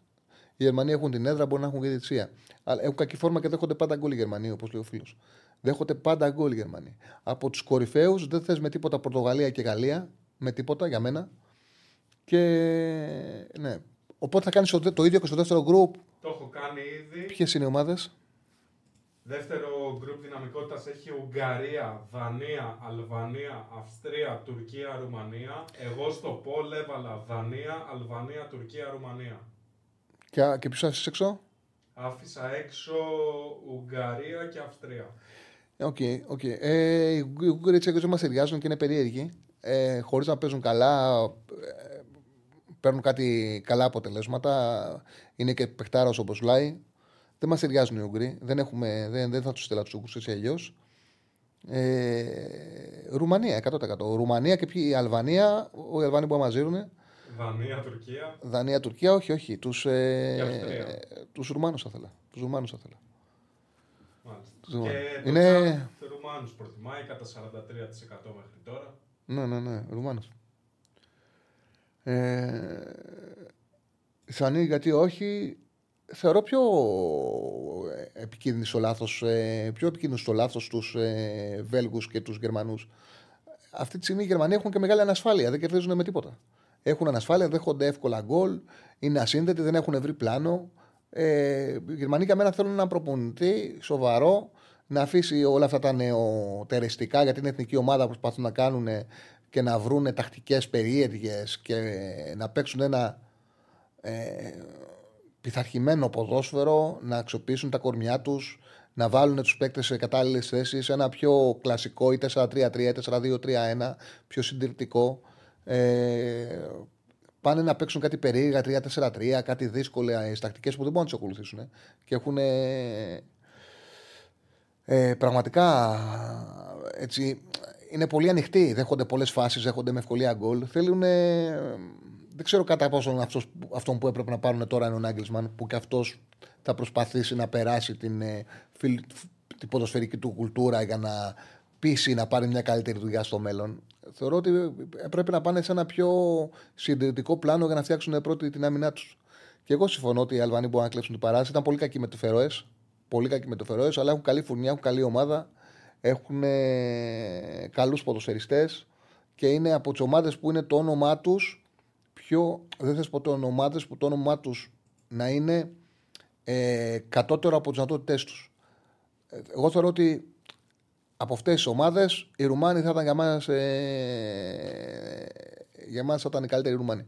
Οι Γερμανοί έχουν την έδρα, μπορεί να έχουν και διετσία. Αλλά έχουν κακή φόρμα και δέχονται πάντα γκολ οι Γερμανοί, όπως λέει ο φίλος. Δέχονται πάντα γκολ οι Γερμανοί. Από τους κορυφαίους δεν θες με τίποτα Πορτογαλία και Γαλλία. Με τίποτα για μένα. Και ναι. Οπότε θα κάνεις το ίδιο και στο δεύτερο γκρουπ. Το έχω κάνει ήδη. Ποιες είναι οι ομάδες; Δεύτερο γκρουπ δυναμικότητας έχει Ουγγαρία, Δανία, Αλβανία, Αυστρία, Τουρκία, Ρουμανία. Εγώ στο poll έβαλα Δανία, Αλβανία, Τουρκία, Ρουμανία. Και, και ποιος άφησες έξω; Άφησα έξω Ουγγαρία και Αυστρία. Ok, ok. Ε, οι Ούγγροι Τσέχοι δεν μας ταιριάζουν και είναι περίεργοι. Ε, Χωρίς να παίζουν καλά, ε, παίρνουν κάτι καλά αποτελέσματα. Είναι και παιχτάρας όπως λέει. Δεν μας ταιριάζουν οι Ούγγροι. Δεν, έχουμε, δεν, δεν θα τους στείλω τους Ούγγρους έτσι αλλιώς. Ε, Ρουμανία 100%. Ρουμανία και ποιοι, η Αλβανία, οι Αλβανοί που μας δίνουν. Δανία, Τουρκία. Δανία, Τουρκία, όχι, όχι. Τους Και ε, Αυστρία. τους Ρουμάνους θα ήθελα. Τους Ρουμάνους θα ήθελα. Μάλιστα. Τους Ρουμάνους. Και το Είναι- chat Ρουμάνους προτιμάει κατά 43% μέχρι τώρα. Ναι, ναι, ναι, Ρουμάνος. Ε, Ισπανοί γιατί όχι, θεωρώ πιο επικίνδυνο στο λάθος, ε, πιο επικίνδυνο στο λάθος τους ε, Βέλγους και τους Γερμανούς. Αυτή τη στιγμή οι Γερμανοί έχουν και μεγάλη ανασφάλεια, δεν κερδίζουν με τίποτα. Έχουν ανασφάλεια, δέχονται εύκολα γκολ, είναι ασύνδετοι, δεν έχουν βρει πλάνο. Ε, οι Γερμανοί για μένα θέλουν ένα προπονητή σοβαρό, να αφήσει όλα αυτά τα νεοτερεστικά για την εθνική ομάδα που προσπαθούν να κάνουν και να βρουν τακτικές περίεργες και να παίξουν ένα ε, πειθαρχημένο ποδόσφαιρο, να αξιοποιήσουν τα κορμιά τους, να βάλουν τους παίκτες σε κατάλληλες θέσεις, ένα πιο κλασικό ή 4-3-3 ή 4-2-3-1, πιο συντηρητικό. Ε, πάνε να παίξουν κάτι περίεργα 3-4-3, κάτι δύσκολα τακτικές που δεν μπορούν να τις ακολουθήσουν. ε. Και έχουν ε, πραγματικά έτσι, είναι πολύ ανοιχτοί. Δέχονται πολλές φάσεις, δέχονται με ευκολία γκολ. Θέλουν. δεν ξέρω κατά πόσο αυτός, αυτόν που έπρεπε να πάρουν τώρα είναι ο Νάγκελσμαν, που και αυτός θα προσπαθήσει να περάσει την, ε, φιλ, την ποδοσφαιρική του κουλτούρα για να πείσει να πάρει μια καλύτερη δουλειά στο μέλλον. Θεωρώ ότι πρέπει να πάνε σε ένα πιο συντηρητικό πλάνο για να φτιάξουν πρώτη την άμυνά τους. Και εγώ συμφωνώ ότι οι Αλβανοί μπορούν να κλέψουν την παράσταση. Ήταν πολύ κακοί με το Φερόες. Πολύ κακοί με το Φερόες, αλλά έχουν καλή φουρνιά, έχουν καλή ομάδα. Έχουν ε, καλούς ποδοσφαιριστές και είναι από τις ομάδες που είναι το όνομά τους πιο. Δεν θες ποτέ ομάδε που το όνομά τους να είναι ε, κατώτερο από τις δυνατότητές τους. Εγώ θεωρώ ότι από αυτές τις ομάδες οι Ρουμάνοι θα ήταν για μας. Ε, για μας θα ήταν οι καλύτεροι Ρουμάνοι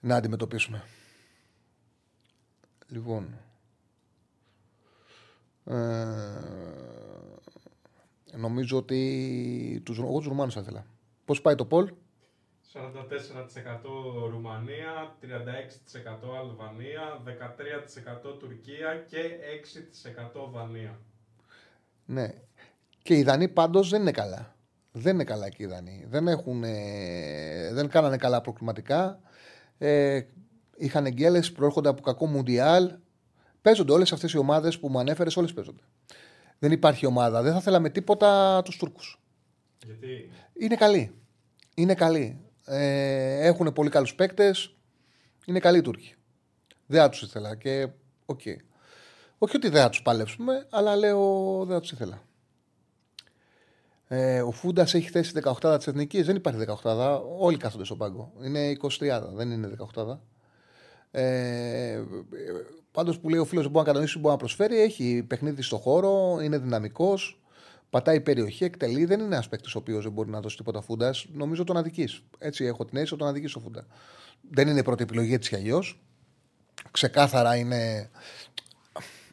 να αντιμετωπίσουμε. Λοιπόν. Ε, νομίζω ότι τους, εγώ τους Ρουμάνους θα ήθελα. Πώς πάει το Πολ; 44% Ρουμανία, 36% Αλβανία, 13% Τουρκία και 6% Δανία. Ναι. Και οι Δανείοι πάντως δεν είναι καλά. Δεν είναι καλά και οι Δανείοι. Δεν, έχουν, ε, δεν κάνανε καλά προκριματικά. Ε, είχαν γκέλες, προέρχονται από κακό Μουντιάλ. Παίζονται όλες αυτές οι ομάδες που μου ανέφερες, όλες παίζονται. Δεν υπάρχει ομάδα. Δεν θα θέλαμε τίποτα τους Τούρκους. Γιατί; Είναι καλοί. Είναι καλοί. Ε, έχουν πολύ καλούς παίκτες. Είναι καλοί οι Τούρκοι. Δεν θα τους ήθελα. Και οκ. Όχι ότι δεν θα τους παλέψουμε, αλλά λέω δεν θα τους ήθελα. Ε, ο Φούντας έχει θέση 18 της εθνικής. Δεν υπάρχει 18. Όλοι κάθονται στον πάγκο. Είναι 23. Δεν είναι 18. Ε, Πάντως που λέει ο φίλος δεν μπορεί να κατανοήσει, μπορεί να προσφέρει. Έχει παιχνίδι στο χώρο, είναι δυναμικός, πατάει περιοχή, εκτελεί. Δεν είναι ένας παίκτης ο οποίος δεν μπορεί να δώσει τίποτα Φούντας. Νομίζω τον αδικεί. Έτσι έχω την αίσθηση τον αδικεί το Φούντα. Δεν είναι η πρώτη επιλογή έτσι κι αλλιώς. Ξεκάθαρα είναι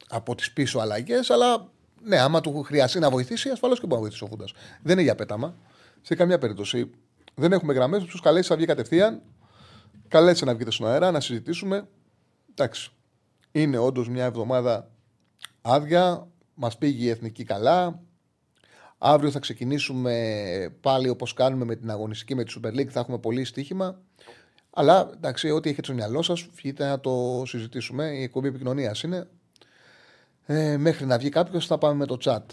από τις πίσω αλλαγές, αλλά ναι, άμα του χρειαστεί να βοηθήσει, ασφαλώς και μπορεί να βοηθήσει ο Φούντας. Δεν είναι για πέταμα. Σε καμία περίπτωση. Δεν έχουμε γραμμές, τους καλέσει να βγει κατευθείαν. Καλέσει να βγείτε στον αέρα, να συζητήσουμε. Εντάξει. Είναι όντως μια εβδομάδα άδεια. Μας πήγε η εθνική καλά. Αύριο θα ξεκινήσουμε πάλι όπως κάνουμε με την αγωνιστική με τη Super League. Θα έχουμε πολύ στοίχημα. Αλλά εντάξει, ό,τι έχετε στο μυαλό σας, βγείτε να το συζητήσουμε. Η εκπομπή επικοινωνίας είναι. Ε, μέχρι να βγει κάποιος, θα πάμε με το chat.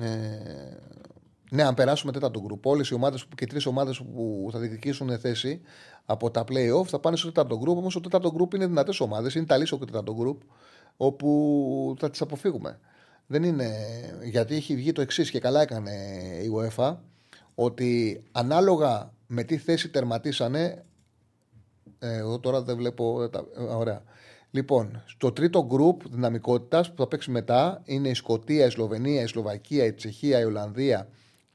Ε, ναι, αν περάσουμε τέταρτο γκρουπ, όλες οι ομάδες και τρεις ομάδες που θα διεκδικήσουν θέση από τα playoff θα πάνε στο τέταρτο γκρουπ. Όμως το τέταρτο γκρουπ είναι δυνατές ομάδες. Είναι τα λύσο και το τέταρτο γκρουπ, όπου θα τις αποφύγουμε. Δεν είναι. Γιατί έχει βγει το εξής και καλά έκανε η UEFA, ότι ανάλογα με τι θέση τερματίσανε. Ε, εγώ τώρα δεν βλέπω. Ε, ωραία. Λοιπόν, στο τρίτο γκρουπ δυναμικότητας που θα παίξει μετά είναι η Σκωτία, η Σλοβενία, η Σλοβακία, η Τσεχία, η Ολλανδία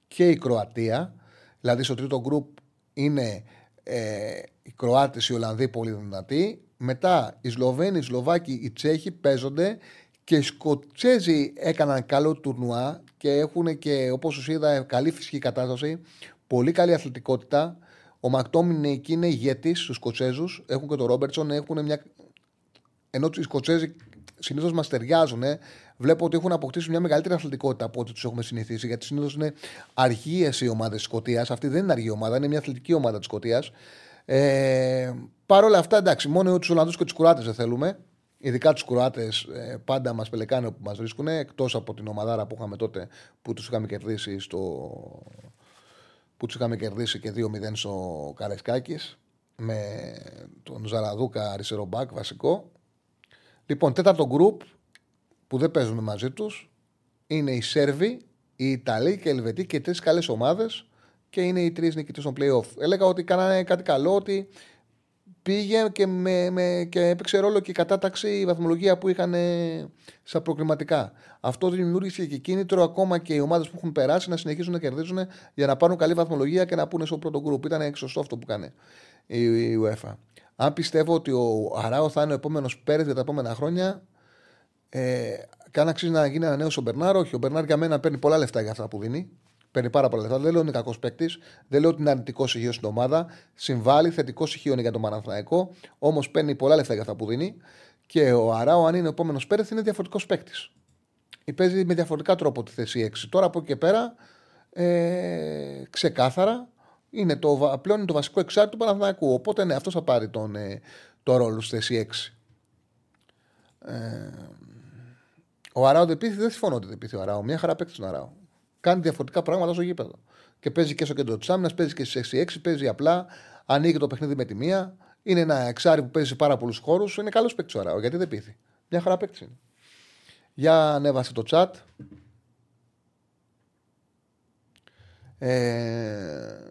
και η Κροατία. Δηλαδή στο τρίτο γκρουπ είναι ε, οι Κροάτες, οι Ολλανδοί πολύ δυνατοί. Μετά οι Σλοβαίνοι, οι Σλοβάκοι, οι Τσέχοι παίζονται και οι Σκοτσέζοι έκαναν καλό τουρνουά και έχουν και όπως σου είδα καλή φυσική κατάσταση, πολύ καλή αθλητικότητα. Ο Μακτόμιν εκεί είναι ηγέτης στους Σκοτσέζους. Έχουν και τον Ρόμπερτσον, έχουν μια ενώ οι Σκοτσέζοι συνήθως μας ταιριάζουν, βλέπω ότι έχουν αποκτήσει μια μεγαλύτερη αθλητικότητα από ό,τι τους έχουμε συνηθίσει. Γιατί συνήθως είναι αργίε οι ομάδες της Σκωτίας. Αυτή δεν είναι αργή ομάδα, είναι μια αθλητική ομάδα της Σκωτίας. Ε, Παρ' όλα αυτά, εντάξει, μόνο τους Ολλανδούς και τους Κροάτες δεν θέλουμε. Ειδικά τους Κροάτες ε, πάντα μας πελεκάνε όπου μας βρίσκουν, εκτός από την ομαδάρα που είχαμε τότε που τους είχαμε κερδίσει στο. που τους είχαμε κερδίσει και 2-0 στο Καρεσκάκη με τον Ζαραδούκα αριστερό μπακ βασικό. Λοιπόν, τέταρτο γκρουπ που δεν παίζουμε μαζί τους είναι οι Σέρβοι, οι Ιταλοί και οι Ελβετοί και τρεις καλές ομάδες και είναι οι τρεις νικητές των playoff. Έλεγα ότι κάνανε κάτι καλό, ότι πήγε και, με, με, και έπαιξε ρόλο και η κατάταξη, η βαθμολογία που είχαν στα προκριματικά. Αυτό δημιούργησε και κίνητρο ακόμα και οι ομάδες που έχουν περάσει να συνεχίσουν να κερδίζουν για να πάρουν καλή βαθμολογία και να πούνε στο πρώτο γκρουπ. Ήταν σωστό αυτό που κάνει η UEFA. Αν πιστεύω ότι ο Αράο θα είναι ο επόμενος Πέρες για τα επόμενα χρόνια, ε, και αν αξίζει να γίνει ένα νέο ο Μπερνάρ, όχι. Ο Μπερνάρ για μένα παίρνει πολλά λεφτά για αυτά που δίνει. Παίρνει πάρα πολλά λεφτά. Δεν λέω ότι είναι κακός παίκτης. Δεν λέω ότι είναι αρνητικό στοιχείο στην ομάδα. Συμβάλλει, θετικό στοιχείο είναι για τον Παναθηναϊκό. Όμως παίρνει πολλά λεφτά για αυτά που δίνει. Και ο Αράο, αν είναι ο επόμενος Πέρες, είναι διαφορετικός παίκτης. Παίζει με διαφορετικά τρόπο τη θέση 6. Τώρα από εκεί και πέρα, ε, ξεκάθαρα είναι το, πλέον είναι το βασικό εξάρτητο του Παναθηναϊκού. Οπότε ναι, αυτός θα πάρει τον, ε, το ρόλο στη θέση 6. Ε, ο Αράο δεν πήθη, δεν συμφωνώ ότι δεν πήθη ο Αράο. Μια χαρά παίξει τον Αράο. Κάνει διαφορετικά πράγματα στο γήπεδο. Και παίζει και στο κέντρο της άμυνας, παίζει και στις 6-6, παίζει απλά, ανοίγει το παιχνίδι με τη μία. Είναι ένα εξάρι που παίζει σε πάρα πολλούς χώρους. Είναι καλός παίκτης ο Αράο. Γιατί δεν πήθη. Μια χαρά παίκτης είναι. Για ανέβασε το chat. Ε,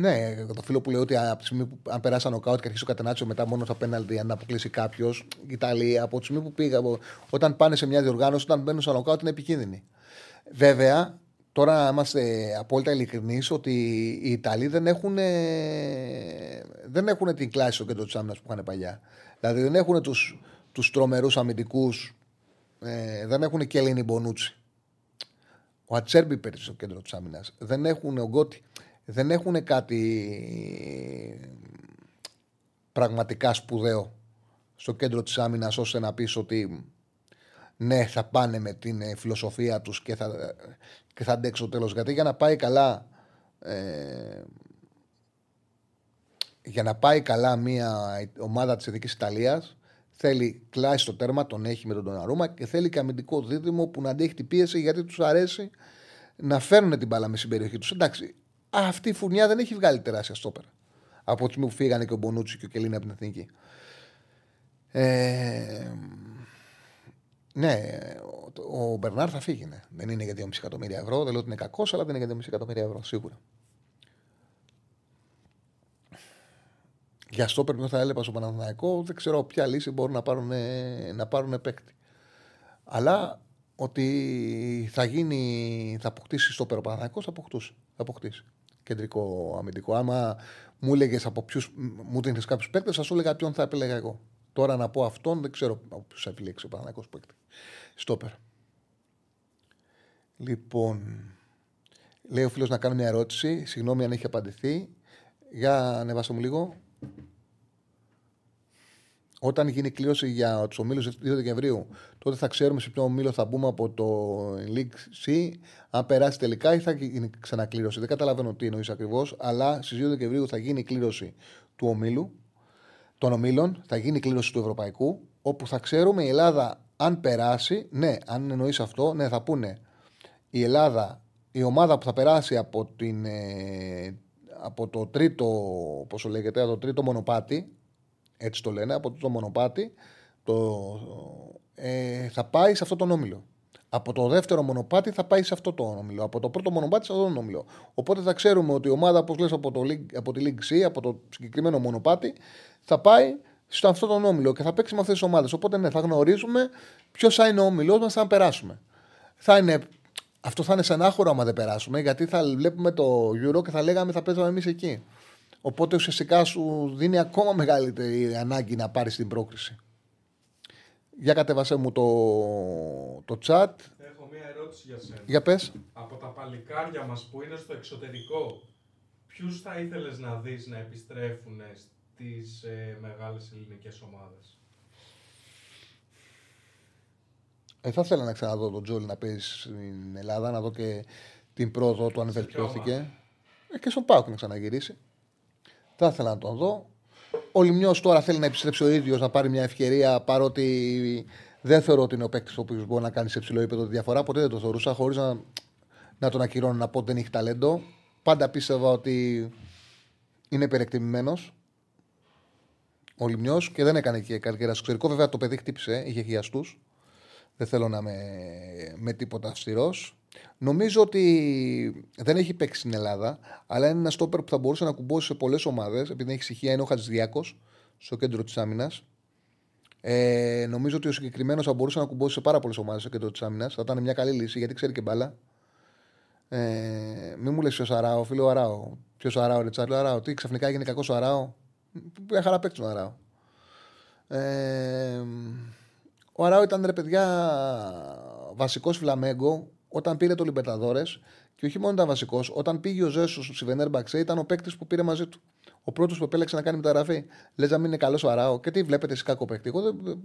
ναι, το φίλο που λέει ότι από τη στιγμή που αν περάσει ο και αρχίσει ο Κατενάτσιο μετά μόνο στα πέναλτι, αν αποκλείσει κάποιος, Ιταλία, από τη στιγμή που πήγα, όταν πάνε σε μια διοργάνωση, όταν μπαίνουν στο νοκάουτ είναι επικίνδυνοι. Βέβαια, τώρα είμαστε απόλυτα ειλικρινείς ότι οι Ιταλοί δεν έχουν, δεν έχουν την κλάση στο κέντρο της άμυνας που είχαν παλιά. Δηλαδή δεν έχουν τους τους τρομερούς αμυντικούς, ε, δεν έχουν και Έλληνη Μπονούτσι. Ο Ατσέρμπι παίρνει στο κέντρο της άμυνας. Δεν έχουν ο Γκότι δεν έχουν κάτι πραγματικά σπουδαίο στο κέντρο της άμυνας ώστε να πεις ότι ναι θα πάνε με την ε, φιλοσοφία τους και θα, και θα αντέξω το τέλος γιατί για να πάει καλά ε, για να πάει καλά μια ομάδα της Ειδικής Ιταλίας Θέλει κλάσει στο τέρμα, τον έχει με τον Τοναρούμα και θέλει και αμυντικό δίδυμο που να αντέχει την πίεση γιατί τους αρέσει να φέρνουν την μπάλα μες στην περιοχή τους. Εντάξει, αυτή η φουρνιά δεν έχει βγάλει τεράστια στόπερ. Από τη στιγμή που φύγανε και ο Μπονούτσι και ο Κελίνη από την εθνική. Ε, ναι, ο, ο Μπερνάρ θα φύγει. Ναι. Δεν είναι για 2,5 εκατομμύρια ευρώ. Δεν λέω ότι είναι κακός, αλλά δεν είναι για 2,5 εκατομμύρια ευρώ, σίγουρα. Για στόπερ που θα έλεπα στο Παναθηναϊκό, δεν ξέρω ποια λύση μπορούν να πάρουν, να πάρουν παίκτη. Αλλά ότι θα γίνει, θα αποκτήσει στόπερ ο Παναθηναϊκός, θα αποκτήσει. Θα αποκτήσει. Κεντρικό αμυντικό. Άμα μου έλεγες από ποιους μου δίνεις κάποιους παίκτες, θα σου έλεγα ποιον θα επέλεγα εγώ. Τώρα να πω αυτόν, δεν ξέρω από ποιους θα επιλέξει ο Παναθηναϊκός παίκτη. Στόπερ. Λοιπόν, λέει ο φίλος να κάνω μια ερώτηση. Συγγνώμη αν έχει απαντηθεί. Για ανεβάσω μου λίγο. Όταν γίνει κλήρωση για τους ομίλους 2 Δεκεμβρίου, τότε θα ξέρουμε σε ποιο ομίλο θα μπούμε από το League C, αν περάσει τελικά ή θα γίνει ξανακλήρωση. Δεν καταλαβαίνω τι εννοείς ακριβώς, αλλά στις 2 Δεκεμβρίου θα γίνει κλήρωση του ομίλου, των ομίλων, θα γίνει κλήρωση του Ευρωπαϊκού, όπου θα ξέρουμε η Ελλάδα αν περάσει, ναι, αν εννοείς αυτό, ναι, θα πούνε η Ελλάδα, η ομάδα που θα περάσει από, την, ε, από το τρίτο, πόσο λέγεται, το τρίτο μονοπάτι, έτσι το λένε, από το μονοπάτι, το, ε, θα πάει σε αυτό τον όμιλο. Από το δεύτερο μονοπάτι θα πάει σε αυτό το όμιλο. Από το πρώτο μονοπάτι σε αυτό το όμιλο. Οπότε θα ξέρουμε ότι η ομάδα, όπως λες, από, το, από τη League C, από το συγκεκριμένο μονοπάτι, θα πάει σε αυτό τον όμιλο και θα παίξει με αυτές τις ομάδες. Οπότε ναι, θα γνωρίζουμε ποιος θα είναι ο όμιλός μας αν περάσουμε. Θα είναι, αυτό θα είναι σαν άχωρο άμα δεν περάσουμε, γιατί θα βλέπουμε το Euro και θα λέγαμε θα παίζαμε εμείς εκεί. Οπότε ουσιαστικά σου δίνει ακόμα μεγαλύτερη ανάγκη να πάρεις την πρόκριση. Για κατέβασέ μου το, το chat. Έχω μία ερώτηση για σένα. Για πες. Από τα παλικάρια μας που είναι στο εξωτερικό, ποιους θα ήθελες να δεις να επιστρέφουν στις ε, μεγάλες ελληνικές ομάδες; Ε, θα ήθελα να ξαναδώ τον Τζόλι να παίζει στην Ελλάδα, να δω και την πρόοδο του αν βελτιώθηκε. Ε, και στον Πάουκ να ξαναγυρίσει. Θα ήθελα να τον δω. Ο Λιμιό τώρα θέλει να επιστρέψει ο ίδιος να πάρει μια ευκαιρία παρότι δεν θεωρώ ότι είναι ο παίκτης ο οποίος μπορεί να κάνει σε ψηλό επίπεδο τη διαφορά. Ποτέ δεν το θεωρούσα χωρίς να, να τον ακυρώνω να πω ότι δεν έχει ταλέντο. Πάντα πίστευα ότι είναι υπερεκτιμημένος ο Λιμιό και δεν έκανε και καριέρα στο εξωτερικό. Βέβαια το παιδί χτύπησε, είχε χιαστούς. Δεν θέλω να είμαι με τίποτα αυστηρός. Νομίζω ότι δεν έχει παίξει στην Ελλάδα, αλλά είναι ένα στόπερ που θα μπορούσε να κουμπώσει σε πολλές ομάδες, επειδή έχει ησυχία, είναι ο Χατζηδιάκος στο κέντρο της άμυνας. Ε, νομίζω ότι ο συγκεκριμένος θα μπορούσε να κουμπώσει σε πάρα πολλές ομάδες στο κέντρο της άμυνας. Θα ήταν μια καλή λύση γιατί ξέρει και μπάλα. Ε, μην μου λες ποιος Αράο, φίλο Αράο. Ποιος Αράο, Ριτσάρλο Αράο. Τι ξαφνικά έγινε κακός ο Αράο. Μια χαρά παίξει ο Αράο. Ε, ο Αράο ήταν ρε παιδιά βασικός φλαμέγκο όταν πήρε το Λιμπερταδόρες και όχι μόνο ήταν βασικός, όταν πήγε ο Ζέσος στη Βενέρμπαξε ήταν ο παίκτης που πήρε μαζί του. Ο πρώτος που επέλεξε να κάνει μεταγραφή. Λες να μην είναι καλός ο Αράο. Και τι βλέπετε εσείς κακό παίκτη. Εγώ δεν...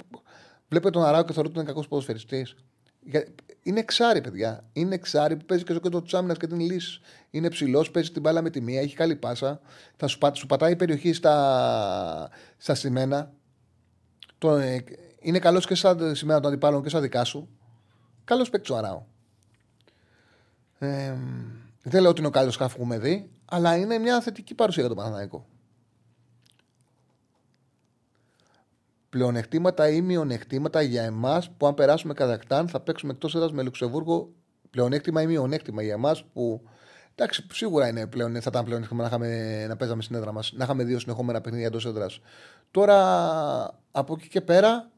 Βλέπετε τον Αράο και θεωρώ ότι είναι κακός ποδοσφαιριστής. Είναι εξάρι, παιδιά. Είναι εξάρι που παίζει και στο κέντρο της άμυνας και την λύση. Είναι ψηλός, παίζει την μπάλα με τη μία, έχει καλή πάσα. Θα σου, σου πατάει η περιοχή στα, στα σημαίνα. Το, ε, είναι καλός και στα σημαίνα των αντιπάλων και στα δικά σου. Καλός παίκτης ο Αράο. Ε, δεν λέω ότι είναι ο καλύτερο χάφ που έχουμε δει, αλλά είναι μια θετική παρουσία για τον Παναθηναϊκό. Πλεονεκτήματα ή μειονεκτήματα για εμάς που αν περάσουμε Καζακστάν θα παίξουμε εκτός έδρας με Λουξεμβούργο. Πλεονέκτημα ή μειονέκτημα για εμάς που. Εντάξει, σίγουρα είναι πλέον, θα ήταν πλεονέκτημα να, είχαμε, να παίζαμε στην έδρα μας, να είχαμε δύο συνεχόμενα παιχνίδια εντός έδρας. Τώρα από εκεί και πέρα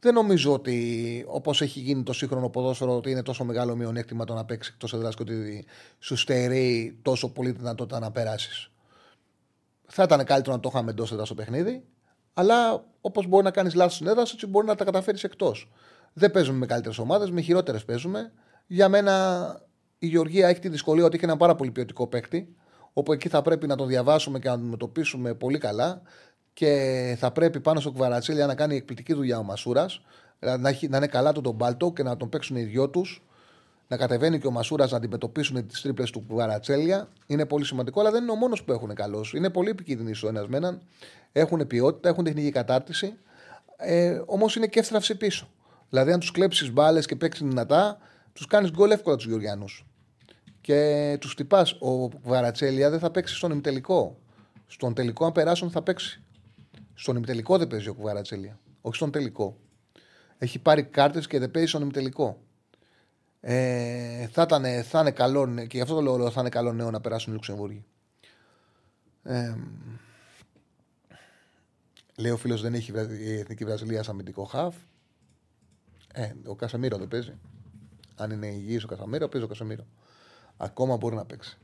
δεν νομίζω ότι όπως έχει γίνει το σύγχρονο ποδόσφαιρο ότι είναι τόσο μεγάλο μειονέκτημα το να παίξεις εκτός έδρας και ότι σου στερεί τόσο πολύ δυνατότητα να περάσεις. Θα ήταν καλύτερο να το είχαμε εντός έδρας στο παιχνίδι, αλλά όπως μπορεί να κάνεις λάθος στην έδρας, έτσι μπορεί να τα καταφέρεις εκτός. Δεν παίζουμε με καλύτερες ομάδες, με χειρότερες παίζουμε. Για μένα η Γεωργία έχει τη δυσκολία ότι έχει ένα πάρα πολύ ποιοτικό παίκτη, όπου εκεί θα πρέπει να το διαβάσουμε και να το αντιμετωπίσουμε πολύ καλά και θα πρέπει πάνω στο Κβαρατσίλια να κάνει εκπληκτική δουλειά ο Μασούρας. Δηλαδή να, να είναι καλά τον Μπάλτο και να τον παίξουν οι δυο τους. Να κατεβαίνει και ο Μασούρας να αντιμετωπίσουν τις τρίπλες του Κβαρατσέλια. Είναι πολύ σημαντικό, αλλά δεν είναι ο μόνος που έχουν καλός. Είναι πολύ επικίνδυνοι στο ένας με έναν. Έχουν ποιότητα, έχουν τεχνική κατάρτιση. Ε, Όμως είναι και εύθραυση πίσω. Δηλαδή, αν τους κλέψεις μπάλες και παίξεις δυνατά, τους κάνεις γκολ εύκολα τους Γεωργιανούς. Και τους χτυπάς. Ο Βαρατσέλια δεν θα παίξει στον ημιτελικό. Στον τελικό, αν περάσουν, θα παίξει. Στον ημιτελικό δεν παίζει ο Βαρατσέλια. Όχι στον τελικό. Έχει πάρει κάρτες και δεν παίζει στον ημιτελικό. Ε, θα, ήταν, θα είναι καλό, και γι' αυτό το λέω θα είναι καλό νέο να περάσουν οι Λουξεμβούργοι. Ε, λέει ο φίλος δεν έχει η Εθνική Βραζιλία αμυντικό χαφ. Ε, ο Κασαμίρο δεν παίζει. Αν είναι υγιής ο Κασαμίρο, παίζει ο Κασαμίρο. Ακόμα μπορεί να παίξει.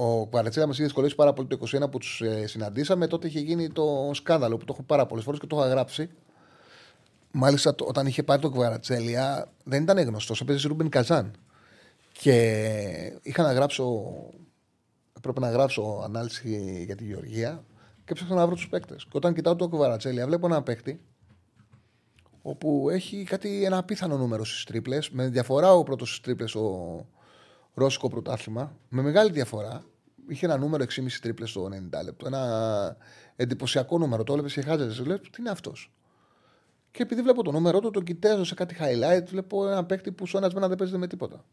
Ο Παρατσέλα μα είχε δυσκολεύσει πάρα πολύ το 21 που τους ε, συναντήσαμε. Τότε είχε γίνει το σκάνδαλο που το έχω πάρα πολλές φορές και το είχα γράψει. Μάλιστα όταν είχε πάρει το Κβαρατσέλια δεν ήταν γνωστός. Έπαιζε Ρούμπεν Καζάν. Και είχα να γράψω. Έπρεπε να γράψω ανάλυση για τη Γεωργία και ψάχνα να βρω τους παίκτες. Και όταν κοιτάω το Κβαρατσέλια, βλέπω ένα παίκτη όπου έχει κάτι, ένα απίθανο νούμερο στις τρίπλες. Με διαφορά ο πρώτος στις τρίπλες ο Ρώσικο πρωτάθλημα. Με μεγάλη διαφορά. Είχε ένα νούμερο 6,5 τρίπλες στο 90 λεπτό. Ένα εντυπωσιακό νούμερο. Το έβλεπες και χάζε. Λέω τι είναι αυτός; Και επειδή βλέπω το νούμερο του, τον κοιτάζω σε κάτι highlight, βλέπω ένα παίκτη που στο ένα μένα δεν παίζεται με τίποτα.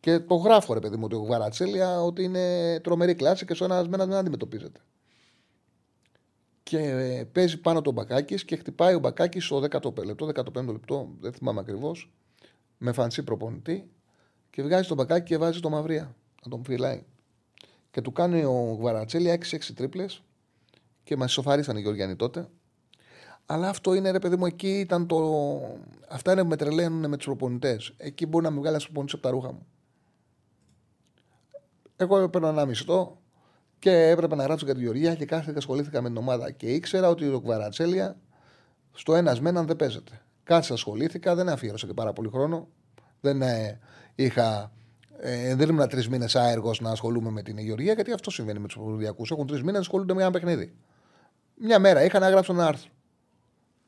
Και το γράφω ρε παιδί μου, το Βαρατσέλια, ότι είναι τρομερή κλάση και στο ένα μένα δεν αντιμετωπίζεται. Και ε, παίζει πάνω τον Μπακάκης και χτυπάει ο Μπακάκης στο 15 λεπτό, 15 λεπτό, δεν θυμάμαι ακριβώς, με φανσί προπονητή και βγάζει τον Μπακάκη και βάζει το Μαυρία να τον φυλάει. Και του κάνει ο Γβαρατσέλια 6-6 τρίπλες και μας σοφαρίσαν οι Γεωργιανοί τότε. Αλλά αυτό είναι ρε παιδί μου, εκεί ήταν το. Αυτά είναι που με τρελαίνουν με τους προπονητές. Εκεί μπορεί να με βγάλει ένας προπονητής από τα ρούχα μου. Εγώ έπαιρνα ένα μισθό και έπρεπε να γράψω για τη Γεωργία και κάθεσα και ασχολήθηκα με την ομάδα. Και ήξερα ότι το Κβαρατσέλια στο ένας μέναν δεν παίζεται. Κάτσε ασχολήθηκα, δεν αφιέρωσα και πάρα πολύ χρόνο. Δεν ε, είχα. Ε, δεν ήμουν τρεις μήνες άεργος να ασχολούμαι με την Γεωργία, γιατί αυτό συμβαίνει με τους προπονητικού. Έχουν τρεις μήνες να ασχολούνται με ένα παιχνίδι. Μια μέρα είχα να γράψω ένα άρθρο.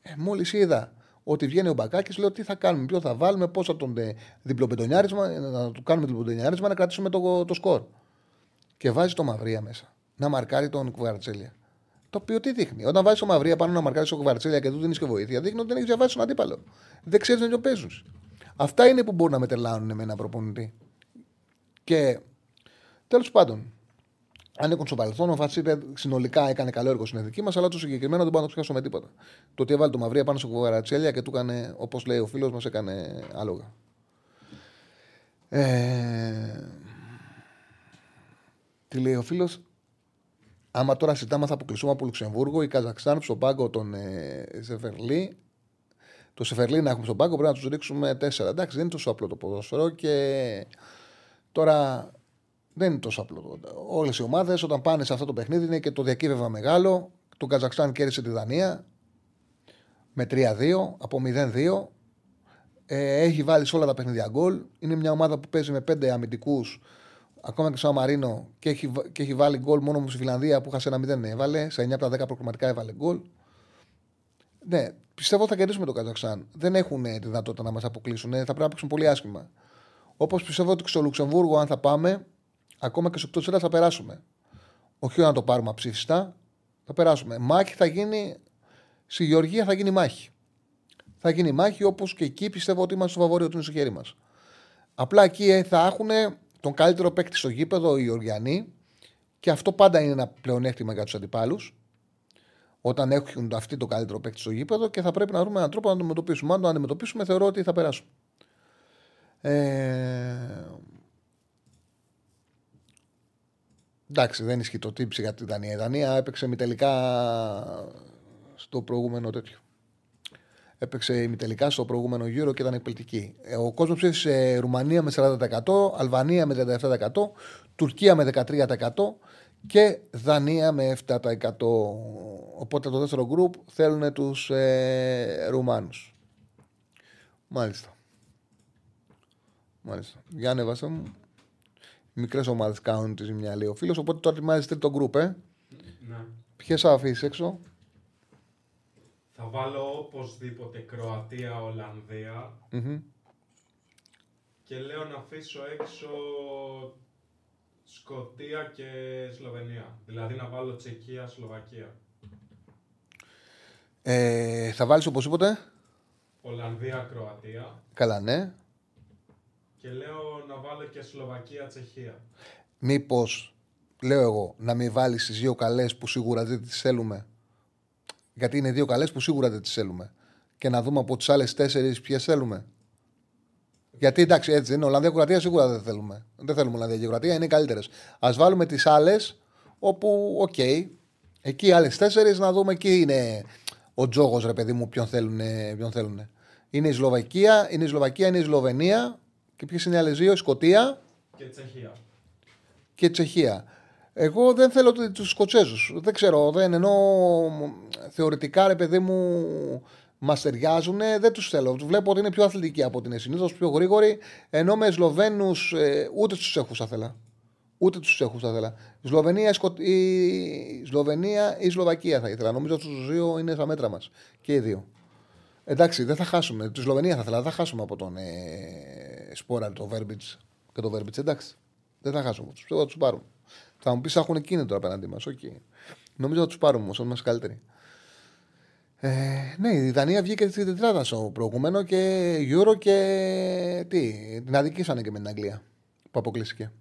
Ε, Μόλις είδα ότι βγαίνει ο Μπακάκης, λέω τι θα κάνουμε, ποιο θα βάλουμε, πώς θα τον ε, διπλοπεντονιάρισμα, να του κάνουμε διπλοπεντονιάρισμα να κρατήσουμε το, το σκορ. Και βάζει το Μαυρία μέσα. Να μαρκάρει τον Κουβαρτσέλια. Το οποίο τι δείχνει. Όταν βάζεις το Μαυρία πάνω να μαρκάρεις τον Κουβαρτσέλια και του δίνεις και βοήθεια, δείχνει ότι δεν έχεις διαβάσει τον αντίπαλο. Δεν ξέρεις να το παίζουν. Αυτά είναι που μπορούν να μετελάνουν με ένα προπονητή. Και τέλος πάντων, ανήκουν στο παρελθόν. Ο Φατσίπε συνολικά έκανε καλό έργο στην εθνική μας, αλλά το συγκεκριμένο δεν μπορώ να το ξεχάσω με τίποτα. Το ότι έβαλε το Μαυρία πάνω στο Κουβαρατσέλια και του έκανε, όπως λέει ο φίλος μας, έκανε άλογα. Ε... Τι λέει ο φίλος, Άμα τώρα συζητάμε θα αποκλειστούμε από Λουξεμβούργο ή Καζακστάν στον πάγκο των ε, Σεφερλί. Το Σεφερλί να έχουμε στον πάγκο πρέπει να τους ρίξουμε τέσσερα. Εντάξει, δεν είναι τόσο απλό το ποδόσφαιρο και τώρα δεν είναι τόσο απλό. Όλες οι ομάδες όταν πάνε σε αυτό το παιχνίδι είναι και το διακύβευμα μεγάλο. Το Καζακστάν κέρδισε τη Δανία με 3-2 από 0-2. Ε, έχει βάλει σε όλα τα παιχνίδια γκολ. Είναι μια ομάδα που παίζει με πέντε αμυντικούς, ακόμα και στο Μαρίνο, και έχει, και έχει βάλει γκολ μόνο στη Φιλανδία που χάσε ένα 0 έβαλε. Σε 9 από τα 10 προκριματικά έβαλε γκολ. Ναι, πιστεύω θα κερδίσουμε το Καζακστάν. Δεν έχουν τη δυνατότητα να μας αποκλείσουν. Θα πρέπει να παίξουν πολύ άσχημα. Όπως πιστεύω ότι στο Λουξεμβούργο, αν θα πάμε, ακόμα και στο εκτός θα περάσουμε. Όχι να το πάρουμε αψήφιστα, θα περάσουμε. Μάχη θα γίνει. Στη Γεωργία θα γίνει μάχη. Θα γίνει μάχη όπως και εκεί πιστεύω ότι είμαστε στο φαβόριο ότι είναι στο χέρι μας. Απλά εκεί ε, θα έχουν τον καλύτερο παίκτη στο γήπεδο οι Γεωργιανοί και αυτό πάντα είναι ένα πλεονέκτημα για τους αντιπάλους. Όταν έχουν αυτοί το καλύτερο παίκτη στο γήπεδο και θα πρέπει να βρούμε έναν τρόπο να το αντιμετωπίσουμε. Αν το αντιμετωπίσουμε, θεωρώ ότι θα περάσουμε. Ε, Εντάξει, δεν ισχύει το τύψη για την Δανία. Η Δανία έπαιξε μη τελικά στο προηγούμενο τέτοιο. Έπαιξε ημιτελικά στο προηγούμενο γύρο και ήταν εκπληκτική. Ε, ο κόσμος ψήφισε Ρουμανία με 40%, Αλβανία με 37%, Τουρκία με 13% και Δανία με 7%. Οπότε το δεύτερο γκρουπ θέλουν τους ε, Ρουμάνους. Μάλιστα. Μάλιστα. Για ανέβασα μου μικρές ομάδες κάνουν τη ζημιά, λέει ο φίλος. Οπότε τώρα ετοιμάζεις τρίτο γκρουπ, ε. Ναι. Ποιες θα αφήσει έξω; Θα βάλω οπωσδήποτε Κροατία-Ολλανδία. Και λέω να αφήσω έξω Σκοτία και Σλοβενία. Δηλαδή να βάλω Τσεκία-Σλοβακία. Ε, θα βάλεις οπωσδήποτε. Ολλανδία-Κροατία. Καλά, ναι. Και λέω να βάλω και Σλοβακία-Τσεχία. Μήπως, λέω εγώ, να μην βάλεις τις δύο καλές που σίγουρα δεν τις θέλουμε; Γιατί είναι δύο καλές που σίγουρα δεν τις θέλουμε. Και να δούμε από τις άλλες τέσσερις ποιες θέλουμε. Γιατί εντάξει, έτσι είναι. Ολλανδία Κροατία σίγουρα δεν θέλουμε. Δεν θέλουμε Ολλανδία και Κροατία, είναι οι καλύτερες. Α βάλουμε τις άλλες όπου, οκ, εκεί οι άλλες τέσσερις να δούμε εκεί είναι ο τζόγος, ρε παιδί μου, ποιον θέλουν. Ποιον θέλουν. Είναι η Σλοβακία, είναι η Σλοβακία, είναι η Σλοβενία. Και ποιες είναι οι άλλες δύο, η Σκωτία Και Τσεχία. και η Τσεχία. Εγώ δεν θέλω τους Σκοτσέζους. Δεν ξέρω, δεν εννοώ θεωρητικά, ρε παιδί μου, μας ταιριάζουν. Δεν τους θέλω. Τους βλέπω ότι είναι πιο αθλητικοί από ότι είναι συνήθως, πιο γρήγοροι. Ενώ με Σλοβένους ε, ούτε τους Τσέχους θα ήθελα. Ούτε τους Τσέχου θα ήθελα. Η Σλοβενία, η, Σκο... η Σλοβενία ή η Σλοβακία θα ήθελα. Νομίζω ότι τους δύο είναι στα μέτρα μας. Και οι δύο. Εντάξει, δεν θα χάσουμε. Τη Σλοβενία θα ήθελα. Δεν θα χάσουμε από τον ε, Σπόρα, το Βέρμπιτ και το Βέρμπιτ. Εντάξει. Δεν θα χάσουμε. Του θα τους πάρουμε. Θα μου πεις έχουν κίνητρο απέναντί μας. Okay. Νομίζω θα τους πάρουμε όμως, είμαστε καλύτεροι. Ε, ναι, η Δανία βγήκε στην τετράδα στο προηγούμενο και Euro και. Τι, την αδικήσανε και με την Αγγλία που αποκλείστηκε.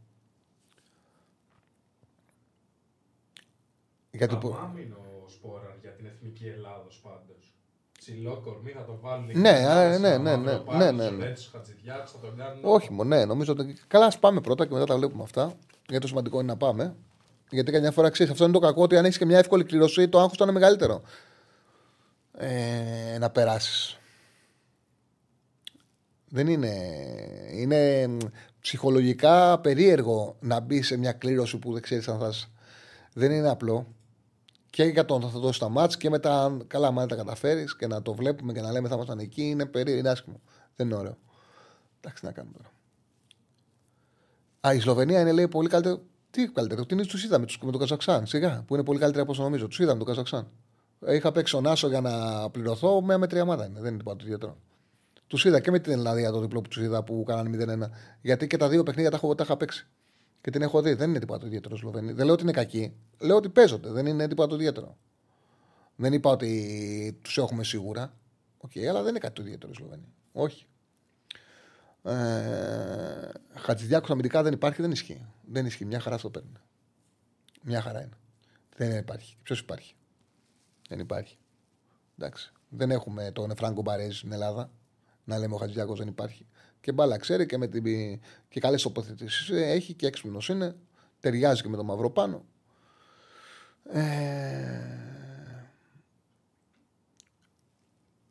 Γιατί που... Αμάμινο ο Σπόραρ για την εθνική Ελλάδος πάντως. Ψηλό κορμί θα το βάλουν. Ναι, α, ναι, ναι, ναι, ναι, ναι, ναι. θα τον κάνουν. Όχι, μόνο, ναι, νομίζω ότι. Καλά, ας πάμε πρώτα και μετά τα βλέπουμε αυτά. Γιατί το σημαντικό είναι να πάμε. Γιατί καμιά φορά ξέρεις, αυτό είναι το κακό ότι αν έχεις και μια εύκολη κληρωσή, το άγχος είναι μεγαλύτερο. Ε, να περάσεις. Δεν είναι. Είναι ψυχολογικά περίεργο να μπει σε μια κλήρωση που δεν ξέρεις αν θα. Δεν είναι απλό. Και για τον θα δώσεις τα μάτς και μετά, καλά, αν τα καταφέρεις και να το βλέπουμε και να λέμε θα ήμασταν εκεί, είναι περίεργο, είναι άσχημο. Δεν είναι ωραίο. Εντάξει, να κάνουμε τώρα. Α, η Σλοβενία είναι λέει πολύ καλύτερο. Τι καλύτερο, την του είδαμε τους, με το Καζαξάν. Σιγά, που είναι πολύ καλύτερα από όσο νομίζω. Τους είδαμε το Καζαξάν. Είχα παίξει ο Νάσο για να πληρωθώ, με μέτρια ομάδα είναι. Δεν είναι τίποτα το ιδιαίτερο. Τους είδα και με την Ιρλανδία το διπλό που τους είδα που κάνανε 0-1. Γιατί και τα δύο παιχνίδια τα, έχω, τα είχα παίξει. Και την έχω δει. Δεν είναι τίποτα το ιδιαίτερο Σλοβενία. Δεν λέω ότι είναι κακή. Λέω ότι παίζονται. Δεν είναι τίποτα το ιδιαίτερο. Δεν είπα ότι τους έχουμε σίγουρα. Ok, okay, αλλά δεν είναι κάτι το ιδιαίτερο Σλοβενία. Όχι. Ε, Χατζηδιάκος αμυντικά δεν υπάρχει, δεν ισχύει. Δεν ισχύει. Μια χαρά αυτό παίρνει. Μια χαρά είναι. Δεν υπάρχει. Ποιος υπάρχει; Δεν υπάρχει. Εντάξει. Δεν έχουμε τον Φράγκο Μπαρέζ στην Ελλάδα. Να λέμε ο Χατζηδιάκος δεν υπάρχει. Και μπάλα ξέρει και, με την... και καλές τοποθετήσεις έχει και έξυπνος είναι. Ταιριάζει και με τον Μαυροπάνο. Ε...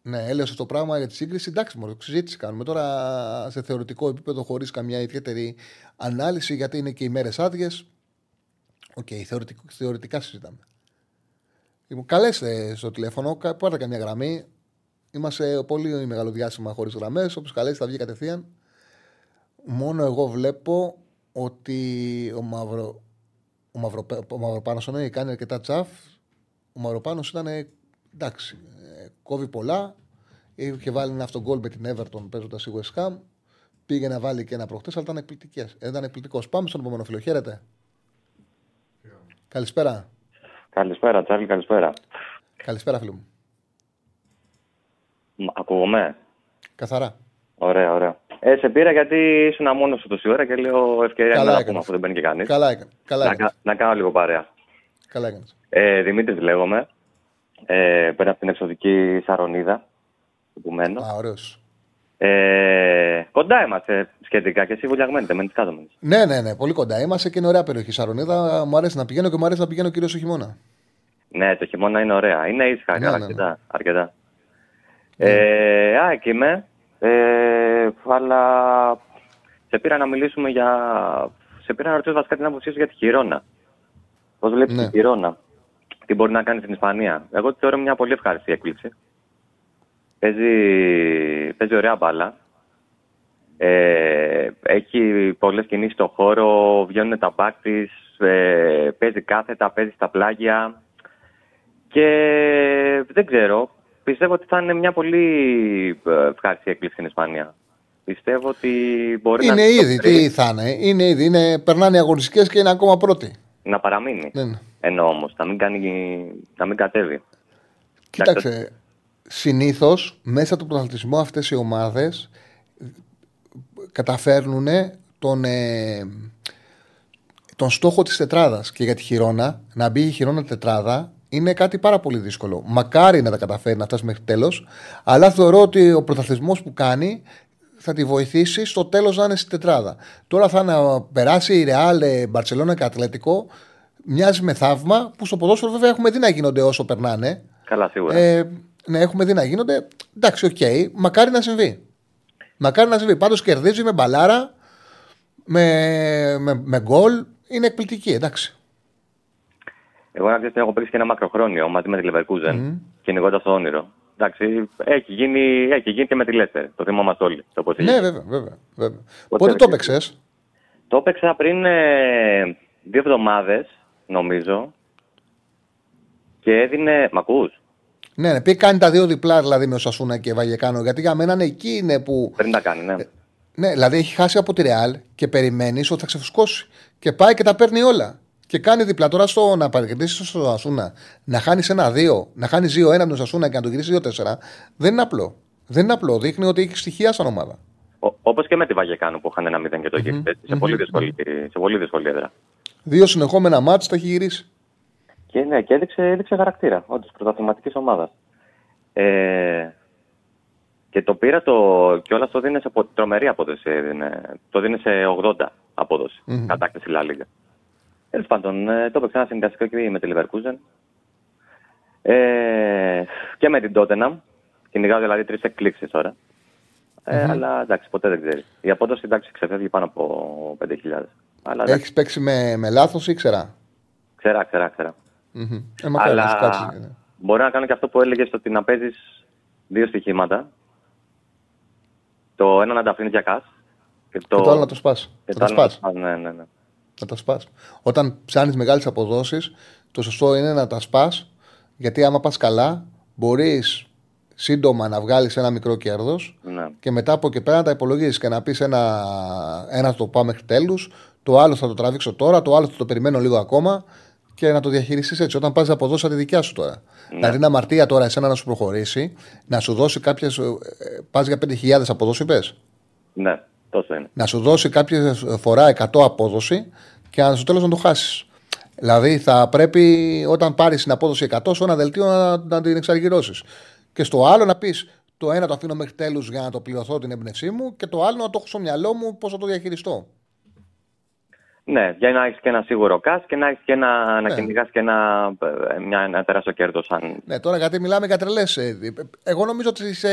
Ναι, έλεγα αυτό το πράγμα για τη σύγκριση. Εντάξει, μόνο συζήτηση κάνουμε τώρα σε θεωρητικό επίπεδο χωρίς καμιά ιδιαίτερη ανάλυση γιατί είναι και οι μέρες άδειες. Ok, okay, θεωρητικά συζητάμε. Λοιπόν, καλέστε στο τηλέφωνο, πάρτε καμιά γραμμή. Είμαστε πολύ μεγάλο διάστημα χωρίς γραμμές. Όποιο καλέσει θα βγει κατευθείαν. Μόνο εγώ βλέπω ότι ο, Μαυρο... ο, Μαυρο... ο Μαυροπάνος ναι, κάνει αρκετά τσαφ. Ο Μαυροπάνος ήταν εντάξει, κόβει πολλά. Είχε βάλει ένα αυτογκόλ με την Everton παίζοντας η West Ham. Πήγε να βάλει και ένα προχτές, αλλά ήταν εκπληκτικό. Ήταν εκπληκτικό. Πάμε στον επόμενο φίλο. Χαίρετε. Καλησπέρα. Καλησπέρα, Τσάρλι, καλησπέρα. Καλησπέρα, φίλο μου. Ακούγομαι; Καθαρά. Ωραία, ωραία. Ε, σε πήρα γιατί ήσουν μόνο σου τόση ώρα και λέω ευκαιρία Καλά να έκανες. πούμε αφού δεν μπαίνει και κανείς. Καλά έκανες. Καλά Να, έκανες. κα- να κάνω λίγο παρέα. Καλά έκανες. Ε, Δημήτρης λέγομαι. Ε, πέρα από την εξωτική Σαρονίδα. Που μένω. Α, ωραίος. Ε, κοντά είμαστε σχετικά και εσύ βουλιαγμένοι, δεν μένεις κάτω μένεις. Ναι, ναι, ναι, πολύ κοντά. Είμαστε και είναι ωραία περιοχή. Σαρονίδα μου αρέσει να πηγαίνω και μου αρέσει να πηγαίνω κυρίως στο χειμώνα. Ναι, το χειμώνα είναι ωραία. Είναι ήσυχα, Ναι, ναι, ναι. αρκετά. αρκετά. Ε, α, εκεί είμαι. Ε, αλλά σε πήρα να μιλήσουμε για... Σε πήρα να ρωτήσω βασικά την άποψή σου για τη Χιρόνα. Πώς βλέπεις Ναι. τη Χιρόνα; Τι μπορεί να κάνει στην Ισπανία; Εγώ τη θεωρώ μια πολύ ευχάριστη έκπληξη. Παίζει, παίζει ωραία μπάλα. Ε, έχει πολλές κινήσεις στο χώρο, βγαίνουν τα μπακ της, ε, παίζει κάθετα, παίζει στα πλάγια. Και δεν ξέρω, πιστεύω ότι θα είναι μια πολύ ε, ευχάριστη έκπληξη στην Ισπανία. Πιστεύω ότι μπορεί Είναι να, ήδη, τι θα είναι. Είναι ήδη. Είναι, περνάνε οι αγωνιστικές και είναι ακόμα πρώτοι. να παραμείνει. Ναι, ναι. Ενώ όμως, να μην, κάνει, να μην κατέβει. Κοίταξε, συνήθως μέσα του πρωταθλητισμού αυτές οι ομάδες καταφέρνουν τον, ε, τον στόχο της τετράδας. Και για τη χειρόνα, να μπει η χειρόνα τετράδα είναι κάτι πάρα πολύ δύσκολο. Μακάρι να τα καταφέρει να φτάσει μέχρι τέλος, αλλά θεωρώ ότι ο πρωταθλητισμός που κάνει θα τη βοηθήσει στο τέλος να είναι στη τετράδα. Τώρα θα να περάσει η Ρεάλ, Μπαρσελόνα και Ατλετικό. Μοιάζει με θαύμα που στο ποδόσφαιρο βέβαια έχουμε δει να γίνονται όσο περνάνε. Καλά, σίγουρα. Ε, ναι, έχουμε δει να γίνονται. Εντάξει, οκ. Μακάρι να συμβεί. Μακάρι να συμβεί. Πάντως κερδίζει με μπαλάρα, με, με, με γκολ. Είναι εκπληκτική, εντάξει. Εγώ να ξέρετε, έχω παίξει και ένα μακροχρόνιο μαζί με τη Leverkusen mm. κυνηγώντας το όνειρο. Εντάξει, έχει γίνει, έχει γίνει και με τη Λέστερ. Το θυμόμαστε όλοι. Το πώς ναι, βέβαια, βέβαια. βέβαια. Πότε το έπαιξες; Το έπαιξα πριν ε, δύο εβδομάδες, νομίζω. Και έδινε. Μ' ακούς; Ναι, ναι, πει κάνει τα δύο διπλά δηλαδή με ο Σασούνα και Βαγεκάνο. Γιατί για μένα είναι εκεί είναι που. Πριν τα κάνει, ναι. Ε, ναι, δηλαδή έχει χάσει από τη Ρεάλ και περιμένεις ότι θα ξεφουσκώσει. Και πάει και τα παίρνει όλα. Και κάνει διπλά. Τώρα στο να παρακολουθήσει στο Σασούνα να χάνεις ένα-δύο, να χάνεις δύο-ένα με τον Σασούνα και να το γυρίσεις δύο-τέσσερα, δεν είναι απλό. Δεν είναι απλό. Δείχνει ότι έχει στοιχεία σαν ομάδα. Όπως και με τη Βαγεκάνο που είχαν ένα μηδέν και το γύρισε. Mm-hmm. Σε, πολύ δύσκολη, σε πολύ δύσκολη έδρα. Δύο συνεχόμενα μάτς τα έχει γυρίσει. Και ναι, και έδειξε, έδειξε χαρακτήρα. Όντως πρωταθληματικής ομάδας. Ε, και το πήρα το. και όλας το δίνεις σε τρομερή απόδοση. Έδινε, το δίνεις σε 80 απόδοση. Mm-hmm. Κατάκτηση La Liga. Τέλος πάντων, ε, το έπαιξε ένα συνδυαστικό και με τη Leverkusen. Ε, και με την Tottenham. Κυνηγάω δηλαδή τρεις εκκλήξει τώρα. Ε, mm-hmm. Αλλά εντάξει, ποτέ δεν ξέρει. Η απόδοση εντάξει ξεφεύγει πάνω από 5.000. Έχεις παίξει με, με λάθος ή ξερά; Ξερά, ξερά, ξερά. Mm-hmm. Ε, αλλά κάτσει, ναι. μπορεί να κάνω και αυτό που έλεγες ότι να παίζεις δύο στοιχήματα. Το ένα να τα αφήνεις για κά. Και το, και το άλλο να το σπάς. Και το σπάς. Ναι, ναι, ναι. Να τα σπάς. Όταν ψάχνεις μεγάλες αποδόσεις, το σωστό είναι να τα σπάς. Γιατί άμα πας καλά, μπορείς σύντομα να βγάλεις ένα μικρό κέρδος ναι. και μετά από εκεί πέρα να τα υπολογίσει και να πεις ένα, ένα το πάω μέχρι τέλους, το άλλο θα το τραβήξω τώρα, το άλλο θα το περιμένω λίγο ακόμα και να το διαχειριστείς έτσι. Όταν πας αποδώσεις τη δικιά σου τώρα. Ναι. Δηλαδή, είναι αμαρτία τώρα εσένα να σου προχωρήσει, να σου δώσει κάποιες. Πας για 5.000 αποδόση, πες. Ναι, τόσο είναι. Να σου δώσει κάποια φορά 100 απόδοση και αν στο τέλος να το χάσεις. Δηλαδή, θα πρέπει όταν πάρεις την απόδοση 100 σε ένα δελτίο να, να την εξαργυρώσεις. Και στο άλλο να πεις το ένα το αφήνω μέχρι τέλους για να το πληρωθώ την έμπνευσή μου και το άλλο να το έχω στο μυαλό μου πώς θα το διαχειριστώ. Ναι, για να έχεις και ένα σίγουρο κάσ και να έχεις και ένα, ναι. να κυνηγάς και ένα, μια, ένα τεράστιο κέρδος. Αν... Ναι, τώρα γιατί μιλάμε για τρελές. Ε, εγώ νομίζω ότι σε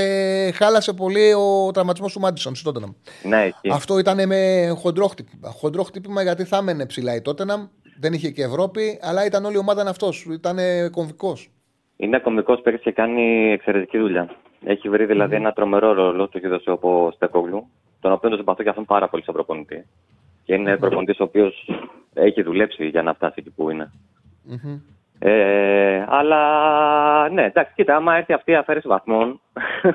χάλασε πολύ ο τραυματισμός του Μάντισον στη Τότεναμ. Ναι, εκεί. Αυτό ήταν με χοντρό χτύπημα. Χοντρό χτύπημα γιατί θα έμενε ψηλά η Τότεναμ. Δεν είχε και Ευρώπη, αλλά ήταν όλη η ομάδα αυτός. Ήταν κομβικός. Είναι κομβικός πέρυσι και κάνει εξαιρετική δουλειά. Έχει βρει δηλαδή mm. ένα τρομερό ρόλο του έχει δώσει ο Στεκόγλου, τον οποίο τον συμπαθώ και αυτόν πάρα πολύ σαν προπονητή. Και είναι προπονητής ο οποίος έχει δουλέψει για να φτάσει εκεί που είναι. Mm-hmm. Ε, αλλά ναι, εντάξει, κοίτα, άμα έρθει αυτή η αφαίρεση βαθμών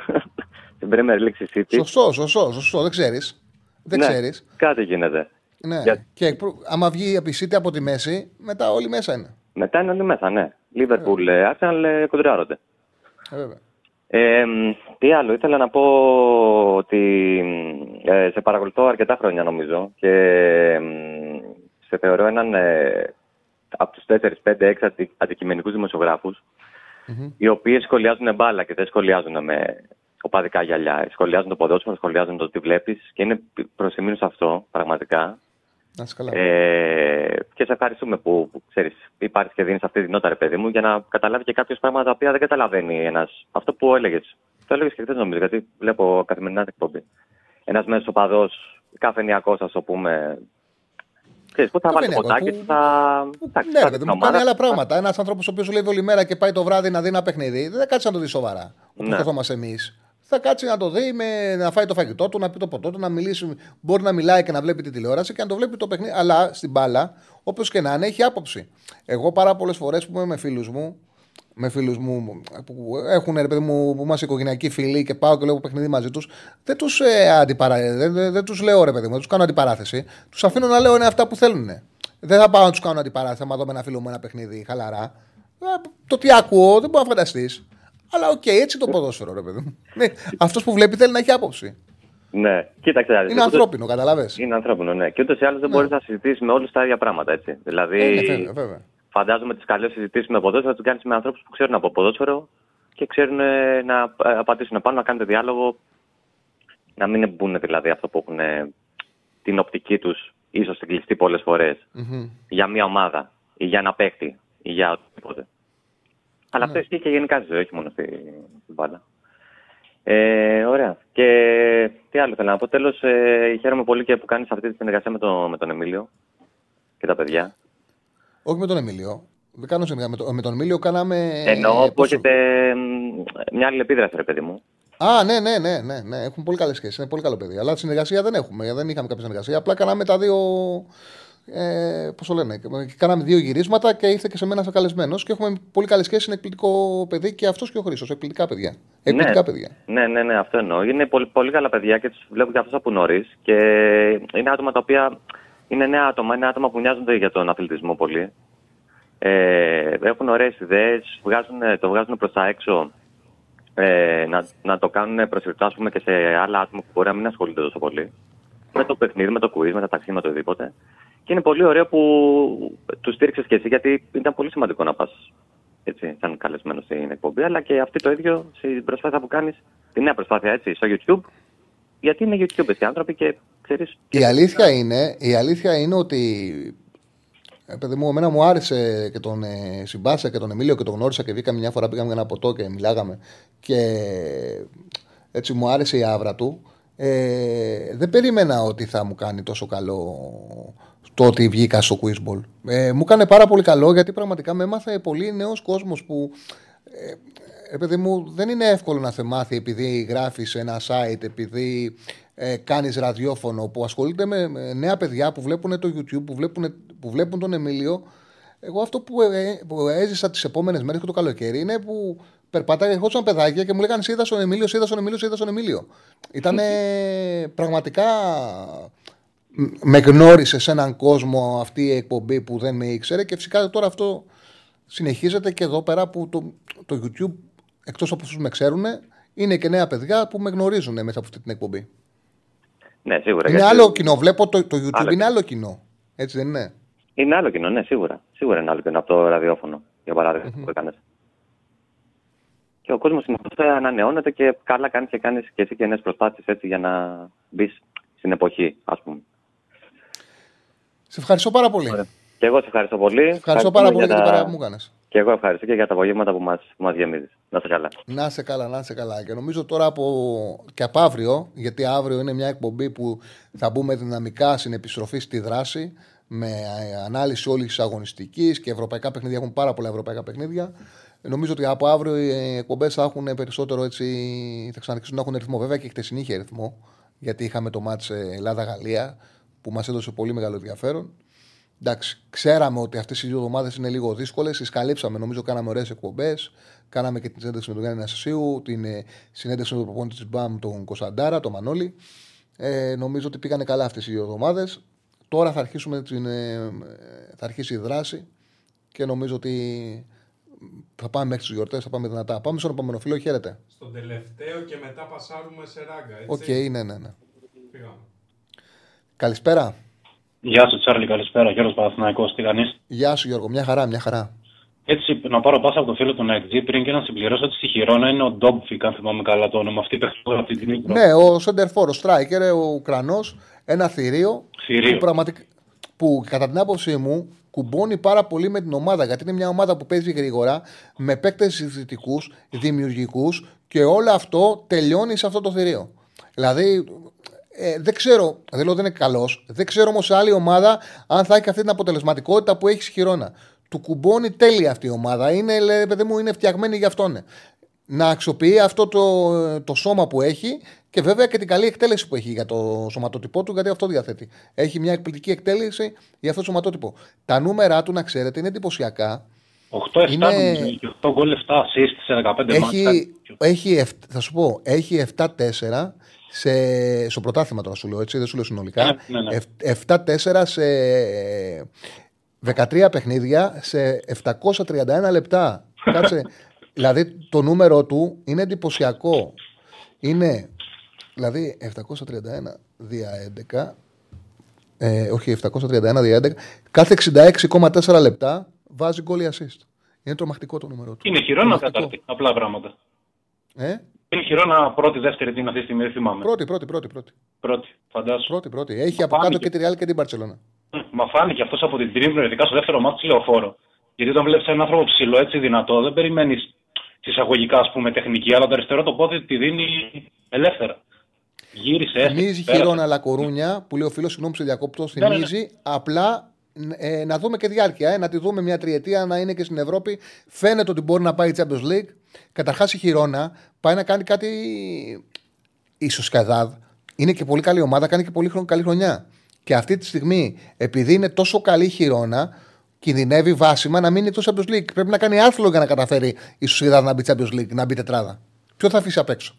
στην Premier League City. Σωστό, σωστό, σωστό, δεν ξέρεις. Δεν ναι, ξέρεις. Κάτι γίνεται. Ναι. Για... Και άμα βγει η City από τη μέση, μετά όλοι μέσα είναι. Μετά είναι όλοι μέσα, ναι. Λίβερπουλ, Άρσεναλ κοντράρονται. Ε, βέβαια. Ε, τι άλλο, ήθελα να πω ότι ε, σε παρακολουθώ αρκετά χρόνια νομίζω και σε θεωρώ έναν ε, από τους 4-5-6 αντικειμενικούς οι οποίοι σχολιάζουν μπάλα και δεν σχολιάζουν με οπαδικά γυαλιά. Σχολιάζουν το ποδόσφαιρο, σχολιάζουν το τι βλέπεις και είναι προς σε αυτό πραγματικά. Ε, και σε ευχαριστούμε που, που ξέρεις, υπάρχεις και δίνεις αυτή τη νότα, ρε παιδί μου, για να καταλάβει και κάποιε πράγματα τα οποία δεν καταλαβαίνει ένας. Αυτό που έλεγες. Το έλεγες και χθες, νομίζω, γιατί βλέπω καθημερινά την εκπομπή. Ένας μέσος οπαδός, καφενιακός, ας το πούμε. Ξέρεις, που θα βάλει το ποτάκι, που... θα. Ναι, ρε παιδί μου, κάνει άλλα πράγματα. Ένας άνθρωπος ο οποίος λέει όλη μέρα και πάει το βράδυ να δει ένα παιχνίδι, δεν θα κάτσει να το δει σοβαρά. Όπω ναι. καθόμαστε εμείς θα κάτσει να το δει, με, να φάει το φαγητό του, να πει το ποτό του, να μιλήσει. Μπορεί να μιλάει και να βλέπει τη τηλεόραση και να το βλέπει το παιχνίδι. Αλλά στην μπάλα, όπως και να είναι, έχει άποψη. Εγώ πάρα πολλές φορές που είμαι με φίλους μου, με φίλους μου που έχουν ρε παιδί μου, που είμαστε οικογενειακοί φίλοι και πάω και λέω παιχνίδι μαζί τους, δεν τους ε, αντιπαρα... δεν, δεν, δεν τους λέω ρε παιδί μου, δεν τους κάνω αντιπαράθεση. Τους αφήνω να λέω είναι αυτά που θέλουν. Δεν θα πάω να τους κάνω αντιπαράθεση, άμα δω με ένα φίλο μου ένα παιχνίδι χαλαρά. Ε, το τι ακούω δεν μπορείς να φανταστείς. Αλλά οκ, έτσι το ποδόσφαιρο, ρε παιδί μου. Ναι, Αυτός που βλέπει θέλει να έχει άποψη. Ναι, κοίταξε. Είναι ούτως- ανθρώπινο, καταλαβέ. Είναι ανθρώπινο, ναι. Και ούτως ή άλλως δεν Ναι. μπορείς να συζητήσεις με όλους τα ίδια πράγματα, έτσι. Δηλαδή, Ε, ναι, βέβαια, βέβαια. φαντάζομαι τις καλές συζητήσεις με ποδόσφαιρο θα τις κάνεις με ανθρώπους που ξέρουν από ποδόσφαιρο και ξέρουν ε, να ε, απαντήσουν πάνω, να κάνετε διάλογο. Να μην μπουν δηλαδή αυτό που έχουν ε, την οπτική τους, ίσως στην κλειστή πολλές φορές, Μμμ. για μια ομάδα ή για ένα παίκτη ή για οτιδήποτε. Αλλά αυτός ισχύει και γενικά στη ζωή, όχι μόνο στη, στην μπάλα. Ε, ωραία. Και τι άλλο θέλω να πω. Τέλος, ε, χαίρομαι πολύ και που κάνεις αυτή τη συνεργασία με, το, με τον Εμίλιο και τα παιδιά. Όχι με τον Εμίλιο. Δεν κάνω συνεργασία. Με, το- με τον Εμίλιο κάναμε. Εννοώ που πόσο- έχετε μ, μια άλλη επίδραση, ρε παιδί μου. Α, ναι, ναι, ναι, ναι, ναι. Έχουν πολύ καλές σχέσεις. Είναι πολύ καλό παιδί. Αλλά συνεργασία δεν έχουμε. Δεν είχαμε κάποια συνεργασία. Απλά κάναμε τα δύο. Ε, Πώς το λένε. Κάναμε δύο γυρίσματα και ήρθε και σε μένα σαν καλεσμένος. Και έχουμε πολύ καλέ σχέσει. Είναι εκπληκτικό παιδί και αυτός και ο Χρήσος. Εκπληκτικά παιδιά. Εκπληκτικά ναι, παιδιά. Ναι, ναι, ναι, αυτό εννοώ. Είναι πολύ, πολύ καλά παιδιά και τους βλέπω και αυτούς από νωρίς. Και είναι άτομα τα οποία είναι νέα άτομα, είναι άτομα που νοιάζονται για τον αθλητισμό πολύ. Ε, έχουν ωραίες ιδέες, το βγάζουν προς τα έξω. Ε, να, να το κάνουν προσεκτικά ας πούμε, και σε άλλα άτομα που μπορεί να μην ασχολούνται τόσο πολύ. Με το παιχνίδι, με το quiz, με τα ταξίδια, με το οτιδήποτε. Και είναι πολύ ωραίο που τους στήριξες και εσύ, γιατί ήταν πολύ σημαντικό να πας έτσι, σαν καλεσμένος στην εκπομπή, αλλά και αυτή το ίδιο στην προσπάθεια που κάνεις, τη νέα προσπάθεια έτσι, στο YouTube. Γιατί είναι YouTube οι άνθρωποι και ξέρεις. Η αλήθεια, είναι, η αλήθεια είναι ότι. Ε, παιδί μου, εμένα μου άρεσε και τον ε, συμπάθησα και τον Εμίλιο και τον γνώρισα και βγήκαμε μια φορά, πήγαμε για ένα ποτό και μιλάγαμε. Και έτσι μου άρεσε η άβρα του. Ε, δεν περίμενα ότι θα μου κάνει τόσο καλό το ότι βγήκα στο Quizball. Ε, μου έκανε πάρα πολύ καλό γιατί πραγματικά με έμαθε πολύ νέος κόσμος που ε, ε, παιδί μου, δεν είναι εύκολο να σε μάθει επειδή γράφεις σε ένα site, επειδή ε, κάνεις ραδιόφωνο που ασχολείται με, με νέα παιδιά που βλέπουν το YouTube, που βλέπουν, που βλέπουν τον Εμίλιο. Εγώ αυτό που, ε, που έζησα τις επόμενες μέρες και το καλοκαίρι είναι που περπατάγα εγώ σαν παιδάκια και μου λέγανε Είδα στον Εμίλιο, είδα στον Εμίλιο, είδα στον Εμίλιο. Ήταν πραγματικά. Μ, Με γνώρισε σε έναν κόσμο αυτή η εκπομπή που δεν με ήξερε και φυσικά τώρα αυτό συνεχίζεται και εδώ πέρα που το, το YouTube, εκτός από αυτούς που με ξέρουν, είναι και νέα παιδιά που με γνωρίζουν μέσα από αυτή την εκπομπή. Ναι, σίγουρα. Είναι γιατί- άλλο κοινό. Βλέπω το, το YouTube Άλλο. είναι άλλο κοινό. Έτσι δεν είναι; Είναι άλλο κοινό, ναι, σίγουρα. Σίγουρα είναι άλλο κοινό από το ραδιόφωνο, για παράδειγμα, που έκανες. Και ο κόσμος συνεχώ ανανεώνεται και καλά κάνεις και κάνεις και εσύ και νέες προσπάθειες έτσι για να μπεις στην εποχή, ας πούμε. Σε ευχαριστώ πάρα πολύ. Και εγώ σε ευχαριστώ πολύ. Ευχαριστώ πάρα πολύ για την τα- παρέα που μου έκανε. Και εγώ ευχαριστώ και για τα απογεύματα που μας μας γεμίζεις. Να είσαι καλά. Να είσαι καλά, να είσαι καλά. Και νομίζω τώρα από, και από αύριο, γιατί αύριο είναι μια εκπομπή που θα μπούμε δυναμικά στην επιστροφή στη δράση, με ε, ανάλυση όλης της αγωνιστικής και ευρωπαϊκά παιχνίδια. Έχουν πάρα πολλά ευρωπαϊκά παιχνίδια. Νομίζω ότι από αύριο οι εκπομπές θα έχουν περισσότερο έτσι. θα ξαναρχίσουν να έχουν ρυθμό. Βέβαια και η χτεσινή είχε ρυθμό, γιατί είχαμε το μάτς ε, Ελλάδα-Γαλλία που μας έδωσε πολύ μεγάλο ενδιαφέρον. Εντάξει, ξέραμε ότι αυτές οι δύο εβδομάδες είναι λίγο δύσκολες. Τις καλύψαμε, νομίζω κάναμε ωραίες εκπομπές. Κάναμε και την συνέντευξη με τον Γιάννη Νασασίου, την ε, συνέντευξη με τον προπονητή της Μπαμ, τον Κωνσταντάρα, τον Μανώλη. Ε, νομίζω ότι πήγανε καλά αυτές οι δύο εβδομάδες. Τώρα θα, αρχίσουμε την, ε, ε, θα αρχίσει η δράση και νομίζω ότι θα πάμε μέχρι τις γιορτές, θα πάμε δυνατά. Πάμε στον επόμενο φίλο, χαίρετε. Στον τελευταίο και μετά πασάρουμε σε ράγκα, έτσι. Οκ, ναι, ναι, ναι. Πήγαμε. Καλησπέρα. Γεια σου, Τσάρλι, καλησπέρα. Γιώργος Παναθηναϊκός, τι κάνεις; Γεια σου Γιώργο, μια χαρά, μια χαρά. Έτσι, να πάρω πάσα από το φίλο του NXG πριν και να συμπληρώσω ότι στη Χιρόνα είναι ο Ντόβμπικ, αν θυμάμαι καλά το όνομα. Αυτή η παιχνίδα αυτή την Νίκρο. Ναι, ο Σέντερφορ, ο Στράικερ, ο Ουκρανός, ένα θηρίο. Θηρίο. Που, πραγματικά, που κατά την άποψή μου κουμπώνει πάρα πολύ με την ομάδα. Γιατί είναι μια ομάδα που παίζει γρήγορα, με παίκτες συζητικού, δημιουργικούς και όλο αυτό τελειώνει σε αυτό το θηρίο. Δηλαδή, ε, δεν ξέρω, δεν λέω δεν είναι καλός, δεν ξέρω όμως σε άλλη ομάδα αν θα έχει αυτή την αποτελεσματικότητα που έχει χειρόνα. Του κουμπώνει τέλεια αυτή η ομάδα. Είναι, λέει, παιδί μου, είναι φτιαγμένη για αυτόν. Να αξιοποιεί αυτό το, το σώμα που έχει και βέβαια και την καλή εκτέλεση που έχει για το σωματότυπό του, γιατί αυτό διαθέτει. Έχει μια εκπληκτική εκτέλεση για αυτό το σωματότυπο. Τα νούμερα του, να ξέρετε, είναι εντυπωσιακά. 8-7 είναι- νομίζω, και 8 γκολ 7 assist σε 15 μάτια. Έχει, έχει, εφ- θα σου πω, έχει 7-4 σε, στο πρωτάθλημα τώρα σου λέω, έτσι, δεν σου λέω συνολικά. Ναι, ναι, ναι. Εφ- 7-4 σε 13 παιχνίδια σε 731 λεπτά. Κάτσε, Δηλαδή το νούμερο του είναι εντυπωσιακό. Είναι δηλαδή 731 δια 11. Ε, όχι, 731 δια 11. Κάθε 66,4 λεπτά βάζει γκολ ή assist. Είναι τρομακτικό το νούμερο του. Είναι χειρόνα Τρομακτικό. τέταρτη. Απλά πράγματα. Ε; Είναι χειρόνα πρώτη, δεύτερη, τι είναι αυτή τη στιγμή, δεν θυμάμαι. Πρώτη, πρώτη, πρώτη. πρώτη. Πρώτη, φαντάσου. πρώτη, πρώτη. Έχει από κάτω και τη Real και την Barcelona. Μα φάνηκε αυτός από την τρίμηνο, ειδικά στο δεύτερο μάτι λεωφόρο. Γιατί όταν βλέπεις έναν άνθρωπο ψηλό έτσι δυνατό, δεν περιμένεις συσσαγωγικά ας πούμε τεχνική, αλλά το αριστερό το πόδι τη δίνει ελεύθερα. Γύρισε, έφυγε, Θυμίζει πέρασε. χειρόνα Λακορούνια που λέει ο φίλος, συγγνώμη που σε διακόπτω. Ναι, ναι, ναι. Θυμίζει απλά ε, να δούμε και διάρκεια. Ε, να τη δούμε μια τριετία να είναι και στην Ευρώπη. Φαίνεται ότι μπορεί να πάει η Champions League. Καταρχάς η χειρόνα πάει να κάνει κάτι. ίσως Καδάδ. Είναι και πολύ καλή ομάδα, κάνει και πολύ χρόνο, καλή χρονιά. Και αυτή τη στιγμή, επειδή είναι τόσο καλή η χειρόνα, κινδυνεύει βάσιμα να μείνει εκτός Champions League. Πρέπει να κάνει άθλο για να καταφέρει η Σουσίδα να μπει Champions League, να μπει τετράδα. Ποιο θα αφήσει απ' έξω;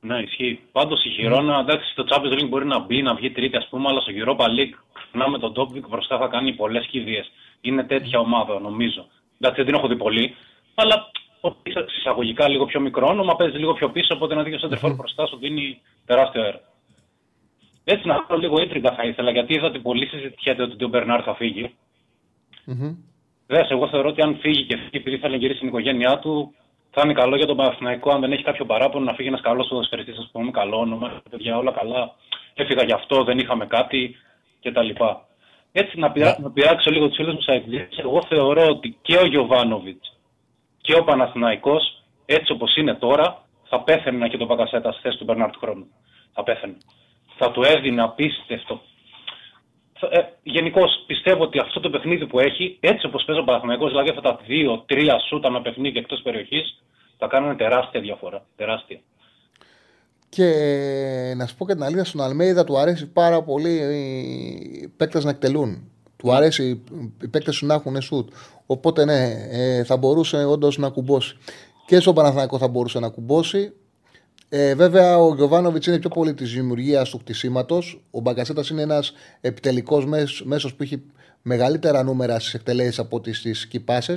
Ναι, ισχύει. Πάντως η Χιρόνα, εντάξει, στο Champions League μπορεί να μπει, να βγει τρίτη, ας πούμε, αλλά στο Europa League να με τον Ντόβμπικ μπροστά θα κάνει πολλές κηδείες. Είναι τέτοια ομάδα, νομίζω. Εντάξει, δεν την έχω δει πολύ, αλλά είσαι εισαγωγικά λίγο πιο μικρό όνομα, παίζει λίγο πιο πίσω, οπότε ένα δίκιο σέντερφορ μπροστά σου δίνει τεράστιο αέρα. Έτσι να κάνω λίγο ίντριγκα θα ήθελα, γιατί είδα ότι πολλοί συζητιέται ότι ο Μπερνάρ θα φύγει. Δες, εγώ θεωρώ ότι αν φύγει και φύγει επειδή θα γυρίσει στην οικογένειά του, θα είναι καλό για τον Παναθηναϊκό. Αν δεν έχει κάποιο παράπονο να φύγει ένας καλός ποδοσφαιριστής, ας πούμε, καλό όνομα, παιδιά, όλα καλά. Έφυγα γι' αυτό, δεν είχαμε κάτι κτλ. Έτσι, να, πειρά, να πειράξω λίγο τους φίλους μου Σαϊκλίδη. Εγώ θεωρώ ότι και ο Γιωβάνοβιτς και ο Παναθηναϊκός, έτσι όπως είναι τώρα, θα πέθανε να έχει τον Πακασέτα στη θέση του Μπερνάρ του χρόνου. Θα πέθανε. Θα του έδινε απίστευτο ε, Γενικώς πιστεύω ότι αυτό το παιχνίδι που έχει, έτσι όπως παίζει ο Παναθηναϊκός, δηλαδή αυτά τα δύο-τρία σούτα με παιχνίδι εκτός περιοχής, θα κάνουν τεράστια διαφορά. Τεράστια. Και να σου πω και την αλήθεια, στον Αλμέιδα του αρέσει πάρα πολύ οι παίκτες να εκτελούν. Του αρέσει οι παίκτες σου να έχουν σουτ. Οπότε ναι, ε, θα μπορούσε όντως να κουμπώσει. Και στον Παναθηναϊκό θα μπορούσε να κουμπώσει. Ε, βέβαια, ο Γιωβάνοβιτς είναι πιο πολύ της δημιουργίας του χτισήματος. Ο Μπαγκασέτας είναι ένας επιτελικός μέσος που έχει μεγαλύτερα νούμερα στις εκτελέσεις από τι στις κυπάσε.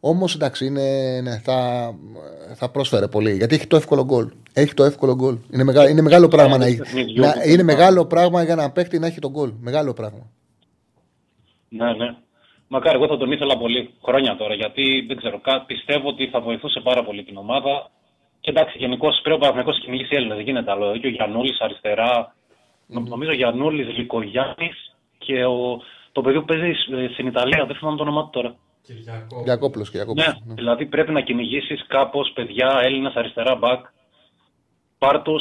Όμως εντάξει, είναι, ναι, θα, θα πρόσφερε πολύ. Γιατί έχει το εύκολο γκολ. Έχει το εύκολο γκολ. Είναι, μεγα, είναι μεγάλο πράγμα να έχει. να- είναι μεγάλο πράγμα για να παίχτη να έχει τον γκολ. Μεγάλο πράγμα. Ναι, ναι. Μακάρι, εγώ θα τον ήθελα πολύ χρόνια τώρα, γιατί δεν ξέρω, κα- πιστεύω ότι θα βοηθούσε πάρα πολύ την ομάδα. Και εντάξει, γενικώς πρέπει ο Παναθηναϊκός να κυνηγήσει Έλληνες, δεν γίνεται άλλο. Και ο Γιαννούλης αριστερά, νο- νομίζω Γιαννούλης, Λικογιάννης και ο, το παιδί που παίζει ε, στην Ιταλία, δεν θυμάμαι το όνομά του τώρα. Κυριακόπουλος. Ναι, δηλαδή πρέπει να κυνηγήσεις κάπως παιδιά Έλληνα αριστερά μπακ. Πάρ του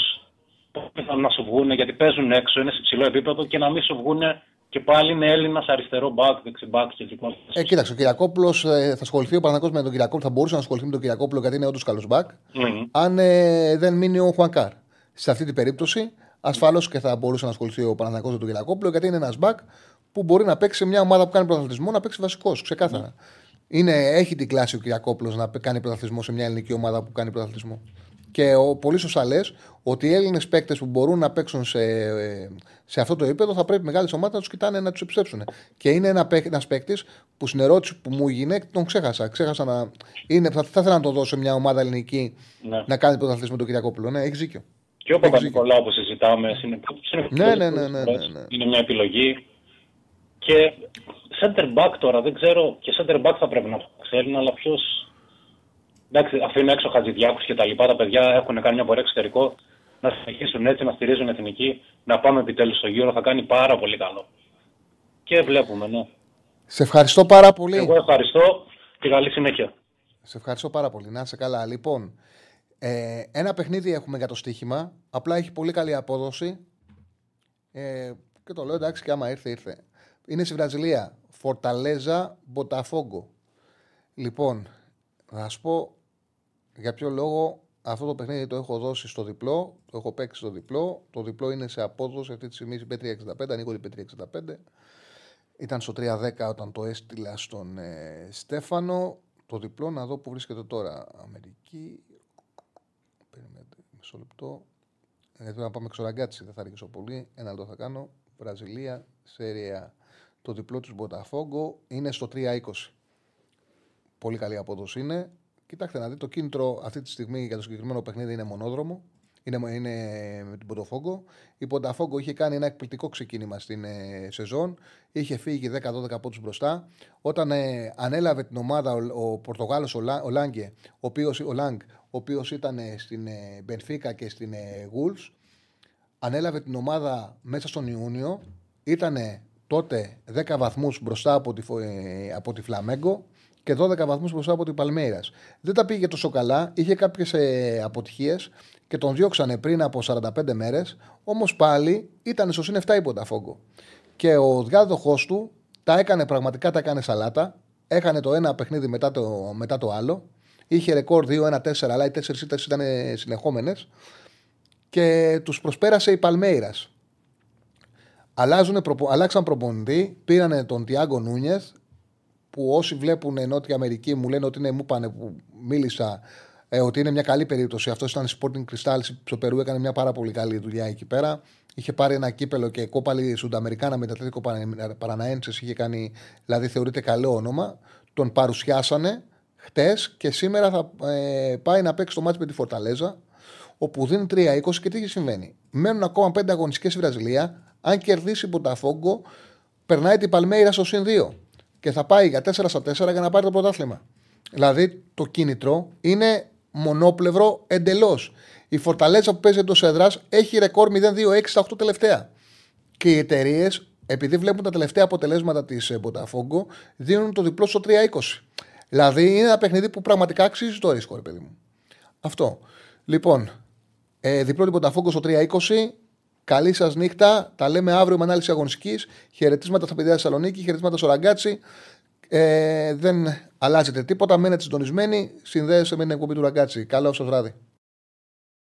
να σου βγουν, γιατί παίζουν έξω, είναι σε υψηλό επίπεδο και να μην σου βγουν και πάλι είναι Έλληνας αριστερό μπακ, δεξιμπακ και λοιπά. Ε, κοίταξε, ο Κυριακόπουλος θα ασχοληθεί ο Παναγό με τον Κυριακόπουλο. Θα μπορούσε να ασχοληθεί με τον Κυριακόπουλο γιατί είναι όντως καλός μπακ. Μμμ. αν ε, δεν μείνει ο Χουανκάρ. Σε αυτή την περίπτωση, ασφαλώς και θα μπορούσε να ασχοληθεί ο Παναθηναϊκός με τον Κυριακόπουλο, γιατί είναι ένας μπακ που μπορεί να παίξει σε μια ομάδα που κάνει πρωταθλητισμό να παίξει βασικός, ξεκάθαρα. Είναι, έχει την κλάση ο Κυριακόπουλος να κάνει πρωταθλητισμό σε μια ελληνική ομάδα που κάνει πρωταθλητισμό. Και ο, πολύ σωστά λες ότι οι Έλληνες παίκτες που μπορούν να παίξουν σε, ε, σε αυτό το επίπεδο θα πρέπει μεγάλες ομάδες να τους κοιτάνε να τους επιστρέψουν. Και είναι ένα ένας παίκτης που στην ερώτηση που μου έγινε τον ξέχασα. ξέχασα να, είναι, θα, θα ήθελα να το δώσω σε μια ομάδα ελληνική Ναι. να κάνει πρωταθλητισμό τον Κυριακόπουλο. Ναι, έχεις δίκιο. Και ο Παπα-Νικολάου που συζητάμε συνεχώς. Ναι, ναι, ναι, ναι, ναι, ναι. Είναι μια επιλογή. Και center back τώρα, δεν ξέρω, και center back θα πρέπει να ξέρουν, αλλά ποιο. Εντάξει, αφήνω έξω Χατζηδιάκους και τα λοιπά. Τα παιδιά έχουν κάνει μια πορεία εξωτερικό. Να συνεχίσουν έτσι, να στηρίζουν εθνική. Να πάμε επιτέλους στο γύρο, θα κάνει πάρα πολύ καλό. Και βλέπουμε, ναι. Σε ευχαριστώ πάρα πολύ. Εγώ ευχαριστώ και καλή συνέχεια. Σε ευχαριστώ πάρα πολύ. Να είσαι καλά. Λοιπόν, ε, ένα παιχνίδι έχουμε για το στοίχημα. Απλά έχει πολύ καλή απόδοση. Ε, και το λέω εντάξει και άμα ήρθε, ήρθε. Είναι στη Βραζιλία. Φορταλέζα Μποταφόγκο. Λοιπόν, θα σου πω για ποιο λόγο αυτό το παιχνίδι το έχω δώσει στο διπλό. Το έχω παίξει στο διπλό. Το διπλό είναι σε απόδοση αυτή τη στιγμή στην P365. Ανοίγω την P365. Ήταν στο 310 όταν το έστειλα στον ε, Στέφανο. Το διπλό να δω που βρίσκεται τώρα. Αμερική. Περιμένετε μισό λεπτό. Γιατί να πάμε εξοραγκάτσι, δεν θα ρίξω πολύ. Ένα λεπτό θα κάνω. Βραζιλία, Σέρια. Το διπλό του Μποταφόγκο είναι στο 320. Πολύ καλή απόδοση είναι. Κοιτάξτε να δείτε, το κίνητρο αυτή τη στιγμή για το συγκεκριμένο παιχνίδι είναι μονόδρομο. Είναι, είναι με την Ποντοφόγκο. Η Πονταφόγκο είχε κάνει ένα εκπληκτικό ξεκίνημα στην ε, σεζόν. Είχε φύγει 10-12 από του μπροστά. Όταν ε, ανέλαβε την ομάδα ο, ο Πορτογάλος ο, Λά- ο Λάγκε, ο οποίος, ο Λάγκ, ο οποίος ήταν ε, στην ε, Μπενφίκα και στην ε, Wolves, ανέλαβε την ομάδα μέσα στον Ιούνιο. Ήταν τότε 10 βαθμούς μπροστά από τη, Φο- ε, από τη Φλαμέγκο και 12 βαθμούς μπροστά από την Παλμέιρας. Δεν τα πήγε τόσο καλά, είχε κάποιες ε, αποτυχίες και τον διώξανε πριν από 45 μέρες. Όμως πάλι ήταν στο συν 7 η Πονταφόγκο. Και ο διάδοχός του τα έκανε πραγματικά, τα έκανε σαλάτα. Έκανε το ένα παιχνίδι μετά το, μετά το άλλο. Είχε ρεκόρ 2-1-4, αλλά οι 4 ήττες ήταν συνεχόμενες. Και τους προσπέρασε η Παλμέιρας. Αλλάζουν, προπο- αλλάξαν προπονητή, πήρανε τον Τιάγκο Νούνιεθ, που όσοι βλέπουν Νότια Αμερική μου λένε ότι είναι, μου είπανε που μίλησα, ε, ότι είναι μια καλή περίπτωση. Αυτός ήταν Sporting Cristal στο Περού, έκανε μια πάρα πολύ καλή δουλειά εκεί πέρα. Είχε πάρει ένα κύπελο και κόπαλη Σουνταμερικάνα με τα Ατλέτικο Παραναένσες. Είχε κάνει, δηλαδή θεωρείται καλό όνομα. Τον παρουσιάσανε χτες και σήμερα θα ε, πάει να παίξει το μάτι με τη Φορταλέζα, όπου δίνει 3-20 και τι συμβαίνει. Μένουν ακόμα 5 αγωνιστικές στη Βραζιλία. Αν κερδίσει η Μποταφόγκο, περνάει την Παλμέιρα στο συν 2 και θα πάει για 4 στα 4 για να πάρει το πρωτάθλημα. Δηλαδή το κίνητρο είναι μονόπλευρο εντελώς. Η Φορταλέτσα που παίζει εντός έδρας έχει ρεκόρ 0-2-6 στα 8 τελευταία. Και οι εταιρείες, επειδή βλέπουν τα τελευταία αποτελέσματα της Μποταφόγκο, δίνουν το διπλό στο 3-20. Δηλαδή είναι ένα παιχνίδι που πραγματικά αξίζει το ρίσκο, ρε παιδί μου. Αυτό. Λοιπόν, ε, διπλό την Μποταφόγκο στο 3-20. Καλή σας νύχτα. Τα λέμε αύριο με ανάλυση αγωνιστικής. Χαιρετίσματα στα παιδιά Θεσσαλονίκη, χαιρετίσματα στο Ραγκάτσι. Ε, δεν αλλάζετε τίποτα. Μένετε συντονισμένοι. Συνδέεστε με την εκπομπή του Ραγκάτσι. Καλό σας βράδυ.